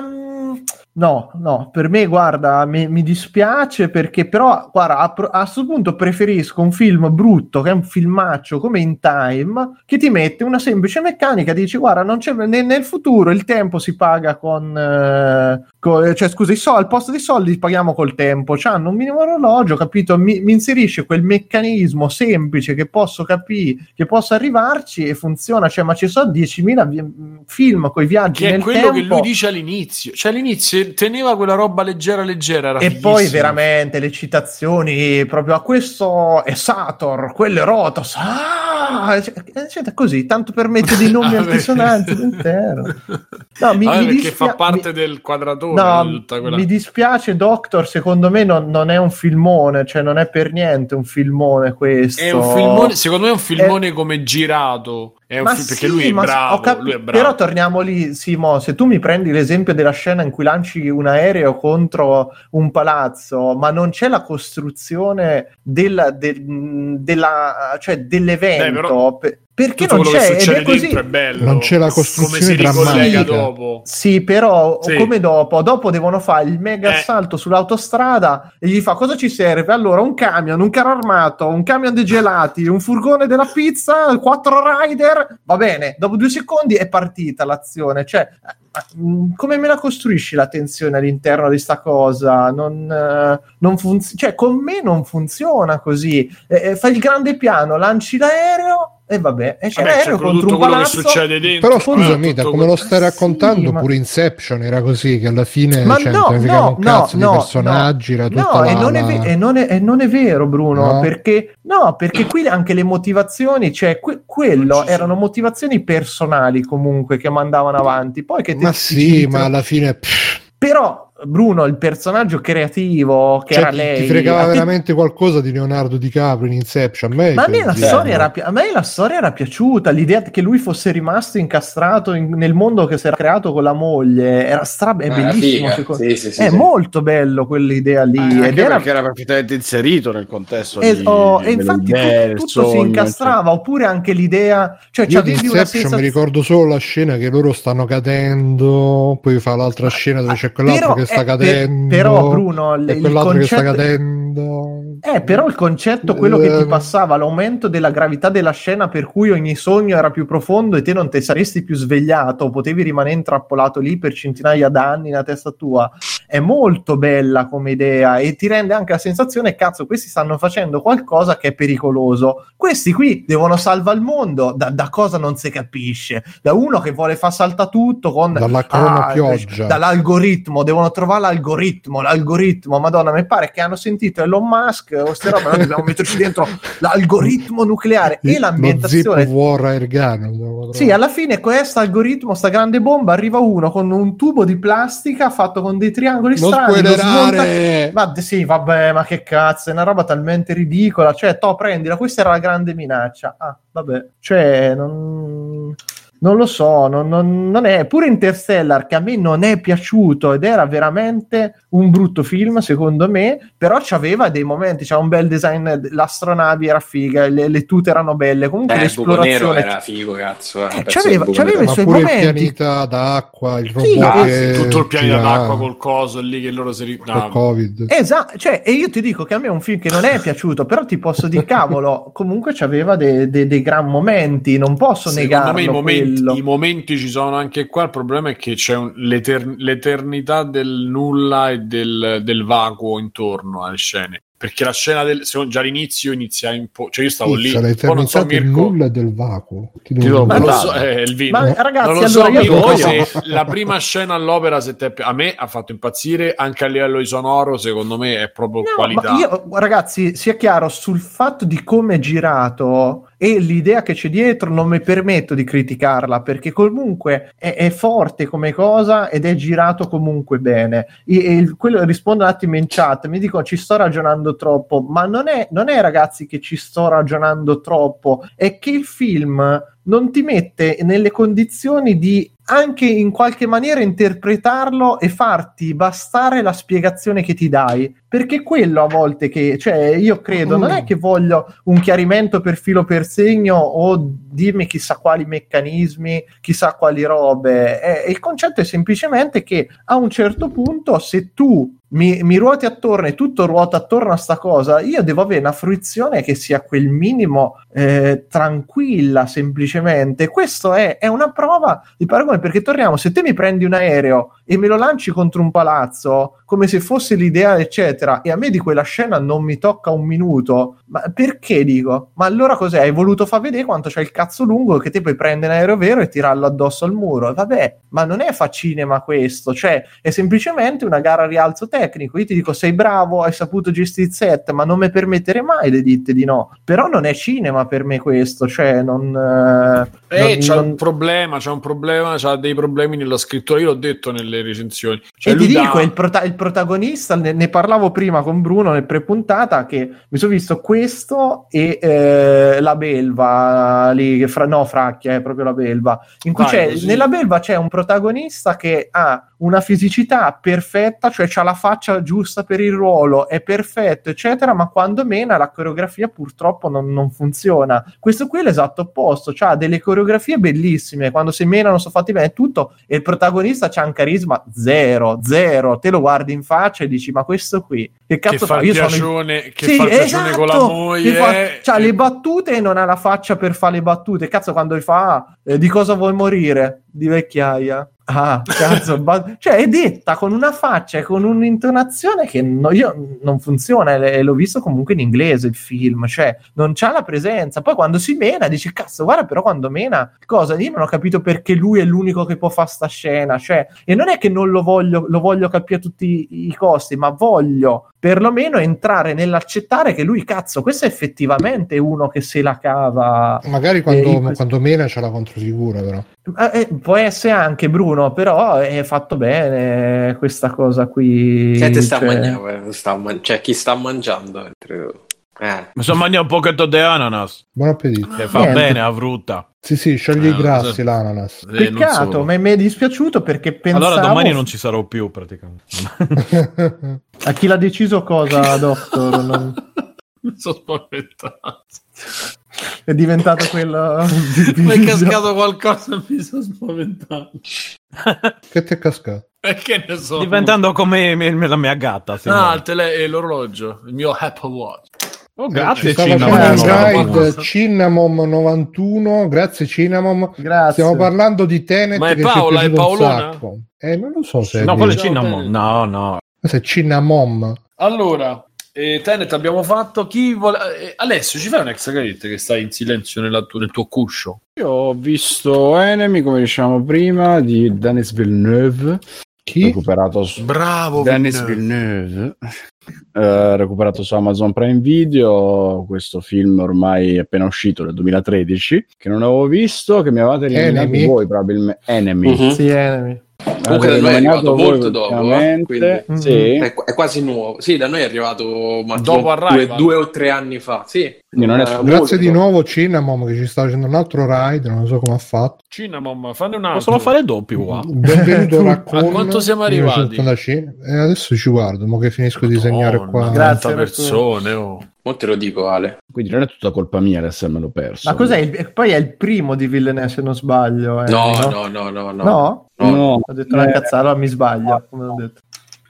no, no, per me, guarda, mi, mi dispiace perché però, guarda, a, questo punto preferisco un film brutto, che è un filmaccio come In Time, che ti mette una semplice meccanica, dici, guarda, non c'è, nel, nel futuro il tempo si paga con, eh, co- cioè, scusa, soldi, al posto dei soldi li paghiamo col tempo, hanno un minimo orologio, capito? Mi, mi inserisce quel meccanismo semplice che posso capire, che posso arrivarci e funziona, cioè, ma ci sono 10.000 vi- film con i viaggi Che è nel quello tempo. che lui dice all'inizio. Cioè, all'inizio teneva quella roba leggera, leggera. Era E fighissimo. poi veramente le citazioni proprio a questo è Sator, quello è Rotos. Ah, cioè, cioè, così, tanto per mettere dei nomi Ah, altisonanti perché- intero. No, mi, mi perché dispia- fa parte mi- del quadratore No, quella... mi dispiace, Doctor. Secondo me non, non è un filmone, cioè non è per niente un filmone questo. È un filmone, secondo me è un filmone come girato. È un Ma fi- perché sì, lui è ma bravo, cap- lui è bravo. Però torniamo lì, Simo, se tu mi prendi l'esempio della scena in cui lanci un aereo contro un palazzo, ma non c'è la costruzione del- del- della, cioè dell'evento, Beh, però pe- perché Tutto non c'è ed è così. è bello. Non c'è la costruzione drammatica. dopo. Sì, però Sì. come dopo? Dopo devono fare il mega Eh. assalto sull'autostrada e gli fa cosa ci serve? Allora un camion, un carro armato, un camion dei gelati, un furgone della pizza, quattro rider, va bene, dopo due secondi è partita l'azione. Cioè, come me la costruisci la tensione all'interno di sta cosa? Non, eh, non funz- cioè, con me non funziona così. Eh, fai il grande piano, lanci l'aereo e vabbè, e c'è Vabbè, l'aereo quello- contro tutto un quello che palazzo. succede dentro. Però scusami, da tutto come lo stai raccontando, Sì, ma- pure Inception era così, che alla fine Ma cioè, no, no, un cazzo no, di personaggi, era tutta No, la, e non, è la- e non è- e non è vero, Bruno, No? perché, no, perché qui anche le motivazioni, cioè que- quello erano sono. motivazioni personali comunque che mandavano avanti. Poi che te- Ma sì, ma alla fine pff, Però, Bruno, il personaggio creativo che cioè, era ti, lei. ti fregava te- veramente qualcosa di Leonardo DiCaprio in Inception. A me, Ma a me, la sì. storia era, pi- a me la storia era piaciuta, l'idea che lui fosse rimasto incastrato in- nel mondo che si era creato con la moglie era stra- è Ah, bellissimo. secondo- Sì, sì, sì, è sì. molto bello quell'idea lì. Anche ed era perché era perfettamente inserito nel contesto E, di, oh, e delle infatti idee, tu- il tutto si sogno, incastrava, oppure anche l'idea, cioè Io di Inception mi sensazione. ricordo solo la scena che loro stanno cadendo, poi fa l'altra scena dove c'è quell'altro Però, che sta eh, per- cadendo. però, Bruno, il- e il quell'altro che sta concetto- cadendo. Eh, però il concetto, quello che ti Eh. passava, l'aumento della gravità della scena per cui ogni sogno era più profondo e te non ti saresti più svegliato, potevi rimanere intrappolato lì per centinaia d'anni nella testa tua, è molto bella come idea e ti rende anche la sensazione, cazzo, questi stanno facendo qualcosa che è pericoloso. Questi qui devono salvare il mondo, da, da cosa non si capisce? Da uno che vuole far saltare tutto con... Dalla Ah, cronopioggia. dall'algoritmo, devono trovare l'algoritmo, l'algoritmo, madonna, mi pare che hanno sentito Elon Musk o queste robe, noi dobbiamo metterci dentro l'algoritmo nucleare e l'ambientazione. War Gun. Sì, alla fine questo algoritmo, sta grande bomba, arriva uno con un tubo di plastica fatto con dei triangoli non strani, lo smonta- spoilerare! ma sì, vabbè, ma che cazzo, è una roba talmente ridicola. Cioè, to, prendila, questa era la grande minaccia. Ah, vabbè, cioè, non... non lo so, non, non- non è pure Interstellar che a me non è piaciuto ed era veramente un brutto film secondo me, però c'aveva dei momenti, c'era un bel design, l'astronavi era figa, le, le tute erano belle, comunque Eh, il l'esplorazione era figo, cazzo. eh, Eh, c'aveva- c'aveva i suoi pure il momenti. pianeta d'acqua, il robot Sì, Ah, che tutto il pianeta girava d'acqua col coso lì che loro si ri- col no. covid. Esatto, cioè, e io ti dico che a me è un film che non è piaciuto, però ti posso dire, cavolo, comunque c'aveva dei, dei- dei gran momenti, non posso Secondo negarlo. me i momenti, quello. i momenti ci sono anche qua. Il problema è che c'è un- l'eter- l'eternità del nulla e del, del vacuo intorno alle scene. Perché la scena del secondo- già all'inizio inizia in po'. Cioè, io stavo lì. Pizza, Poi non l'eternità so, del Mirko. nulla e del vacuo. Ti Ti devo dire. lo so, eh, il vino. Ma ragazzi, non lo so, allora io Mirko, dico- se la prima scena all'opera se ti è pi- a me ha fatto impazzire anche a livello di sonoro, secondo me è proprio No, qualità. ma io, ragazzi, sia chiaro, sul fatto di come è girato e l'idea che c'è dietro non mi permetto di criticarla perché comunque è, è forte come cosa ed è girato comunque bene. E, e quello rispondo un attimo in chat, mi dicono ci sto ragionando troppo, ma non è, non è ragazzi che ci sto ragionando troppo, è che il film non ti mette nelle condizioni di anche in qualche maniera interpretarlo e farti bastare la spiegazione che ti dai. Perché quello a volte che, cioè, io credo, non è che voglio un chiarimento per filo per segno o dirmi chissà quali meccanismi, chissà quali robe. Eh, il concetto è semplicemente che a un certo punto, se tu mi, mi ruoti attorno e tutto ruota attorno a sta cosa, io devo avere una fruizione che sia quel minimo eh, tranquilla, semplicemente. Questo è, è una prova di paragone perché torniamo, se te mi prendi un aereo e me lo lanci contro un palazzo come se fosse l'idea, eccetera, e a me di quella scena non mi tocca un minuto, ma perché dico? Ma allora cos'è? Hai voluto far vedere quanto c'è il cazzo lungo che te puoi prendere un aereo vero e tirarlo addosso al muro? Vabbè, ma non è fa cinema questo, cioè è semplicemente una gara rialzo tecnico. Io ti dico, sei bravo, hai saputo gestire il set, ma non mi permettere mai di dite di no. Però non è cinema per me questo, cioè non... eh, Eh, non- c'è non- un problema, c'è un problema, c'ha dei problemi nella scrittura. Io l'ho detto nelle recensioni. Cioè, e ti dico, il, prota- il protagonista, ne, ne parlavo prima con Bruno nel prepuntata, che mi sono visto questo e eh, la belva, lì, che fra- no, Fracchia, è proprio la belva. In cui Vai, c'è, così. nella belva c'è un protagonista che ha una fisicità perfetta, cioè ha la faccia giusta per il ruolo, è perfetto, eccetera, ma quando mena la coreografia purtroppo non, non funziona. Questo qui è l'esatto opposto, ha delle coreografie bellissime, quando si menano sono fatti bene tutto e il protagonista c'ha un carisma zero, zero, te lo guardi in faccia e dici ma questo qui, che che cazzo fa fa? il Io sono il piacione, che sì, fa il piacione con la esatto, moglie. che fa- c'ha e- le battute e non ha la faccia per fare le battute. Cazzo, quando gli fa "Ah, eh, di cosa vuoi morire? Di vecchiaia. Ah, cazzo, ba- cioè è detta con una faccia e con un'intonazione che no- io, non funziona. E l'ho visto comunque in inglese il film, cioè non c'ha la presenza. Poi quando si mena dici cazzo, guarda, però quando mena cosa? Io non ho capito perché lui è l'unico che può fare sta scena, cioè, e non è che non lo voglio, lo voglio capire a tutti i- costi, ma voglio perlomeno entrare nell'accettare che lui, cazzo, questo è effettivamente uno che se la cava. Magari quando, Eh, quando mena c'è la controfigura, però. Eh, eh, può essere anche Bruno, però è fatto bene questa cosa qui. Te sta cioè- mangiando? sta man- cioè, chi sta mangiando? mentre- Eh. Mi sono mangiato un pochetto di ananas, Buon appetito. che fa Niente. bene la frutta. Sì, sì, scioglie Eh, i grassi, so. l'ananas. Eh, Peccato, so. ma mi è dispiaciuto perché pensavo Allora domani non ci sarò più praticamente. a chi l'ha deciso cosa, Doctor. Non- Mi sono spaventato. È diventato quello. Mi è cascato qualcosa e mi sono spaventato. che ti è cascato? E che ne so? Diventando come mi- la mia gatta. sì. Ah, il tele- e l'orologio, il mio Apple Watch. Oh, grazie, Cinnamon. no. Cinnamon 91 grazie Cinnamon Grazie. stiamo parlando di Tenet Ma è Paola, è Paolona? eh non lo so se No, quello è. Cinnamon. No, no. questo è Cinnamon Allora, eh, Tenet abbiamo fatto. Chi vuole... eh, Alessio, ci fai un ex credit che stai in silenzio nella tu- nel tuo cuscio? Io ho visto Enemy, come dicevamo prima, di Denis Villeneuve, chi? recuperato su Bravo, Dennis Villeneuve, eh, recuperato su Amazon Prime Video. Questo film ormai è appena uscito nel 2013, che non avevo visto, che mi avevate eliminato voi probabilmente. Enemy. Mhm. Sì, Enemy. Comunque da noi è arrivato molto dopo, eh, quindi- Mm. Sì. È, è quasi nuovo. Sì, da noi è arrivato ma Dopo due, due o tre anni fa. Sì. Quindi non è- Eh, Grazie molto. di nuovo Cinnamon che ci sta facendo un altro ride, non so come ha fatto. Cinnamon, fanne un altro. Possono fare doppi qua. Benvenuto Raccoon. A quanto siamo arrivati? 1985. E adesso ci guardo, mo che finisco di disegnare Madonna, qua. Grazie, persone, oh. Mo te lo dico, Ale. Quindi non è tutta colpa mia di essermelo perso. Ma cos'è? Il- poi è il primo di Villeneuve, se non sbaglio. eh, No, no, no, no, no. No? No. No. Ho detto una Eh, cazzata, allora mi sbaglio. Come ho detto.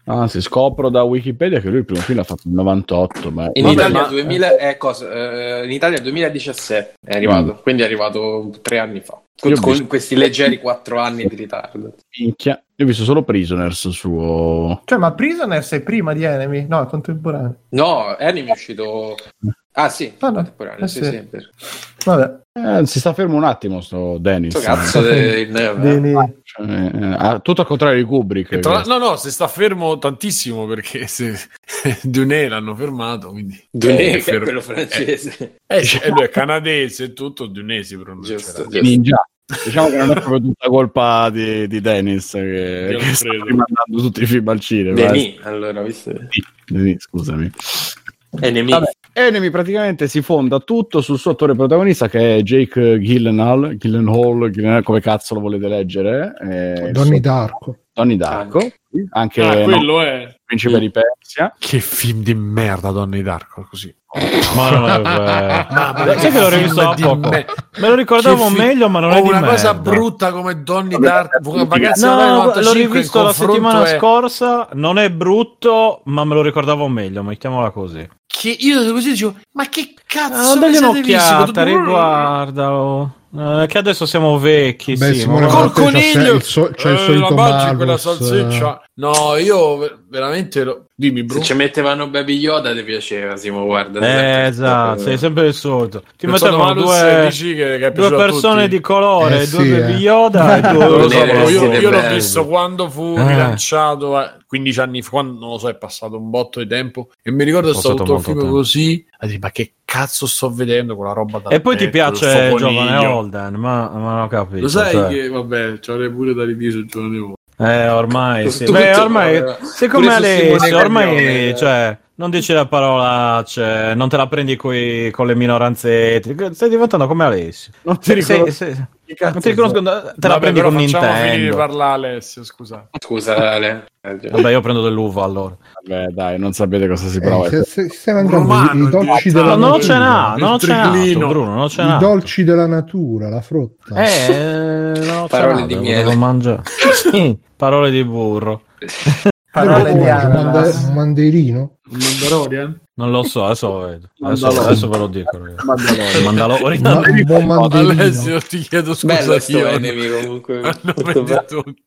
Anzi, scopro da Wikipedia che lui il primo film l'ha fatto nel 98. Ma In Vabbè, Italia, ma- 2000, è cosa? Eh, in Italia 2017 è arrivato, quindi è arrivato tre anni fa. Con, con visto- questi leggeri quattro anni di ritardo. minchia. Io ho visto solo Prisoners suo. Cioè, ma Prisoners è prima di Enemy? No, è contemporaneo. No, Anime è uscito... Ah sì, Ah, no. contemporaneo, Eh, sì, sì. Vabbè. Eh, si sta fermo un attimo, sto Dennis. Sto cazzo eh. Cioè, eh, ah, tutto al contrario di Kubrick. Tra- no, no, si sta fermo tantissimo perché se Dune l'hanno fermato, quindi... Dune, Eh, è fer- quello francese. Eh, cioè, lui è canadese e tutto, Dune si pronuncia. Giusto, giusto. Ninja. Diciamo che non è proprio tutta colpa di, di Dennis che, che sta rimandando tutti i film al cinema. Denis, allora, visto? Denis, scusami. Enemy. Vabbè, Enemy praticamente si fonda tutto sul suo attore protagonista che è Jake Gyllenhaal, Gyllenhaal, Gyllenhaal come cazzo lo volete leggere? Eh, Donny so- Darko. Donnie Darko, anche Ah, no, quello è... Principe di Persia. Che film di merda, Donne Darko, così. Ma non è vero. Sai che l'ho rivisto da poco. me- Me lo ricordavo fi- meglio, ma non è di una cosa merda. brutta come Donny Darko. Ragazzi, No, l'ho 95 rivisto la settimana è- scorsa. Non è brutto, ma me lo ricordavo meglio. Mettiamola così. Che io così dicevo, ma che cazzo Ah, dagli un'occhiata, riguardalo. Eh, che adesso siamo vecchi. Beh, sì, Simone, ma- Col c'è coniglio, il so- c'è il eh, solito la mangi quella salsiccia. No, io ver- veramente lo- dimmi, bro. Se ci mettevano Baby Yoda ti piaceva, Simo, guarda. Eh, esatto, sei sempre il solito. Ti Pensavo mettevano due, che, che due persone tutti. di colore, Eh, due sì, Baby eh. Yoda e due Non lo so, io, io l'ho visto quando fu Eh. rilanciato eh, 15 anni fa, quando, non lo so, è passato un botto di tempo e mi ricordo È che è stato passato tutto molto film tempo. così ma che cazzo sto vedendo quella roba da E poi ti piace Giovane. Holden, ma, ma non ho capito. Lo sai cioè. che, vabbè, c'avrei pure da ridire su Giovane Holden. Eh, ormai sì. Tutto, Beh, ormai, siccome Alessio, ormai, cioè, non dici la parola, cioè, non te la prendi coi- con le minoranze etniche, stai diventando come Alessio. Non ti ricordo- sei- sei- non ti riconosco, te la prendi con facciamo finire di Nintendo. parlare Alessio, scusa. Scusa, Ale. Eh. Vabbè, io prendo dell'uva allora. Vabbè, dai, non sapete cosa si prova. Eh, se- mangiando Romano, i, i dolci della No, non natura. ce n'ha, Il non ce n'ha. Bruno, non ce I n'ha. dolci della natura, la frutta. Eh, ce Parole di miele. devo mangiare. Sì, parole di burro. Parole di? Un ananas. un mandarino? Mandalorian? Non lo so, adesso. Adesso, adesso ve lo dico. Mandalorian. Mandalorian. Un buon mandarino. Alessio, ti chiedo scusa io. Enemy comunque.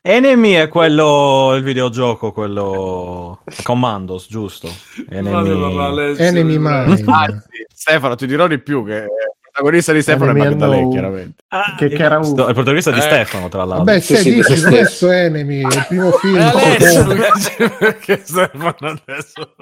Enemy è quello, il videogioco, quello Commandos, giusto? Enemy. Enemy Mine. Stefano, ti dirò di più che protagonista di Stefano è Unknown. chiaramente. Ah, Che- che era sto- uno. È il protagonista di Eh. Stefano, tra l'altro. Vabbè, Sì, se sì, dici sì, questo è Enemy, è il primo film. Eh, che- perché Stefano adesso...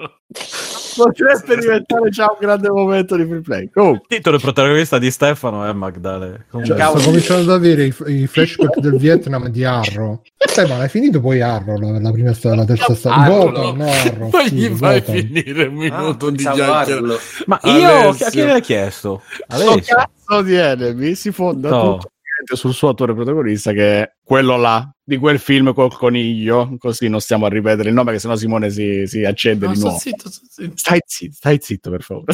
Potrebbe diventare già un grande momento di free play. Comunque, Il titolo protagonista di Stefano è Magdalene. Cioè, sto cominciando ad avere i, i flashback del Vietnam di Arrow. Eh, ma l'hai finito poi Arrow, la, la prima sta- la terza. Arrow, Votan, no. Arrow. Ma scusa, gli fai Votan. finire un minuto Ah, di. Arlo. Ma io, a Alessio. chi l'hai chiesto? sto Alessio. cazzo di Enemy si fonda No. tutto sul suo attore protagonista che è quello là di quel film col coniglio così non stiamo a ripetere il nome che sennò Simone si, si accende No, di nuovo zitto, zitto. stai zitto, stai zitto per favore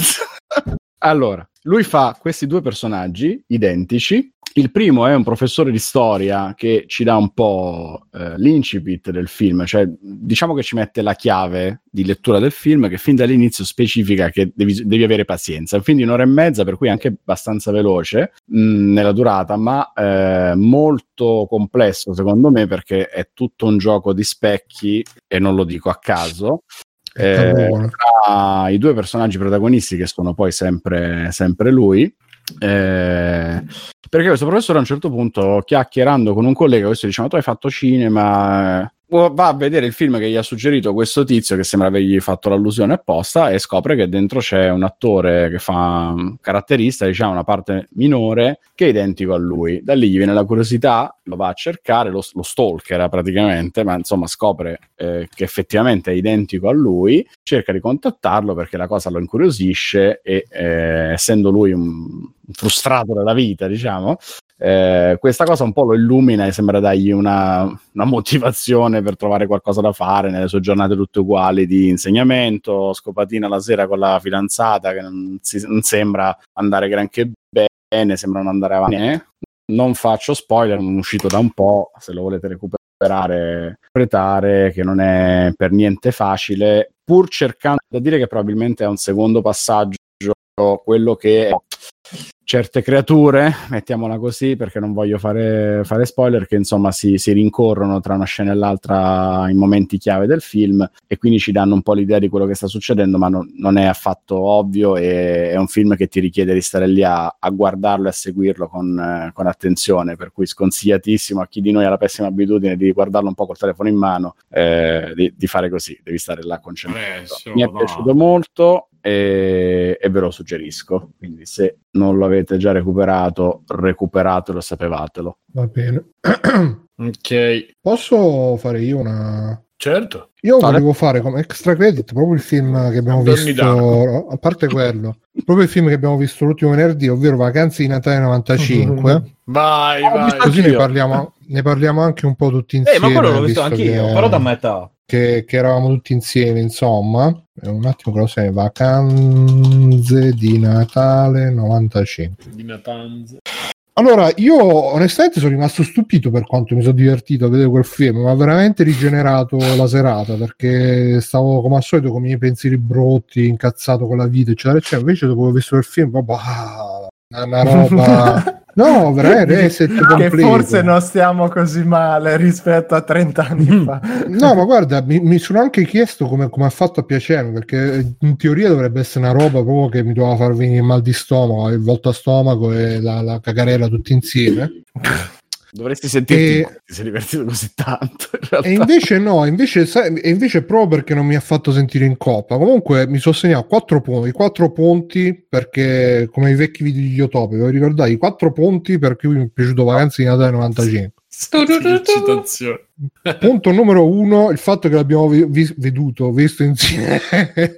allora lui fa questi due personaggi identici il primo è un professore di storia che ci dà un po' eh, l'incipit del film, cioè diciamo che ci mette la chiave di lettura del film che fin dall'inizio specifica che devi, devi avere pazienza. È un film di un'ora e mezza, per cui anche abbastanza veloce mh, nella durata, ma eh, molto complesso secondo me perché è tutto un gioco di specchi e non lo dico a caso. Eh, tra i due personaggi protagonisti che sono poi sempre, sempre lui. eh, perché questo professore a un certo punto chiacchierando con un collega questo dice ma tu hai fatto cinema va a vedere il film che gli ha suggerito questo tizio che sembra avergli fatto l'allusione apposta e scopre che dentro c'è un attore che fa un caratterista, diciamo una parte minore, che è identico a lui. Da lì gli viene la curiosità, lo va a cercare, lo, lo stalkera praticamente, ma insomma scopre eh, che effettivamente è identico a lui, cerca di contattarlo perché la cosa lo incuriosisce e eh, essendo lui un frustrato dalla vita, diciamo, eh, questa cosa un po' lo illumina e sembra dargli una, una, motivazione per trovare qualcosa da fare nelle sue giornate tutte uguali di insegnamento, scopatina la sera con la fidanzata che non, si, non sembra andare granché bene, sembra non andare avanti. Eh? Non faccio spoiler, è uscito da un po', se lo volete recuperare, interpretare, che non è per niente facile, pur cercando da dire che probabilmente è un secondo passaggio quello che certe creature, mettiamola così perché non voglio fare, fare spoiler, che insomma si, si, rincorrono tra una scena e l'altra in momenti chiave del film e quindi ci danno un po' l'idea di quello che sta succedendo, ma non, non è affatto ovvio e è un film che ti richiede di stare lì a, a guardarlo e a seguirlo con, eh, con, attenzione, per cui sconsigliatissimo a chi di noi ha la pessima abitudine di guardarlo un po' col telefono in mano, eh, di, di, fare così, devi stare là concentrato. Eh, Mi è no. piaciuto molto e, e ve lo suggerisco, quindi se non lo avete già recuperato, recuperatelo sapevatelo. Va bene. ok. Posso fare io una... Certo. Io vale. volevo fare come extra credit proprio il film che abbiamo visto, a parte quello, proprio il film che abbiamo visto l'ultimo venerdì, ovvero Vacanze di Natale 95. Vai, vai. Così ne parliamo, ne parliamo, anche un po' tutti insieme. Eh, ma quello l'ho visto anch'io, che... però da metà che, che, eravamo tutti insieme, insomma. Un attimo che lo sai, vacanze di Natale 95. Di Natale. Allora, io onestamente sono rimasto stupito per quanto mi sono divertito a vedere quel film, ma veramente rigenerato la serata perché stavo come al solito con i miei pensieri brotti, incazzato con la vita, eccetera, eccetera. Invece, dopo aver visto il film, proprio ah, una roba No, veramente reset Che forse non stiamo così male rispetto a 30 anni fa. No, ma guarda, mi, mi sono anche chiesto come, come, ha fatto a piacere, perché in teoria dovrebbe essere una roba proprio che mi doveva far venire il mal di stomaco, il volto a stomaco e la, la cagarella tutti insieme. Dovresti sentirti e... ti sei divertito così tanto. In e invece no, invece, sai, e invece proprio perché non mi ha fatto sentire in coppa. Comunque mi sono segnato quattro punti, quattro punti perché come i vecchi video di Yotopi, vi ricordate i quattro punti per cui mi è piaciuto Vacanze di Natale 95. Citazione. Punto numero uno, il fatto che l'abbiamo vi- veduto, visto insieme.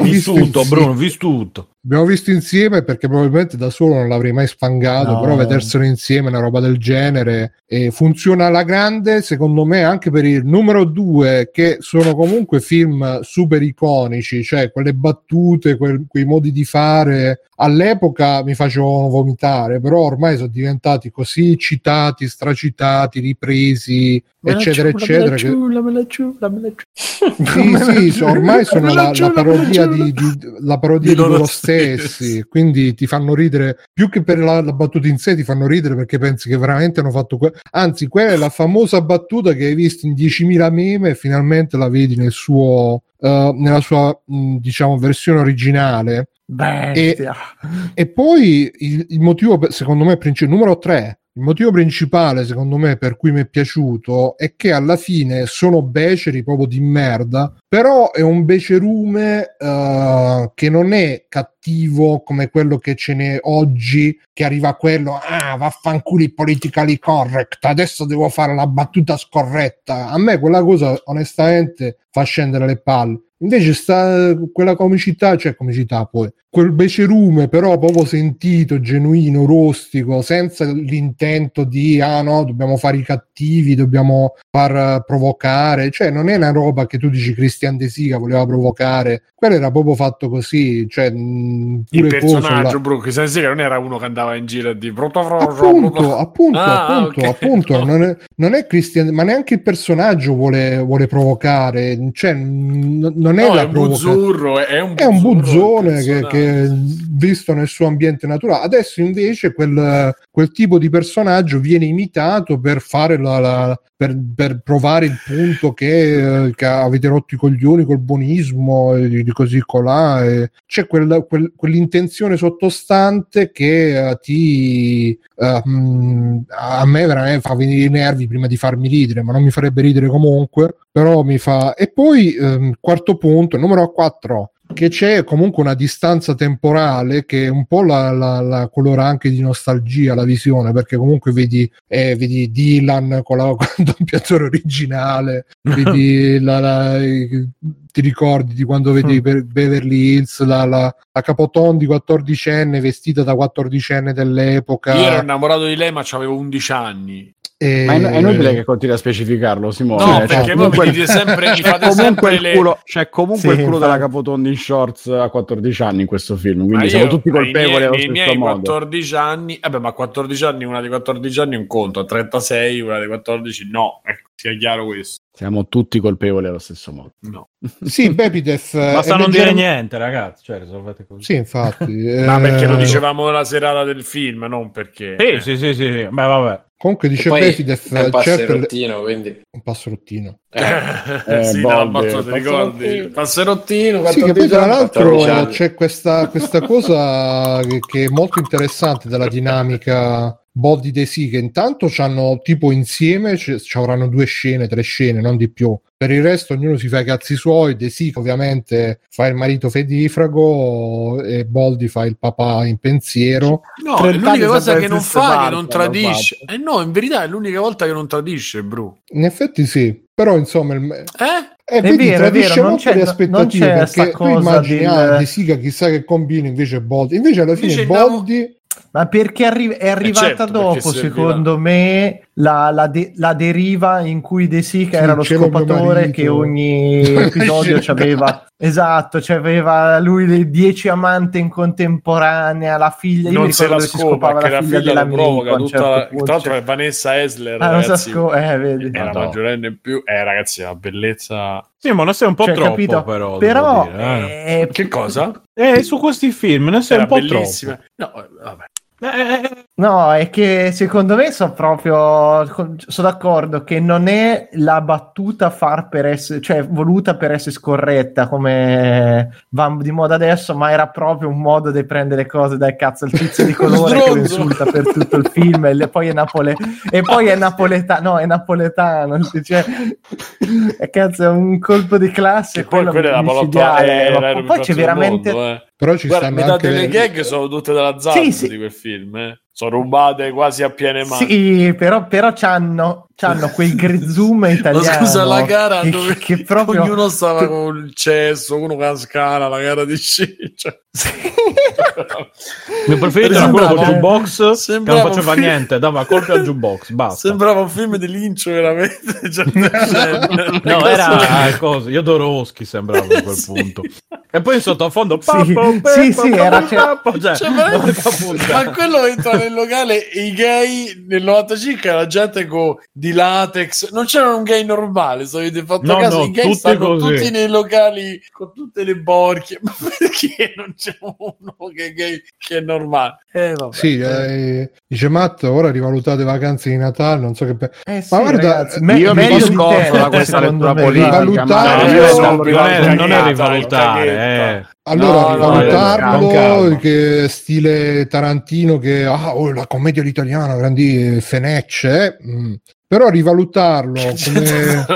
Vissuto, Bruno, vissuto. Abbiamo visto insieme perché probabilmente da solo non l'avrei mai spangato, no. però vederselo insieme, una roba del genere, e funziona alla grande, secondo me, anche per il numero due, che sono comunque film super iconici, cioè quelle battute, quel, quei modi di fare. All'epoca mi facevano vomitare, però ormai sono diventati così citati, stracitati, ripresi, eccetera, eccetera. Che... Sì, sì, ormai sono la, la, parodia di, di, la parodia di, di loro stessi, quindi ti fanno ridere più che per la, la, battuta in sé, ti fanno ridere perché pensi che veramente hanno fatto que- anzi, quella è la famosa battuta che hai visto in 10.000 meme e finalmente la vedi nel suo, uh, nella sua mh, diciamo versione originale. E, e, poi il, il motivo, secondo me, principale numero 3 il motivo principale, secondo me, per cui mi è piaciuto è che alla fine sono beceri proprio di merda, però è un becerume uh, che non è cattivo come quello che ce n'è oggi, che arriva a quello, ah, vaffanculo politically correct, adesso devo fare la battuta scorretta. A me quella cosa, onestamente, fa scendere le palle. Invece sta quella comicità, cioè comicità poi, quel becerume però proprio sentito, genuino, rostico, senza l'intento di ah no, dobbiamo fare i cattivi, dobbiamo far provocare, cioè non è una roba che tu dici Christian De Sica voleva provocare, quello era proprio fatto così, cioè il personaggio, bro, Christian De Sica non era uno che andava in giro di appunto, appunto, ah, appunto, okay. appunto, no. non, è, non è Christian, ma neanche il personaggio vuole, vuole provocare, cioè n- non è no, la è un buzzurro, è un, è un buzzone che, che eh, visto nel suo ambiente naturale. Adesso invece quel, quel tipo di personaggio viene imitato per fare la, la per, per, provare il punto che, eh, che, avete rotto i coglioni col buonismo e di così colà. E c'è quel, quel, quell'intenzione sottostante che uh, ti uh, a me veramente fa venire i nervi prima di farmi ridere, ma non mi farebbe ridere comunque. Però mi fa. E poi, um, quarto punto, numero 4 che c'è comunque una distanza temporale che un po' la, la, la colora anche di nostalgia la visione perché comunque vedi, eh, vedi Dylan con la con il doppiatore originale vedi la, la, ti ricordi di quando vedi mm. Beverly Hills la, la, la Capotondi 14enne vestita da 14enne dell'epoca io ero innamorato di lei ma avevo 11 anni e... Ma è, inutile che continui a specificarlo, Simone. No, cioè, perché comunque, voi sempre, mi fate sempre il culo, C'è comunque sì, il culo della Capotondi in shorts a 14 anni in questo film, quindi siamo tutti colpevoli allo stesso miei modo. 14 anni, eh beh, ma 14 anni, una di 14 anni è un conto, a 36 una di 14 no, ecco, sia chiaro questo. Siamo tutti colpevoli allo stesso modo. No. Sì, Bepidef. Basta non dire niente, ragazzi. Cioè, risolvete così. Sì, infatti. Ma perché lo dicevamo la serata del film, non perché. Sì, eh. sì, sì, sì. Beh, vabbè. Comunque dice. È un passerottino, le... quindi. Un passerottino. Eh, eh, sì, Bolde, ti ricordi? Passerottino. Sì, che poi tra l'altro c'è questa, questa cosa che, che è molto interessante della dinamica Body De Sì che intanto hanno tipo insieme ci avranno due scene, tre scene, non di più. Per il resto ognuno si fa i cazzi suoi, De Sì ovviamente fa il marito fedifrago e Boldi fa il papà in pensiero. No, è l'unica cosa che non fa, che non tradisce. Eh no, in verità è l'unica volta che non tradisce, Bru. In effetti sì, però insomma... Il... Eh? Eh, è vero, è vero, non c'è, le aspettative perché tu immagini del... ah, De Sica chissà che combina invece Boldi invece alla fine invece Boldi ma perché arri- è arrivata eh certo, dopo, secondo me, la, la, de- la, deriva in cui De Sica sì, era lo scopatore che ogni episodio aveva. Esatto, aveva lui le dieci amanti in contemporanea, la figlia. Non se la scopa, che la figlia, figlia dell'amico. Provoca, tutta certo. Tra l'altro è Vanessa Esler. Ah, ragazzi, sco- eh, vedi. Era no. maggiorenne in più. Eh, ragazzi, la bellezza. Sì, ma non sei un po' cioè, troppo, capito? però. Però, dire, eh. che cosa? Eh, su questi film ne sei Era un po' bellissima. troppo. No, vabbè. No, è che secondo me sono proprio sono d'accordo che non è la battuta far per essere, cioè voluta per essere scorretta come va di moda adesso, ma era proprio un modo di prendere le cose dal cazzo il tizio di colore che lo insulta per tutto il film e poi è, napole- e poi è napoletano, no, è napoletano, cioè, è cazzo è un colpo di classe, e poi quella è la palotta, eh, poi c'è veramente mondo, eh. Però ci Guarda, metà anche... delle gag sono tutte dalla Zaz sì, sì. di quel film, eh. Sono rubate quasi a piene mani. Sì, però, però c'hanno, c'hanno quel grizzum italiano. scusa, la gara che, dove che proprio... ognuno stava che... con il cesso, uno con la scala, la gara di sci. Cioè... Sì. mio preferito era quello con jukebox che non faceva film... niente dava colpi al jukebox basta sembrava un film di lincio veramente cioè, no era cosa Jodorowsky sembrava a quel punto e poi in sottofondo sì, pappo, sì, sì, era cioè, cioè, ma quello entra nel locale e i gay nel 95 la gente con di latex. Non c'era un gay normale se avete fatto no, caso no, i gay stanno così. tutti nei locali con tutte le borchie. Ma perché non c'è uno che è gay che è normale? Eh, sì, eh, dice Matt ora rivalutate vacanze di Natale non so che pe- eh, sì, ma guarda ragazzi, me- io mi discosto da questa lettura politica rivalutare no, non è rivalutare eh. Allora, no, rivalutarlo, no, che stile Tarantino che ah, oh, la commedia italiana, grandi fenecce, mm. però rivalutarlo come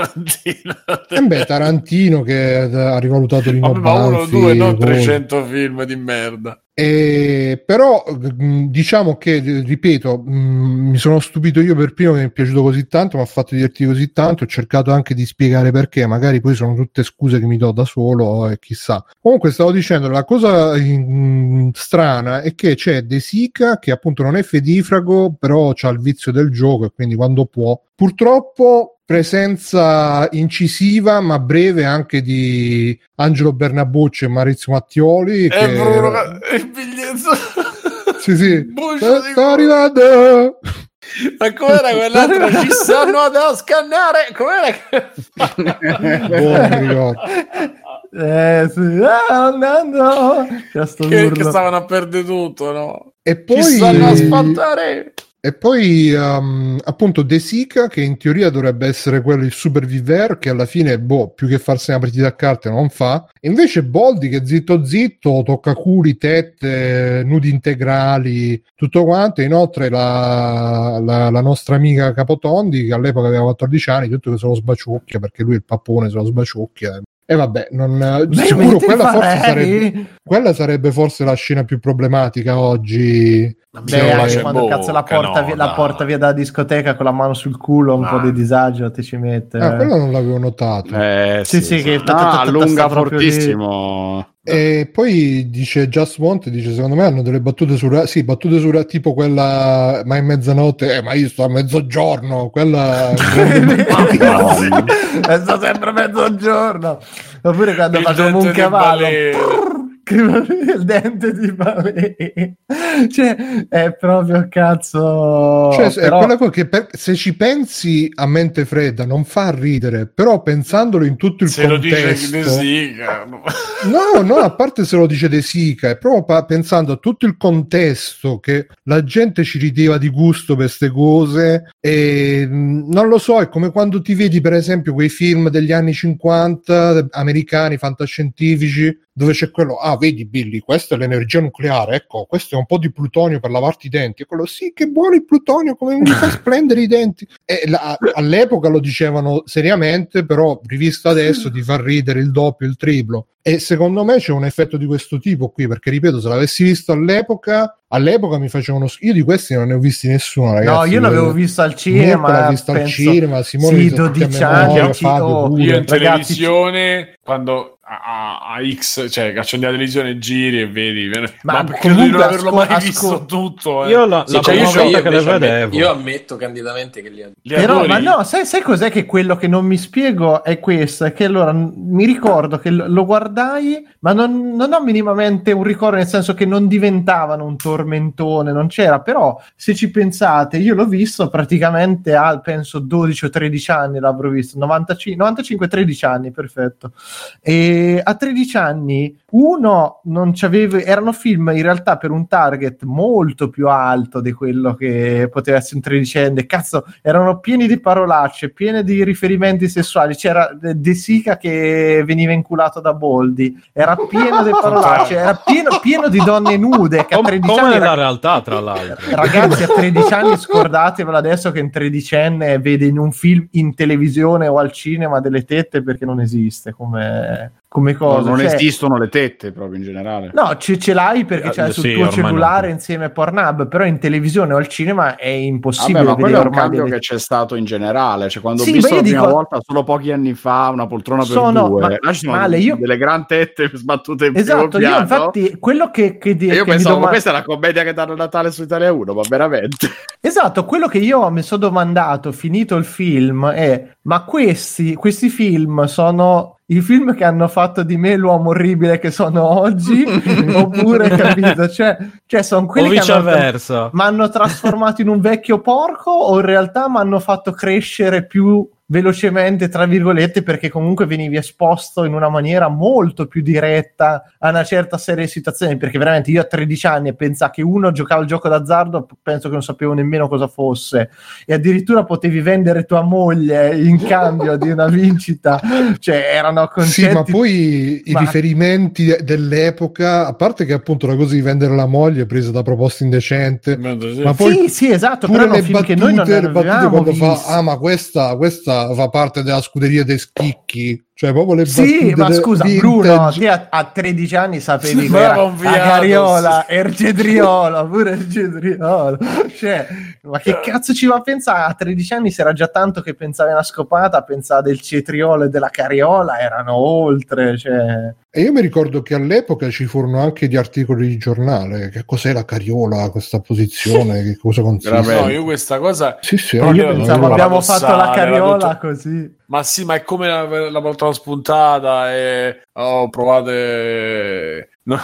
eh beh, Tarantino che ha rivalutato Lino Vabbè, ma uno, due, non 300 film di merda. E, però mm, diciamo che, ripeto, mm, mi sono stupito io per primo che mi è piaciuto così tanto, mi ha fatto divertire così tanto, ho cercato anche di spiegare perché, magari poi sono tutte scuse che mi do da solo e chissà. Comunque stavo dicendo, la cosa in, strana è che c'è De Sica che appunto non è fedifrago, però ha il vizio del gioco e quindi quando può. Purtroppo presenza incisiva ma breve anche di Angelo Bernabucci e Maurizio Mattioli. Che... Eh, Bruno, il biglietto. Sì, sì. Sta, sta arrivando. Ma com'era quell'altro? Ci sono da scannare. Com'era? oh, Eh, sì. Ah, andando. C'è sto Che, che stavano a perdere tutto, no? E Ci poi, stanno a spantare. E poi um, appunto De Sica, che in teoria dovrebbe essere quello il super viver, che alla fine, boh, più che farsi una partita a carte non fa. Invece Boldi, che zitto zitto, tocca culi, tette, nudi integrali, tutto quanto. Inoltre la, la, la nostra amica Capotondi, che all'epoca aveva 14 anni, tutto che se lo sbaciucchia, perché lui il pappone se lo sbaciucchia. E vabbè, non, Beh, sicuro quella forse sarebbe, quella sarebbe forse la scena più problematica oggi. Beh, Sì, anche quando cazzo la bocca, porta, no, via, la porta via dalla discoteca con la mano sul culo, un Ah. po' di disagio ti ci mette. Ah, quello non l'avevo notato. Eh, Sì, sì, che No, ta- ta- ta- ta- allunga lì. fortissimo. E poi dice Just Want, dice secondo me hanno delle battute su sì, battute su tipo quella ma è mezzanotte, eh, ma io sto a mezzogiorno, quella è stato sempre mezzogiorno. Oppure quando Il facciamo un cavallo, il dente di baleno. Cioè, è proprio cazzo. Cioè, è Però- quella cosa che per- se ci pensi a mente fredda non fa ridere, però pensandolo in tutto il Se lo dice contesto De Sica. no. No, a parte se lo dice De Sica, è proprio pa- pensando a tutto il contesto che la gente ci rideva di gusto per queste cose e mh, non lo so, è come quando ti vedi per esempio quei film degli anni 50 americani fantascientifici dove c'è quello, ah vedi Billy, questa è l'energia nucleare, ecco, questo è un po' di plutonio per lavarti i denti, e quello sì, che buono il plutonio, come mi fa splendere i denti. E la- all'epoca lo dicevano seriamente, però rivisto adesso ti fa ridere il doppio, il triplo. E secondo me c'è un effetto di questo tipo qui, perché ripeto, se l'avessi visto all'epoca, all'epoca mi facevano. Io di questi non ne ho visti nessuno, ragazzi. No, io l'avevo visto al cinema. L'ha visto al penso- cinema, Simone Sì, li sa tutti a 12 memoria, anni, Fabio oh. Io in Ragazzi, televisione, quando a, a- X, cioè accendi la televisione, giri e vedi. Ma Ma, perché credo di non comunque averlo mai visto tutto. Eh. Io la, Sì, la cioè, io, io che le vedevo. io ammetto candidamente che li adoro. Li Però, adori? ma no, sai, sai cos'è che quello che non mi spiego è questo? È che allora mi ricordo che lo, guardai, ma non, non ho minimamente un ricordo, nel senso che non diventavano un tormentone, non c'era. Però, se ci pensate, io l'ho visto praticamente a penso 12 o 13 anni l'avrò visto, 95, 95-13 anni, perfetto. E a 13 anni, uno non c'avevo, erano film in realtà per un target molto più alto di quello che poteva essere un tredicenne. Cazzo, erano pieni di parolacce, pieni di riferimenti sessuali. C'era De Sica che veniva inculato da Boldi, era pieno di parolacce, era pieno, pieno di donne nude. Che a Com- 13 come anni nella era- realtà, tra l'altro. Ragazzi, a 13 anni scordatevelo adesso che un tredicenne vede in un film in televisione o al cinema delle tette perché non esiste come, come No, cosa. non Cioè, esistono le tette proprio in generale. No, ce, ce l'hai perché Eh, c'hai sul sì, tuo cellulare no. insieme a Pornhub, però in televisione o al cinema è impossibile Vabbè, ma quello è un cambio delle- che c'è stato in generale. Cioè, quando Sì, ho visto la io prima dico- volta, solo pochi anni fa, una poltrona per Sono- due, ma- là ci sono male, io- delle gran tette sbattute in primo Esatto, io infatti quello che, che, di- E io che pensavo, ma doma- questa è la commedia che danno a Natale su Italia 1, ma veramente? Esatto, quello che io mi sono domandato finito il film è: ma questi, questi film sono i film che hanno fatto di me l'uomo orribile che sono oggi? oppure, capito? Cioè, cioè sono O quelli che hanno, mi hanno trasformato in un vecchio porco o in realtà mi hanno fatto crescere più velocemente, tra virgolette, perché comunque venivi esposto in una maniera molto più diretta a una certa serie di situazioni. Perché veramente io a 13 anni e pensavo che uno giocava il gioco d'azzardo, penso che non sapevo nemmeno cosa fosse, e addirittura potevi vendere tua moglie in cambio di una vincita. Cioè, erano concetti. Sì, ma poi i Ma- riferimenti de- dell'epoca, a parte che appunto la cosa di vendere la moglie è presa da proposta indecente, ma poi Sì, sì, esatto, pure però le battute, che noi non le battute quando fa visto. ah ma questa, questa fa parte della scuderia dei schicchi cioè proprio le Sì, ma scusa, vintage. Bruno, te a, a 13 anni sapevi che Sembrava era un a viados. Cariola, Ergedriola, pure Ergedriola. Cioè, ma che cazzo ci va a pensare? A 13 anni si era già tanto che pensavi a una scopata, pensava del cetriolo e della cariola, erano oltre, cioè... e io mi ricordo che all'epoca ci furono anche gli articoli di giornale che cos'è la cariola questa posizione che cosa consiste Veramente. No, io questa cosa. sì sì io io pensavo, abbiamo dossale, fatto la la cariola dottor- così. Ma sì, ma è come la, la poltrona spuntata e ho provato. No.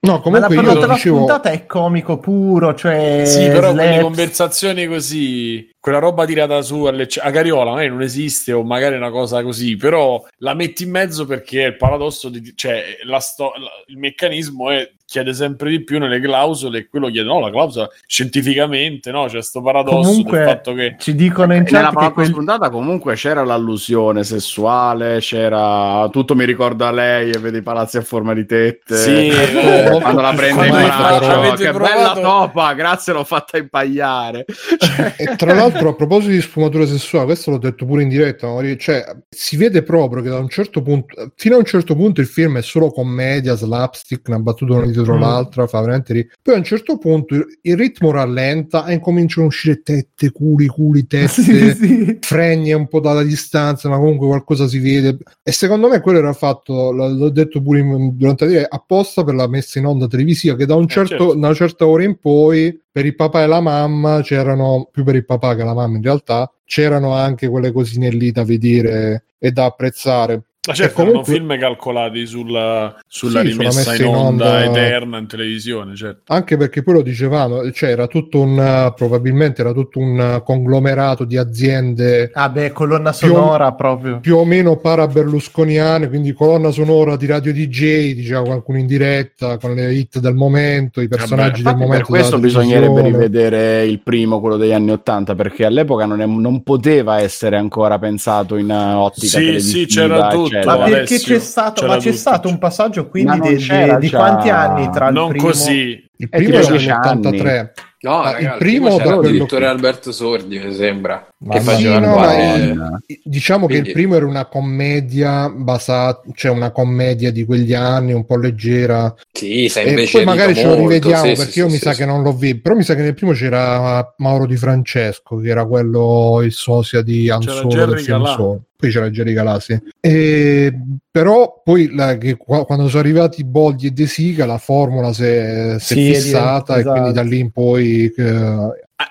no Ma la comunque io dicevo spuntata è comico puro, cioè... Sì, però quelle slaps. conversazioni così. Quella roba tirata su a Cariola magari non esiste o magari è una cosa così, però la metti in mezzo perché è il paradosso di, cioè la sto, la, il meccanismo è chiede sempre di più nelle clausole e quello chiede no la clausola scientificamente no c'è questo paradosso Comunque, del fatto che ci dicono in Nella chat che parola quel... spuntata comunque c'era l'allusione sessuale, c'era tutto mi ricorda lei e vede i palazzi a forma di tette. Sì, Eh, eh, quando la prende in braccio, avete che provato- bella topa, grazie l'ho fatta impagliare. Cioè, E tra l'altro, a proposito di sfumatura sessuale, questo l'ho detto pure in diretta, cioè si vede proprio che da un certo punto, fino a un certo punto, il film è solo commedia, slapstick, una battuta una dietro Mm. l'altra, fa veramente ri- Poi a un certo punto il, il ritmo rallenta e incominciano a uscire tette, culi, culi, tette. sì, sì. fregne un po' dalla distanza, ma comunque qualcosa si vede. E secondo me quello era fatto, l- l'ho detto pure in- durante la diretta, apposta per la messa in onda televisiva, che da un certo, certo. una certa ora in poi, per il papà e la mamma, c'erano, più per il papà che la mamma in realtà, c'erano anche quelle cosine lì da vedere e da apprezzare. Ma certo, E comunque- erano film calcolati sulla, sulla Sì, rimessa messa in in onda, onda- eterna in televisione, certo. Anche perché poi lo dicevano, cioè era tutto un, probabilmente era tutto un conglomerato di aziende Ah beh, colonna sonora proprio. più o meno para-berlusconiane, quindi colonna sonora di radio DJ, diceva qualcuno in diretta, con le hit del momento, i personaggi del momento. per questo bisognerebbe rivedere il primo, quello degli anni Ottanta, perché all'epoca non, è- non poteva essere ancora pensato in uh, ottica Sì, televisiva, sì, c'era tutto, eccetera. Ma perché Alessio, c'è stato, ma c'è tutto, stato un passaggio quindi de- de- di quanti anni tra il Non primo così. Il È primo dieci nell'83. No, Ah, il il primo da c'era quello addirittura che- Alberto Sordi, mi sembra, Ma che sì, no, ma Diciamo che Quindi- il primo era una commedia basata, cioè una commedia di quegli anni, un po' leggera. Sì, E poi magari ce lo rivediamo sì, perché sì, io sì, mi sì, sa sì. che non l'ho visto. Però mi sa che nel primo c'era Mauro Di Francesco, che era quello il sosia di. Solo. Poi c'era Jerry sì. E, però poi la- che qua- quando sono arrivati Boldi e De Sica la formula si è, si Sì, è fissata e diventato- quindi da lì in poi eh,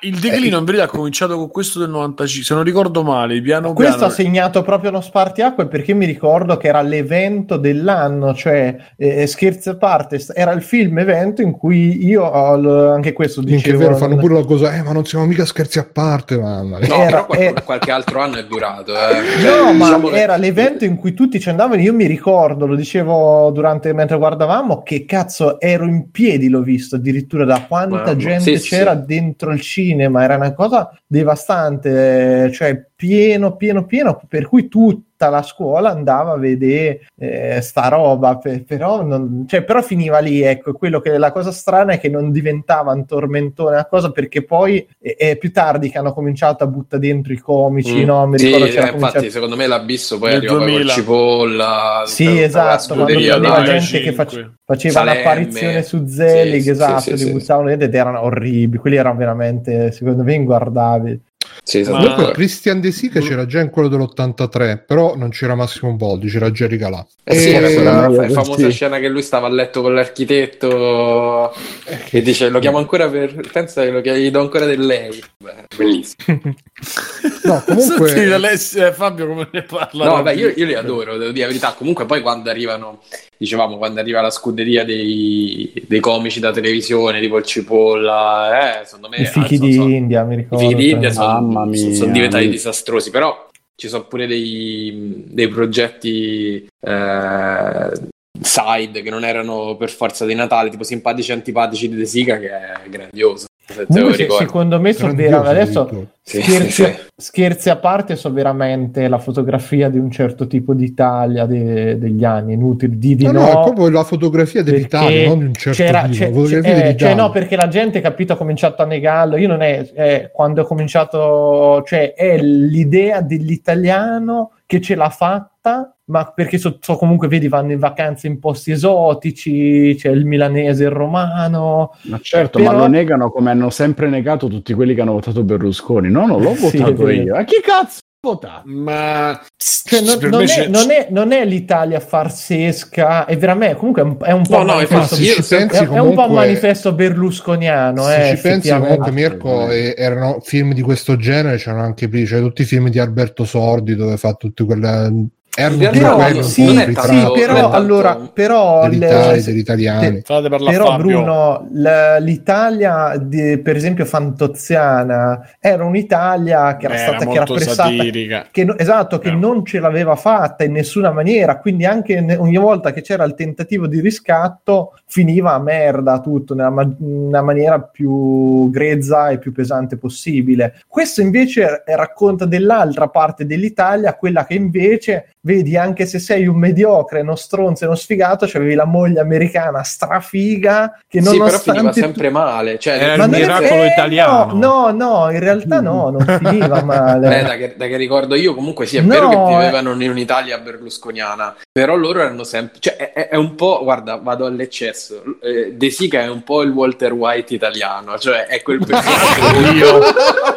il declino in verità ha cominciato con questo del 95, se non ricordo male, piano Questo piano. ha segnato proprio uno spartiacque perché mi ricordo che era l'evento dell'anno, cioè eh, scherzi a parte, era il film evento in cui io ho l- anche questo dicevo vero, fanno pure la cosa, eh, ma non siamo mica scherzi a parte, mamma mia. No, Era- però qualche, era- qualche altro anno è durato. Eh. No, Cioè, ma diciamo che- era l'evento in cui tutti ci andavano. Io mi ricordo, lo dicevo durante mentre guardavamo, che cazzo ero in piedi, l'ho visto addirittura da quanta Mamma, gente sì, c'era sì. dentro il cinema. Era una cosa devastante, cioè pieno, pieno, pieno. Per cui tutta la scuola andava a vedere eh, sta roba, pe- però, non- cioè, però finiva lì. Ecco, quello che la cosa strana è che non diventava un tormentone, una cosa perché poi è, è più tardi che hanno cominciato a buttare dentro i comici. Mm. No, mi Sì, ricordo eh, c'era infatti, cominciato- secondo me l'abisso poi Nel arriva poi col 2000. cipolla. Sì, la esatto, quando dai. gente che 95. face- faceva Salemme. un'apparizione su Zelig, Sì, sì, esatto, sì, li sì, buttavano dentro ed erano orribili, quelli erano veramente, secondo me, inguardabili. Sì, esatto. Comunque Christian De Sica c'era già in quello dell'83, però non c'era Massimo Boldi, c'era Jerry Calà. Eh sì, E- era quella Eh, fa- famosa sì. scena che lui stava a letto con l'architetto e dice lo chiamo ancora per pensa che lo chiamo, gli do ancora del lei Beh, bellissimo No, comunque- Senti, Alessio e Fabio come ne parla? no vabbè io, io li adoro devo dire la verità comunque poi quando arrivano dicevamo quando arriva la scuderia dei, dei comici da televisione tipo il Cipolla eh, secondo me I fichi ah, di so- India, mi i ricordo. fighi di India sono, Mamma mia. sono diventati disastrosi però ci sono pure dei, dei progetti eh, side che non erano per forza di Natale tipo simpatici e antipatici di De Sica che è grandioso se Comunque, secondo me sono Grandioso, adesso. Sì, scherzi, sì, sì. scherzi a parte, so veramente la fotografia di un certo tipo d'Italia de- degli anni, inutili di, di No, no, no, è proprio la fotografia dell'Italia, non di un certo c'era, tipo, c'è- c'è- eh, cioè no, perché la gente, capito, ha cominciato a negarlo. Io non è, è quando ho cominciato, cioè è l'idea dell'italiano che ce l'ha fatta, ma perché so, so comunque vedi vanno in vacanze in posti esotici, c'è il milanese, il romano. Ma certo, Però- ma lo negano come hanno sempre negato tutti quelli che hanno votato Berlusconi. No, non l'ho Sì, votato io. A chi cazzo ho votato? Ma Cioè, non, non è, non è- non è l'Italia farsesca, è veramente comunque è un, è un po' No, un no, manifesto, infatti, è, un po' berlusconiano. se eh, ci pensi comunque Mirko eh, erano film di questo genere c'erano anche prima cioè tutti i film di Alberto Sordi dove fa tutte quelle Erano no, un sì, tanto- sì, ritratto però tanto- allora, però dell'Italia, le- Però Fabio. Bruno, l'Italia, di- per esempio Fantoziana, era un'Italia che era Beh, stata era che era satirica. che esatto, che Eh. non ce l'aveva fatta in nessuna maniera, quindi anche ne- ogni volta che c'era il tentativo di riscatto finiva a merda tutto nella ma- nella maniera più grezza e più pesante possibile. Questo invece racconta dell'altra parte dell'Italia, quella che invece vedi anche se sei un mediocre, uno stronzo e uno sfigato, c'avevi la moglie americana strafiga che Sì, però finiva sempre male. Cioè, Era ma il non è miracolo vero, italiano. No, no, in realtà no, non finiva male. Beh, da, che, da che ricordo io, comunque sì, è No, vero che eh. vivevano in un'Italia berlusconiana, però loro erano sempre. Cioè, è, è- è un po'. Guarda, vado all'eccesso. Eh, De Sica è un po' il Walter White italiano, cioè è quel personaggio.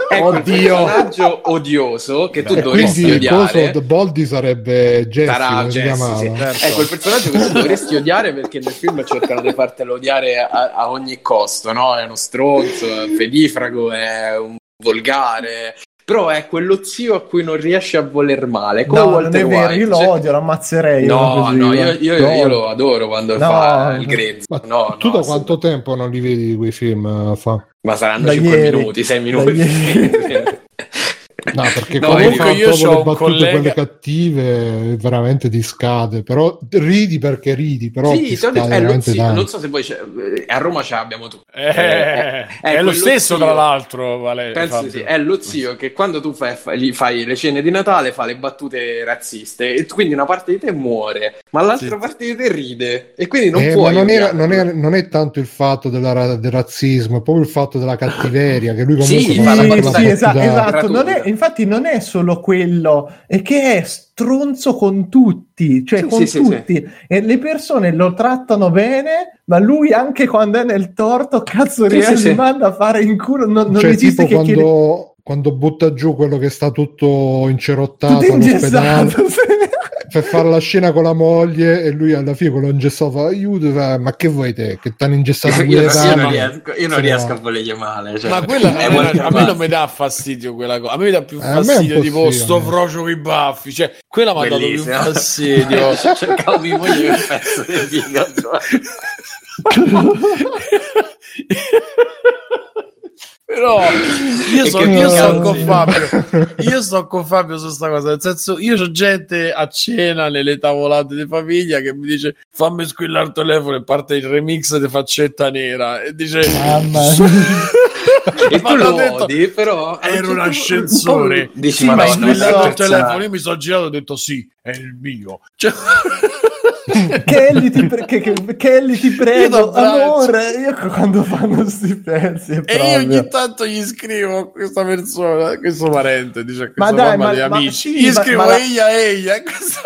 è quel Oddio. personaggio odioso che tu E dovresti quindi il coso odiare. The Boldi sarebbe Jesse, Sarà come si Jesse, chiamava? sì. Certo. È quel personaggio che tu dovresti odiare perché nel film cercano di fartelo odiare a, a ogni costo, no? È uno stronzo, è un pedifrago, è un volgare. Però è quello zio a cui non riesce a voler male. Come No, non Walter è vero, White. io lo odio, lo ammazzerei. No, no, io, io- Lo io lo adoro quando No. fa il grezzo. Ma No, tu no, da quanto tempo non li vedi quei film eh, fa? Ma saranno Da 5 ieri. minuti, 6 Da minuti. No, perché No, quando comunque io c'ho le battute collega- quelle cattive veramente ti scade però ridi perché ridi però Sì, ho scade detto, lo veramente zio, tanto non so se poi c'è, eh, a Roma ce l'abbiamo tu. Eh, è, lo quello stesso, zio- tra l'altro, Vale, Penso sì, è lo zio che quando tu fai, fa- gli fai le cene di Natale fa le battute razziste e quindi una parte di te muore, ma l'altra Sì. parte di te ride e quindi non Eh, puoi. ma non, era- non è, non è tanto il fatto della del razzismo, è proprio il fatto della cattiveria che lui Sì, comunque fa fa Sì, sì, esatto. gratuita. Non è- infatti, non è solo quello, è che è stronzo con tutti, cioè Sì, con sì, sì, tutti. E le persone lo trattano bene, ma lui, anche quando è nel torto, cazzo, Sì, sì, li sì. manda a fare in culo. Non, non cioè esiste tipo che chiede- quando, butta giù quello che sta tutto incerottato tutto all'ospedale sì. per fare la scena con la moglie e lui alla fine quello ingessato fa aiuto fa, ma che vuoi te che t'hanno ingessato Io, pure io non tanto?" riesco, io non riesco no. a volergli male. Cioè, Ma quella non Walter una- a me non mi dà fastidio quella cosa. A me mi dà più Eh, fastidio po' tipo sì, sto frocio con i baffi. Cioè, quella mi ha dato più fastidio. Cercavo di moglie per pezzo di figa. Però io, so, io sto con Fabio. Io sto con Fabio su sta cosa. Nel senso, io ho gente a cena nelle tavolate di famiglia che mi dice fammi squillare il telefono e parte il remix di faccetta nera e dice Mamma E Ma tu lo detto, odi, però Era un ascensore. Dici, Sì, ma ma squillato il telefono. Io mi sono girato e ho detto sì, è il mio. Cioè, Kelly, ti pre- che- che- Kelly, ti Io prego, t'abbraccio. amore. Io quando fanno sti pezzi è e io proprio- ogni tanto gli scrivo a questa persona, questo parente, dice a Ma questa dai, ma- di ma amici. sì, gli ma- scrivo ma eia eia. Questa...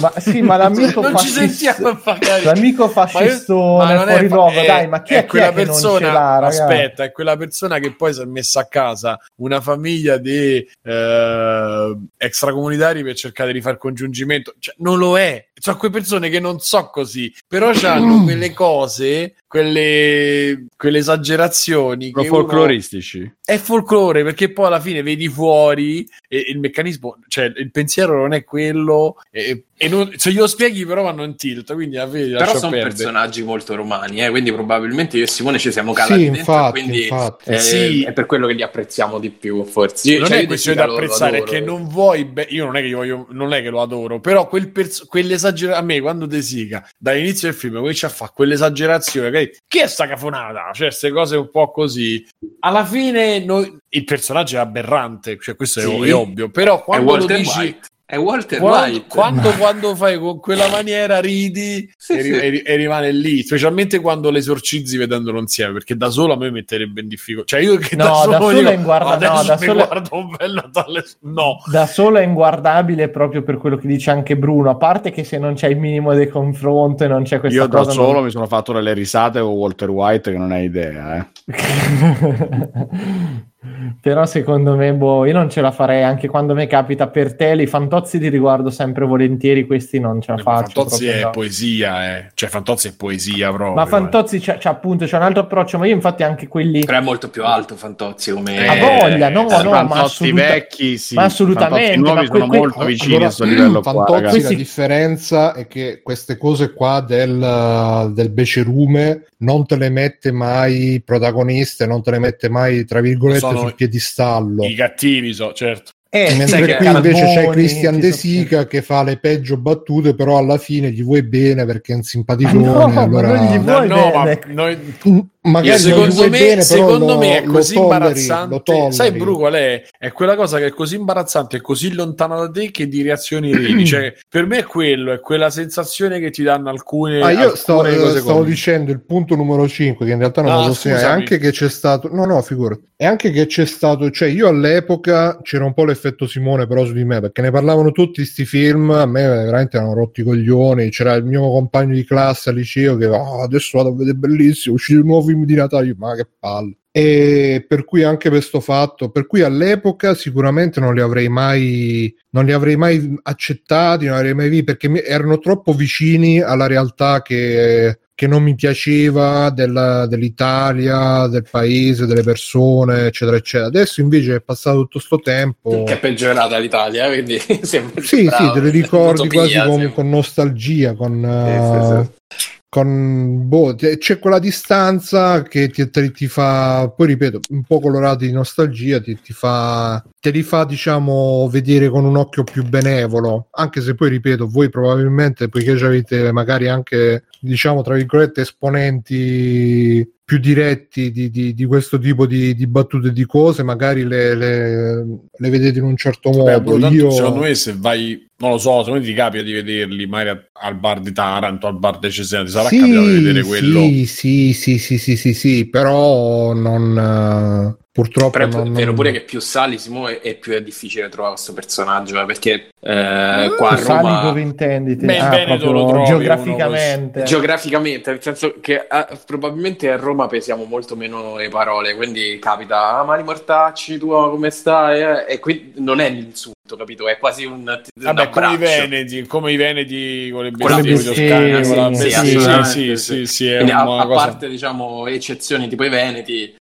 Ma sì, ma l'amico non ci fascista- sentiamo magari. L'amico io- fascistone è- fuori luogo, è- dai, ma chi è, chi quella è che non persona? ce l'ha, ragazzi? aspetta, è quella persona che poi si è messa a casa una famiglia di eh, extracomunitari per cercare di fare congiungimento. Cioè, non lo è. Sono quelle persone che non so così, però hanno quelle cose, quelle, quelle esagerazioni. Uno- folcloristici. è folklore perché poi alla fine vedi fuori e, il meccanismo, cioè il pensiero non è quello e, e non, se glielo spieghi però vanno in tilt, quindi alla fine Però sono perdere. personaggi molto romani, eh, quindi probabilmente io e Simone ci siamo calati Sì, dentro, infatti, quindi infatti. eh, Sì. è per quello che li apprezziamo di più, forse. Io- non cioè, è io questione da lo apprezzare, è che non vuoi. be- io non è che io voglio, non è che lo adoro, però quel pers- quell'esagerazione. A me, quando De Sica dall'inizio del film comincia a fare quell'esagerazione, che, che è sta cafonata? Cioè, queste cose un po' così. Alla fine, noi- il personaggio è aberrante, cioè, questo è- Sì. è, ovvio. Però quando lo dici. White. È Walter Quando, White. quando, quando fai con quella maniera ridi Sì, e, sì. e e rimane lì, specialmente quando le esorcizzi vedendolo insieme, perché da solo a me metterebbe in difficoltà. Cioè io che No, da solo, da solo dico, è inguarda- no, adesso da mi solo- guardo un bel Natale. No, Da solo è inguardabile proprio per quello che dice anche Bruno, a parte che se non c'è il minimo di confronto e non c'è questa Io da cosa... solo non- mi sono fatto delle risate con Walter White che non hai idea, eh. Però secondo me, boh, io non ce la farei anche quando mi capita per te. I fantozzi li riguardo sempre volentieri, questi non ce la Eh, faccio. Fantozzi è no. poesia, eh. Cioè, Fantozzi è poesia proprio. Ma Fantozzi c'ha, c'ha appunto c'ha un altro approccio, ma io infatti anche quelli Però è molto più alto Fantozzi come... a voglia, no, Eh, no, ma, assoluta- vecchi, sì. ma assolutamente, Fantozzi nuovi ma que- sono que- molto vicini Allora, a questo livello qua, Fantozzi, ragazzi. la differenza è che queste cose qua del, del becerume non te le mette mai protagoniste, non te le mette mai, tra virgolette, sul piedistallo. I cattivi, so, certo. Eh, Mentre qui invece c'è Christian De Sica che fa le peggio battute, però alla fine gli vuoi bene perché è un simpaticone. Ma no, ma allora... non gli vuoi- No, no, ma noi... Magari non gli secondo vuoi me, bene, secondo lo- me è lo così tolleri, lo imbarazzante. Sai, Bru, qual è? È quella cosa che è così imbarazzante e così lontana da te che di reazioni ridi. cioè, per me è quello, è quella sensazione che ti danno alcune, Ah, io alcune sto, cose stavo comiche. dicendo il punto numero 5, che in realtà non Ah, lo so se è anche che c'è stato. No, no, figurati. È anche che c'è stato. Cioè, io all'epoca c'era un po' l'effetto Simone, però su di me, perché ne parlavano tutti sti film. A me veramente erano rotti i coglioni. C'era il mio compagno di classe al liceo che "Ah, adesso vado a vedere bellissimo. Uscito un nuovo film di Natale. Ma che palle. E per cui anche questo fatto, per cui all'epoca sicuramente non li avrei mai, non li avrei mai accettati, non li avrei mai visti perché erano troppo vicini alla realtà che, che non mi piaceva della- dell'Italia, del paese, delle persone, eccetera, eccetera. Adesso invece è passato tutto sto tempo. Che è peggiorata l'Italia, quindi sembra Sì, bravo, sì, te li ricordi quasi con, con nostalgia, con, Sì, sì, eh, con boh, c'è quella distanza che ti, te- ti fa, poi ripeto, un po' colorati di nostalgia, ti, ti fa, te li fa, diciamo, vedere con un occhio più benevolo, anche se poi, ripeto, voi probabilmente, poiché avete magari anche, diciamo, tra virgolette, esponenti più diretti di, di- di questo tipo di, di battute di cose, magari le, le- le vedete in un certo modo. Tanto Io... secondo me se vai, non lo so, secondo me ti capita di vederli magari al bar di Taranto, al bar di Cesena, ti sarà capitato di vedere quello. Sì, sì, sì, sì, sì, sì, sì, però non... Purtroppo Però è vero non- pure che più sali Simone è più è difficile trovare questo personaggio eh, perché eh, qua a Tu sali Roma dove intendi te? Beh, in Ah, Veneto lo trovi geograficamente. geograficamente nel senso che eh, probabilmente a Roma pesiamo molto meno le parole quindi capita ah, Mari Mortacci tu come stai eh? e qui non è l'insulto capito è quasi un, un Vabbè, come i veneti, come i veneti con le bestie toscane, con la sì, bestia- sì, sì, assolutamente, sì, sì. sì, sì, è Quindi a, una a cosa... parte diciamo eccezioni tipo i veneti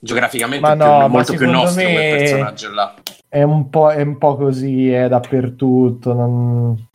geograficamente Ma è più- no, ma molto più nostro me- quel personaggio là È un po', è un po' così, è dappertutto. Non...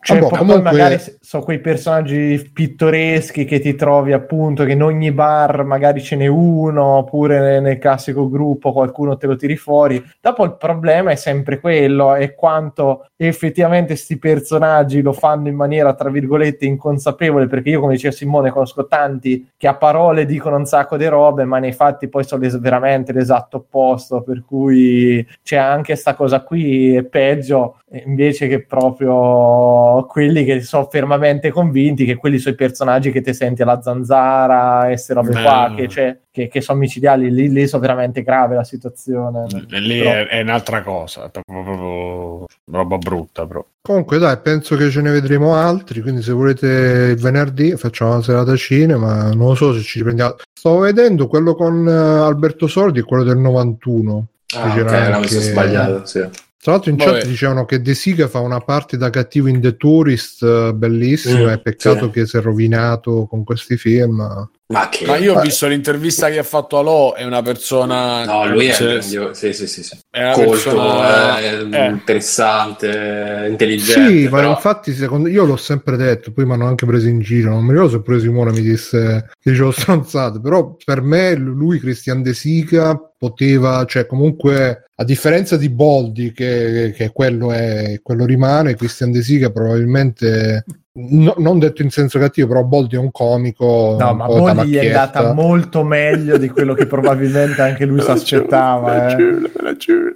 Cioè, Vabbè, poi comunque- magari s- so quei personaggi pittoreschi che ti trovi appunto che in ogni bar magari ce n'è uno, oppure nel, classico gruppo qualcuno te lo tiri fuori. Dopo il problema è sempre quello, è quanto effettivamente sti personaggi lo fanno in maniera tra virgolette inconsapevole, perché io come diceva Simone conosco tanti che a parole dicono un sacco di robe, ma nei fatti poi sono les- veramente l'esatto opposto, per cui c'è anche sta cosa qui, è peggio invece che proprio quelli che sono fermamente convinti che quelli sono i personaggi che ti senti alla zanzara e ste robe No. qua, che, c'è- che, che sono micidiali, lì, lì sono veramente grave la situazione. E lì è, è un'altra cosa, è proprio, proprio roba brutta, però. Comunque dai, penso che ce ne vedremo altri, quindi se volete il venerdì facciamo una serata cinema, non lo so se ci riprendiamo. Stavo vedendo quello con eh, Alberto Sordi e quello del 91. ah, ok, anche- sbagliato sì. Tra l'altro in Vabbè. chat dicevano che De Sica fa una parte da cattivo in The Tourist, eh, bellissima, Mm, è peccato sì. che si è rovinato con questi film. ma che Ma io ho Eh. visto l'intervista che ha fatto a Lo, è una persona... no lui è cioè, grandioso sì sì sì, sì. è colto persona... eh, eh. Sì, interessante intelligente ma però- infatti secondo io l'ho sempre detto, poi mi hanno anche preso in giro, non mi ricordo se pure Simone mi disse che dicevo stronzate, però per me lui Christian De Sica poteva, cioè comunque a differenza di Boldi che, che quello è quello rimane, Christian De Sica probabilmente no- non detto in senso cattivo, però Boldi è un comico No, un ma Boldi gli è andata molto meglio di quello che probabilmente anche lui si aspettava. eh.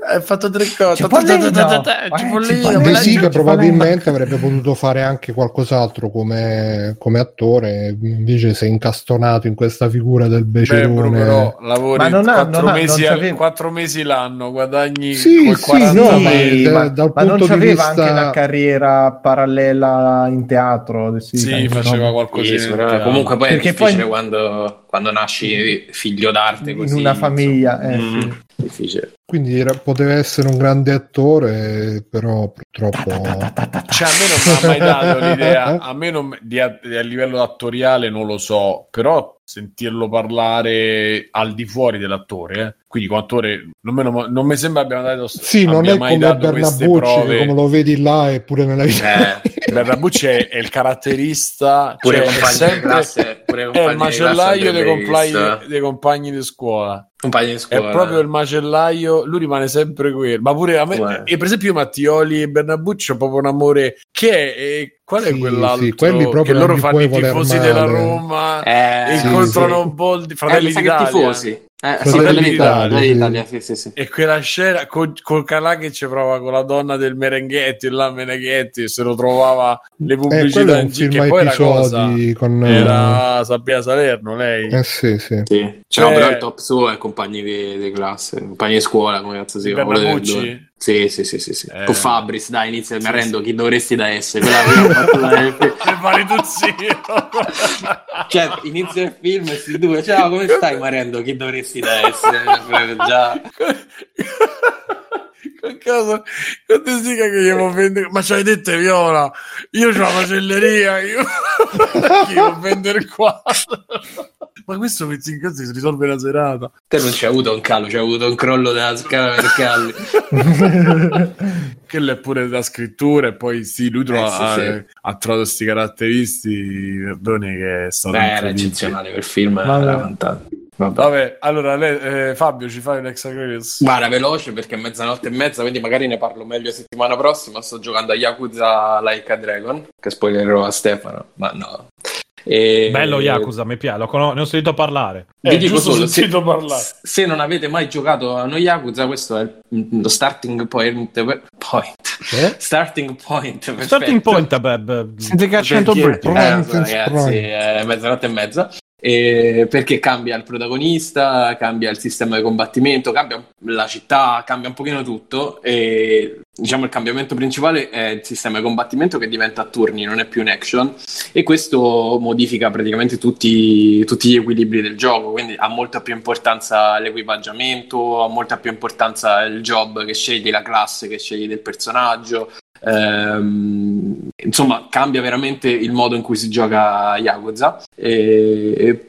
Hai fatto tre cose. Eh! De Sica probabilmente avrebbe potuto fare anche qualcos'altro come, come attore, invece si è incastonato in questa figura del Beh, becerone. bro, però lavori Ma non ha- quattro, non ha- mesi, non mesi l'anno, guadagni Sì, quel sì, 40 no, ma Sì, da- ma, dal ma non punto c'aveva vista- anche una carriera parallela in teatro? Sì, Sì, faceva no? qualcosa Sì, comunque poi Perché è difficile poi- quando, quando nasci figlio d'arte in così, una famiglia. eh, insomma. sì. Difficile. Quindi era- poteva essere un grande attore, però purtroppo... Cioè, a me non mi ha mai dato l'idea, a me non, di, a, di- a livello attoriale non lo so, però sentirlo parlare al di fuori dell'attore, eh. quindi come attore non, me lo- non mi sembra abbiamo dato Sì, non abbia è mai come Bernabucci, prove. come lo vedi là eppure nella vita. Eh, Bernabucci è, è il caratterista, pure cioè, è sempre- classe, pure è il macellaio dei compagni, dei compagni di scuola. compagni di È scuola. proprio il macellaio, lui rimane sempre quello. Ma pure a me, e per esempio, io Mattioli e Bernabucci ho proprio un amore. Che è, qual è Sì, quell'altro? sì, quelli proprio che loro fanno i tifosi male. della Roma, Eh, incontrano sì. un po' di Eh, fratelli che d'Italia. tifosi. Eh, sì, Fratelli Fratelli d'Italia, d'Italia, sì. d'Italia, sì, sì, sì. E quella scena con, col Calà che ci prova con la donna del Merenghetti là Meneghetti e se lo trovava le Eh, pubblicità un in giro poi la cosa con... era Sabbia Salerno lei Eh sì, sì. Sì. Cioè- No, però il top suo è compagni di, di classe, compagni di scuola, come cazzo si chiama? Bernabucci? Sì, sì, sì, sì, sì. Eh. Con Fabris, dai, inizia, Sì, mi arrendo, sì. chi dovresti da essere? Quella che fatto per fare tuzzio Cioè, inizia il film e si due, ciao, come stai Marendo? Chi dovresti da essere? Proprio Già. Che cosa? Quando si che gli può vendere? Ma c'hai detto Viola? Io c'ho la macelleria, io può vendere qua? Ma questo pezzo in caso si risolve la serata. Te non c'è avuto un calo, c'è avuto un crollo della scala mercalli. Quello è pure da scrittura e poi sì, lui trova, Eh, sì, sì. ha- ha trovato questi caratteristici, perdoni che è stato Beh, era eccezionale quel film, Vabbè. era fantastico. Vabbè. Vabbè, allora lei- eh, Fabio ci fai un extra credits? Guarda, veloce perché è mezzanotte e mezza, quindi magari ne parlo meglio settimana prossima. Sto giocando a Yakuza Like a Dragon, che spoilerò a Stefano, ma no. E... Bello Yakuza, mi piace, conos- ne ho sentito parlare. Vi Eh, dico giusto, solo, ho sentito se, parlare. se non avete mai giocato a uno Yakuza, questo è lo starting point. point. Eh? Starting point. perfetto. Starting point, beh, beh, Senti che accento Perché- british. eh, ragazzi, è mezzanotte e mezza. E perché cambia il protagonista, cambia il sistema di combattimento, cambia la città, cambia un pochino tutto. E diciamo il cambiamento principale è il sistema di combattimento che diventa a turni, non è più un action. E questo modifica praticamente tutti, tutti gli equilibri del gioco. Quindi ha molta più importanza l'equipaggiamento, ha molta più importanza il job che scegli, la classe che scegli del personaggio. Ehm, insomma, cambia veramente il modo in cui si gioca Yakuza. E, e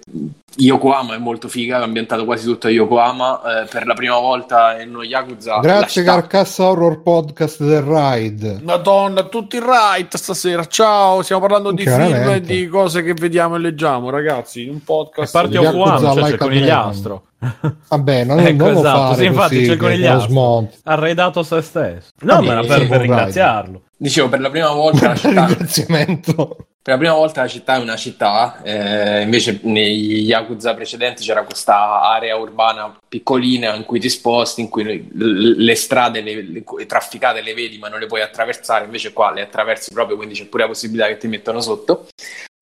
Yokohama è molto figa, è ambientato quasi tutto a Yokohama. eh, per la prima volta in uno Yakuza. Grazie città- Carcassa Horror Podcast del Ride. Madonna, tutti right stasera. Ciao, stiamo parlando di film e di cose che vediamo e leggiamo, ragazzi. Un E podcast. parte Yakuza Yokohama, cioè c'è like il a conigliastro. Vabbè, non, Ecco, non esatto, fare sì, infatti così, c'è il conigliastro. lo smonti. Ha redato se stesso. No, ma era per, per Ride. ringraziarlo. Dicevo, per la prima volta la città. Ringraziamento. Per la prima volta la città è una città, eh, invece negli Yakuza precedenti c'era questa area urbana piccolina in cui ti sposti, in cui le, strade le, le- trafficate le vedi ma non le puoi attraversare, invece qua le attraversi proprio, quindi c'è pure la possibilità che ti mettono sotto.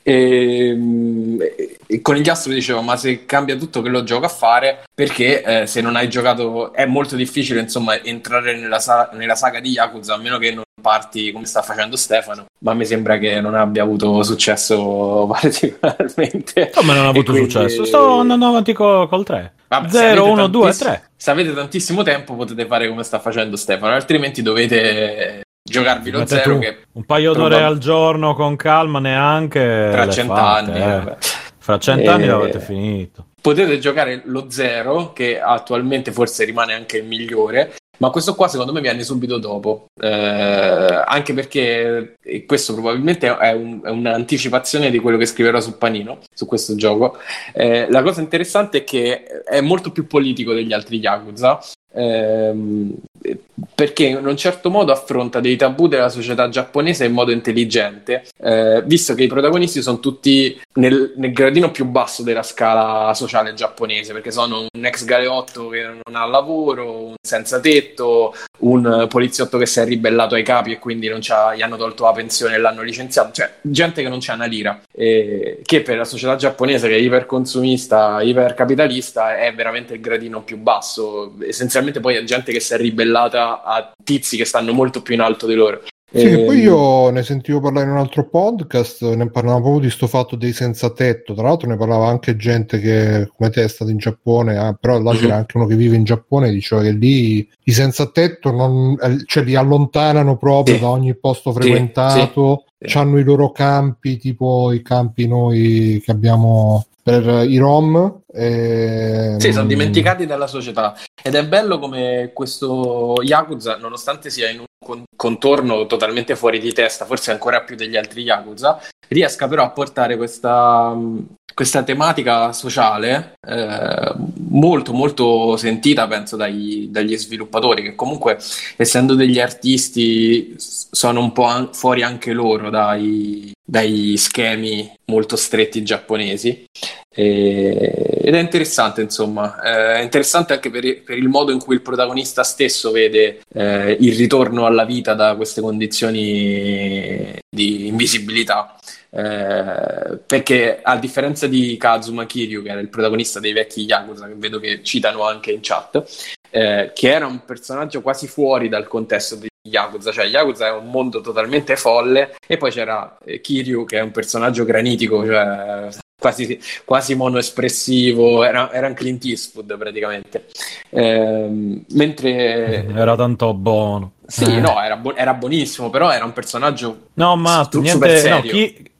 E, e con gli astri dicevo, ma se cambia tutto che lo gioco a fare, perché eh, se non hai giocato è molto difficile insomma entrare nella, sa- nella saga di Yakuza, a meno che non parti come sta facendo Stefano, ma mi sembra che non abbia avuto successo particolarmente. Come non ha avuto quindi- successo? Sto andando avanti co- col 3. Vabbè, se 0, avete 1, 2, tantiss- 3. Se avete tantissimo tempo potete fare come sta facendo Stefano, altrimenti dovete giocarvi lo zero che un paio d'ore al giorno con calma, neanche. tra cent'anni... eh. vabbè. Fra cent'anni Eh, l'avete finito. potete giocare lo zero, che attualmente forse rimane anche il migliore, ma questo qua secondo me viene subito dopo, Eh, anche perché e questo probabilmente è, un- è un'anticipazione di quello che scriverò su Panino, su questo gioco. Eh, la cosa interessante è che è molto più politico degli altri Yakuza. Ehm, perché in un certo modo affronta dei tabù della società giapponese in modo intelligente, eh, visto che i protagonisti sono tutti nel, nel, gradino più basso della scala sociale giapponese, perché sono un ex galeotto che non ha lavoro, un senza tetto, un poliziotto che si è ribellato ai capi e quindi gli hanno tolto la pensione e l'hanno licenziato, cioè gente che non c'ha una lira, eh, che per la società giapponese che è iperconsumista, ipercapitalista, è veramente il gradino più basso. Essenzialmente poi è gente che si è ribellata a tizi che stanno molto più in alto di loro. Sì, e... poi io ne sentivo parlare in un altro podcast, ne parlava proprio di sto fatto dei senza tetto, tra l'altro ne parlava anche gente che come te è stata in Giappone, ah, però là mm-hmm. c'era anche uno che vive in Giappone e diceva che lì i senza tetto non, eh, cioè, li allontanano proprio sì. da ogni posto frequentato, sì, sì. hanno i loro campi, tipo i campi noi che abbiamo per i rom. E... Sì, sono dimenticati dalla società. Ed è bello come questo Yakuza, nonostante sia in un contorno totalmente fuori di testa, forse ancora più degli altri Yakuza, riesca però a portare questa, questa tematica sociale eh, molto molto sentita penso dai, dagli sviluppatori che comunque essendo degli artisti sono un po' an- fuori anche loro dai, dai schemi molto stretti giapponesi e, ed è interessante insomma. Eh, è interessante anche per, per, il modo in cui il protagonista stesso vede eh, il ritorno alla vita da queste condizioni di invisibilità. Eh, perché a differenza di Kazuma Kiryu, che era il protagonista dei vecchi Yakuza, che vedo che citano anche in chat, eh, che era un personaggio quasi fuori dal contesto di Yakuza, cioè Yakuza è un mondo totalmente folle e poi c'era eh, Kiryu che è un personaggio granitico, cioè quasi, quasi monoespressivo, era, era un Clint Eastwood praticamente. Eh, mentre... Era tanto buono. Sì, eh. no, era, bu- era, buonissimo, però era un personaggio... No, ma stu- niente... No,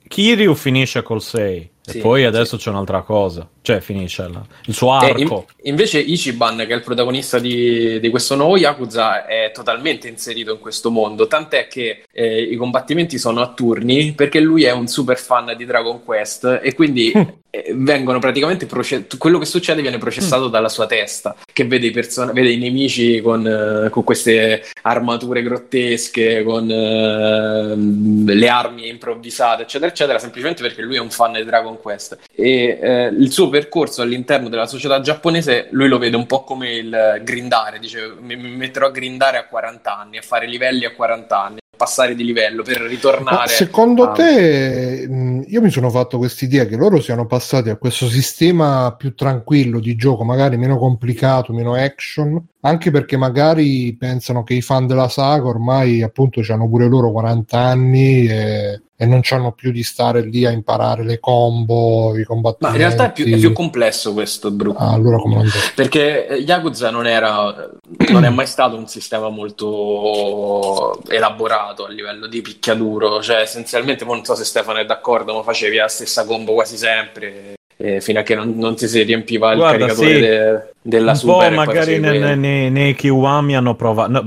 Kiryu finisce col 6 sì, e poi adesso sì. c'è un'altra cosa, cioè finisce la, il suo arco. In, invece Ichiban, che è il protagonista di, di, questo nuovo Yakuza, è totalmente inserito in questo mondo, tant'è che eh, i combattimenti sono a turni perché lui è un super fan di Dragon Quest e quindi eh, vengono praticamente proce- quello che succede viene processato mm. dalla sua testa, che vede i, person- vede i nemici con, uh, con, queste armature grottesche, con uh, le armi improvvisate, eccetera, eccetera, semplicemente perché lui è un fan di Dragon Quest. E il suo percorso all'interno della società giapponese lui lo vede un po' come il grindare, dice mi, metterò a grindare a 40 anni, a fare livelli a 40 anni passare di livello per ritornare. Ma secondo a... te, io mi sono fatto quest'idea che loro siano passati a questo sistema più tranquillo di gioco, magari meno complicato, meno action, anche perché magari pensano che i fan della saga ormai appunto hanno pure loro 40 anni e e non hanno più di stare lì a imparare le combo, i combattimenti. Ma in realtà è più, è più complesso questo, Brooke. Ah, allora come non Perché Yakuza non era, non è mai stato un sistema molto elaborato a livello di picchiaduro, cioè essenzialmente, non so se Stefano è d'accordo, ma facevi la stessa combo quasi sempre eh, fino a che non, non ti si riempiva il Guarda, caricatore sì. de, della un super. Po' magari nei, nei, nei Kiwami hanno provato, no,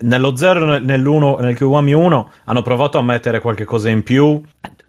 nello 0 nell'1, nel Kiwami 1 hanno provato a mettere qualche cosa in più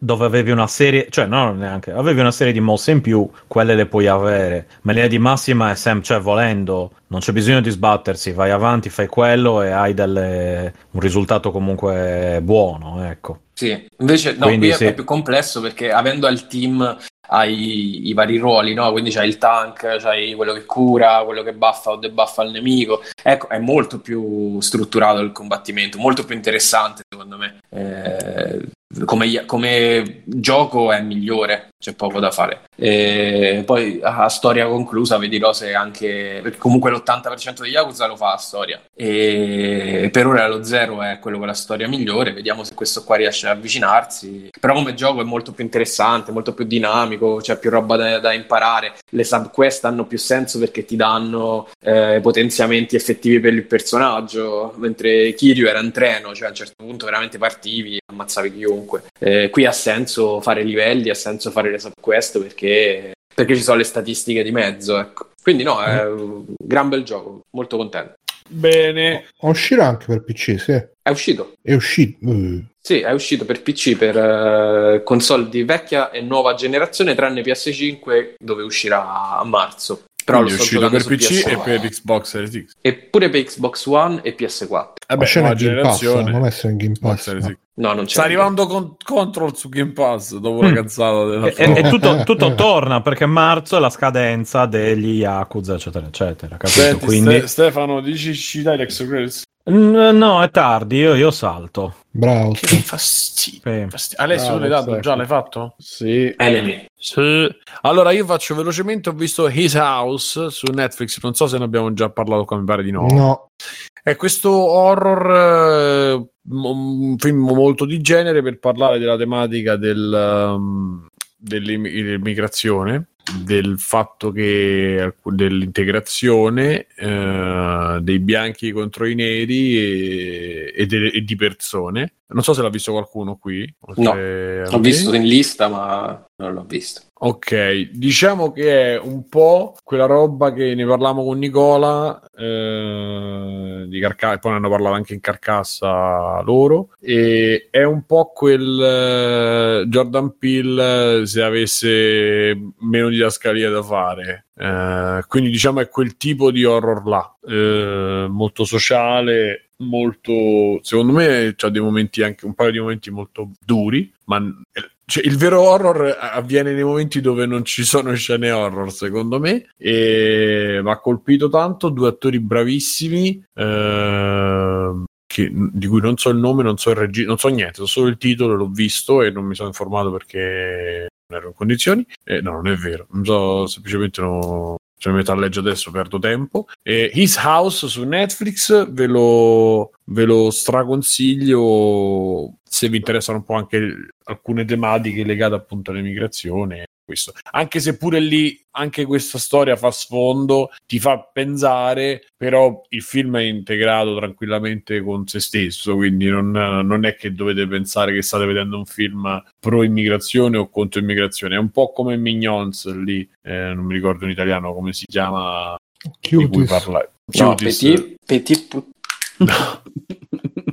dove avevi una serie, cioè no, neanche, avevi una serie di mosse in più, quelle le puoi avere, ma l'idea di massima è sempre, cioè volendo, non c'è bisogno di sbattersi, vai avanti, fai quello e hai delle, un risultato comunque buono, ecco. Sì, invece no, Quindi, qui sì. è più complesso perché avendo al team hai i vari ruoli, no? Quindi c'hai il tank, c'hai quello che cura, quello che buffa o debuffa il nemico. Ecco, è molto più strutturato il combattimento, molto più interessante secondo me. Eh, come, come, gioco è migliore, c'è poco da fare. E poi a storia conclusa vi dirò se anche comunque l'80% degli Yakuza lo fa a storia e per ora lo zero è quello con la storia migliore, vediamo se questo qua riesce a avvicinarsi. Però come gioco è molto più interessante, molto più dinamico, c'è più roba da, da imparare. Le subquest hanno più senso perché ti danno eh, potenziamenti effettivi per il personaggio, mentre Kiryu era in treno, cioè a un certo punto veramente partivi, ammazzavi chiunque. Eh, qui ha senso fare livelli, ha senso fare le subquest perché, perché ci sono le statistiche di mezzo. Ecco. Quindi no, è un gran bel gioco, molto contento. Bene. Uscirà anche per PC, sì. È uscito. È uscito. Uh. Sì, è uscito per PC, per uh, console di vecchia e nuova generazione, tranne PS5 dove uscirà a marzo. Però Quindi lo è uscito per PC e PS4. per Xbox Series X. E pure per Xbox One e PS4. Eh beh, c'è nuova nel Game Pass, generazione. non essere in Game Pass. No. X. No, non c'è. Sta arrivando con Control su Game Pass dopo la cazzata della E, e- e tutto, tutto torna perché marzo è la scadenza degli Yakuza, eccetera, eccetera. Capito? Senti, Quindi, Ste- Stefano, dici ci dai l'ex credits? Mm, no, è tardi, io, io salto. Bravo. Che fastidio. Sì. fastidio. Alessio, tu l'hai dato? Già l'hai fatto? Sì. Sì. Allora io faccio velocemente, ho visto His House su Netflix, non so se ne abbiamo già parlato qua, mi pare di no. No, È questo horror, eh, un film molto di genere per parlare della tematica del, um, dell'immigrazione, del fatto che dell'integrazione eh, dei bianchi contro i neri e, e de- e di persone. Non so se l'ha visto qualcuno qui. No, L'ho visto in lista, ma non l'ho visto. Ok, diciamo che è un po' quella roba che ne parlavamo con Nicola eh, di Carcassa, poi ne hanno parlato anche in Carcassa loro, e è un po' quel eh, Jordan Peele eh, se avesse meno didascalia da fare. Eh, quindi diciamo è quel tipo di horror là, eh, molto sociale, molto secondo me c'ha dei momenti anche un paio di momenti molto duri, ma cioè, il vero horror avviene nei momenti dove non ci sono scene horror, secondo me. E mi ha colpito tanto. Due attori bravissimi. ehm, che- di cui non so il nome, non so il regista, non so niente, so solo il titolo, l'ho visto e non mi sono informato perché non ero in condizioni. Eh, no, non è vero, non so, semplicemente no, se mi metto a leggere adesso perdo tempo. E His House su Netflix ve lo, ve lo straconsiglio se vi interessano un po' anche alcune tematiche legate appunto all'immigrazione. Questo. Anche se pure lì anche questa storia fa sfondo, ti fa pensare, però il film è integrato tranquillamente con se stesso, quindi non, non è che dovete pensare che state vedendo un film pro immigrazione o contro immigrazione, è un po' come Minions lì, eh, non mi ricordo in italiano come si chiama, di cui parla. No. Petit, petit put-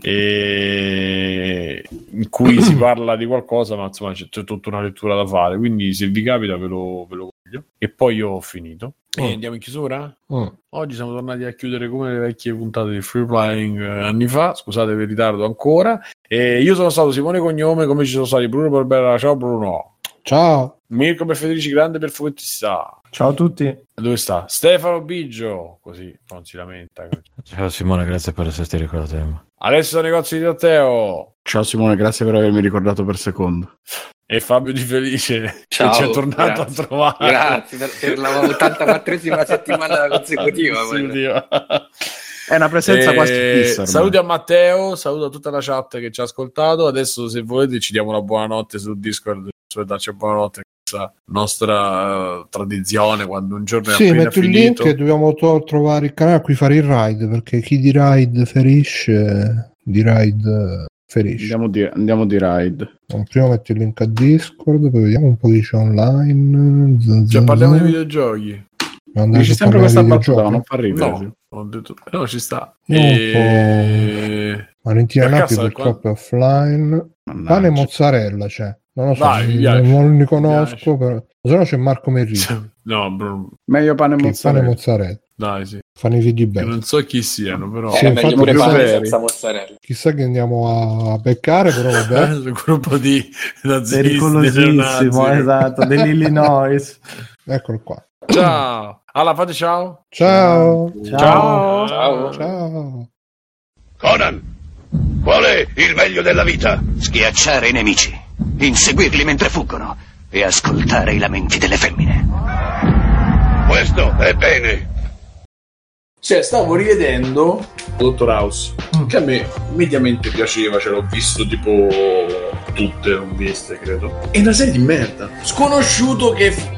e in cui si parla di qualcosa, ma insomma c'è, c'è tutta una lettura da fare. Quindi, se vi capita, ve lo, ve lo consiglio. E poi io ho finito. E Mm. andiamo in chiusura? Mm. Oggi siamo tornati a chiudere come le vecchie puntate di Free Playing eh, anni fa. Scusate per il ritardo ancora. E io sono stato Simone Cognome, come ci sono stati Bruno Barbera. Ciao Bruno. Ciao. Mirko per Federici Grande per Fumettista. Ciao a tutti. Dove sta? Stefano Biggio. Così non si lamenta. Ciao Simone, grazie per esserti ricordato. di me. Alessio Negozio di Matteo. Ciao Simone, grazie per avermi ricordato per secondo. E Fabio Di Felice Ciao, che ci è tornato grazie. a trovare. Grazie per, per la 84esima settimana consecutiva. È una presenza Eh, quasi fissa. ormai. saluti a Matteo, saluto a tutta la chat che ci ha ascoltato. Adesso, se volete, ci diamo la buonanotte su Discord. Cioè, darci buonanotte. Questa nostra eh, tradizione quando un giorno è Sì, appena metto il link e dobbiamo to- trovare il canale a cui fare il ride, perché chi di ride ferisce, di ride eh, ferisce. Andiamo di, andiamo di ride. Prima metto il link a Discord, poi vediamo un po' chi c'è online. Z- z- Cioè, parliamo z- di videogiochi. Andate Dici sempre questa battuta, ma non fa ridere. No, ho detto, no, ci sta. No, E... Valentina Per Nappi purtroppo è offline. Mannaggia. Pane e mozzarella c'è. Non lo so, Vai, mi non, li conosco, però. Se no c'è Marco Merriti, No, bro, Meglio pane e che pane mozzarella. mozzarella. dai, sì. Fanno i figli Che belli. non so chi siano, però. Sì, infatti, meglio pure pane senza mozzarella. Chissà che andiamo a beccare, però vabbè. Eh, un gruppo di nazisti Pericolosissimo, esatto, dell'Illinois. Eccolo qua. Ciao. Alla fate ciao. Ciao. Ciao. Ciao. Ciao. Conan, qual è il meglio della vita? Schiacciare i nemici, inseguirli mentre fuggono e ascoltare i lamenti delle femmine. Questo è bene. Cioè, stavo rivedendo Dottor House, che a me mediamente piaceva, ce l'ho visto tipo tutte, l'ho viste, credo. È una serie di merda. Sconosciuto che f-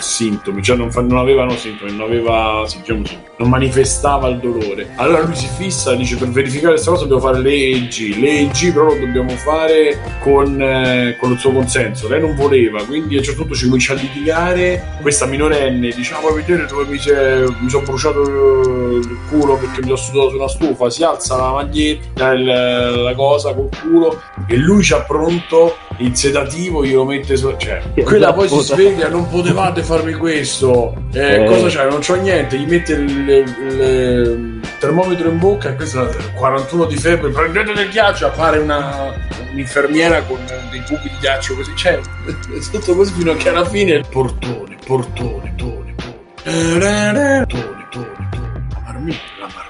sintomi, cioè non, fa, non avevano sintomi, non aveva diciamo, non manifestava il dolore. Allora lui si fissa, dice per verificare questa cosa dobbiamo fare l'EEG. L'EEG però lo dobbiamo fare con, eh, con, il suo consenso. Lei non voleva, quindi a un certo punto ci comincia a litigare. Questa minorenne dice: ah, vedere dove mi, mi sono bruciato il culo perché mi sono sudato su una stufa. Si alza la maglietta, la, la cosa col culo e lui c'ha pronto il sedativo, glielo mette su. Cioè, quella poi si sveglia, non potevate farmi questo. Eh, eh. Cosa c'è? Non c'ho niente. Gli mette il, termometro in bocca. Questa 41 di febbre. Prendete del ghiaccio. Appare una, un'infermiera con dei cubi di ghiaccio così. Cioè, è tutto così fino a che alla fine. Portone, portone, tone, tone. Tone, tone, tone. La marmita, la marmitta.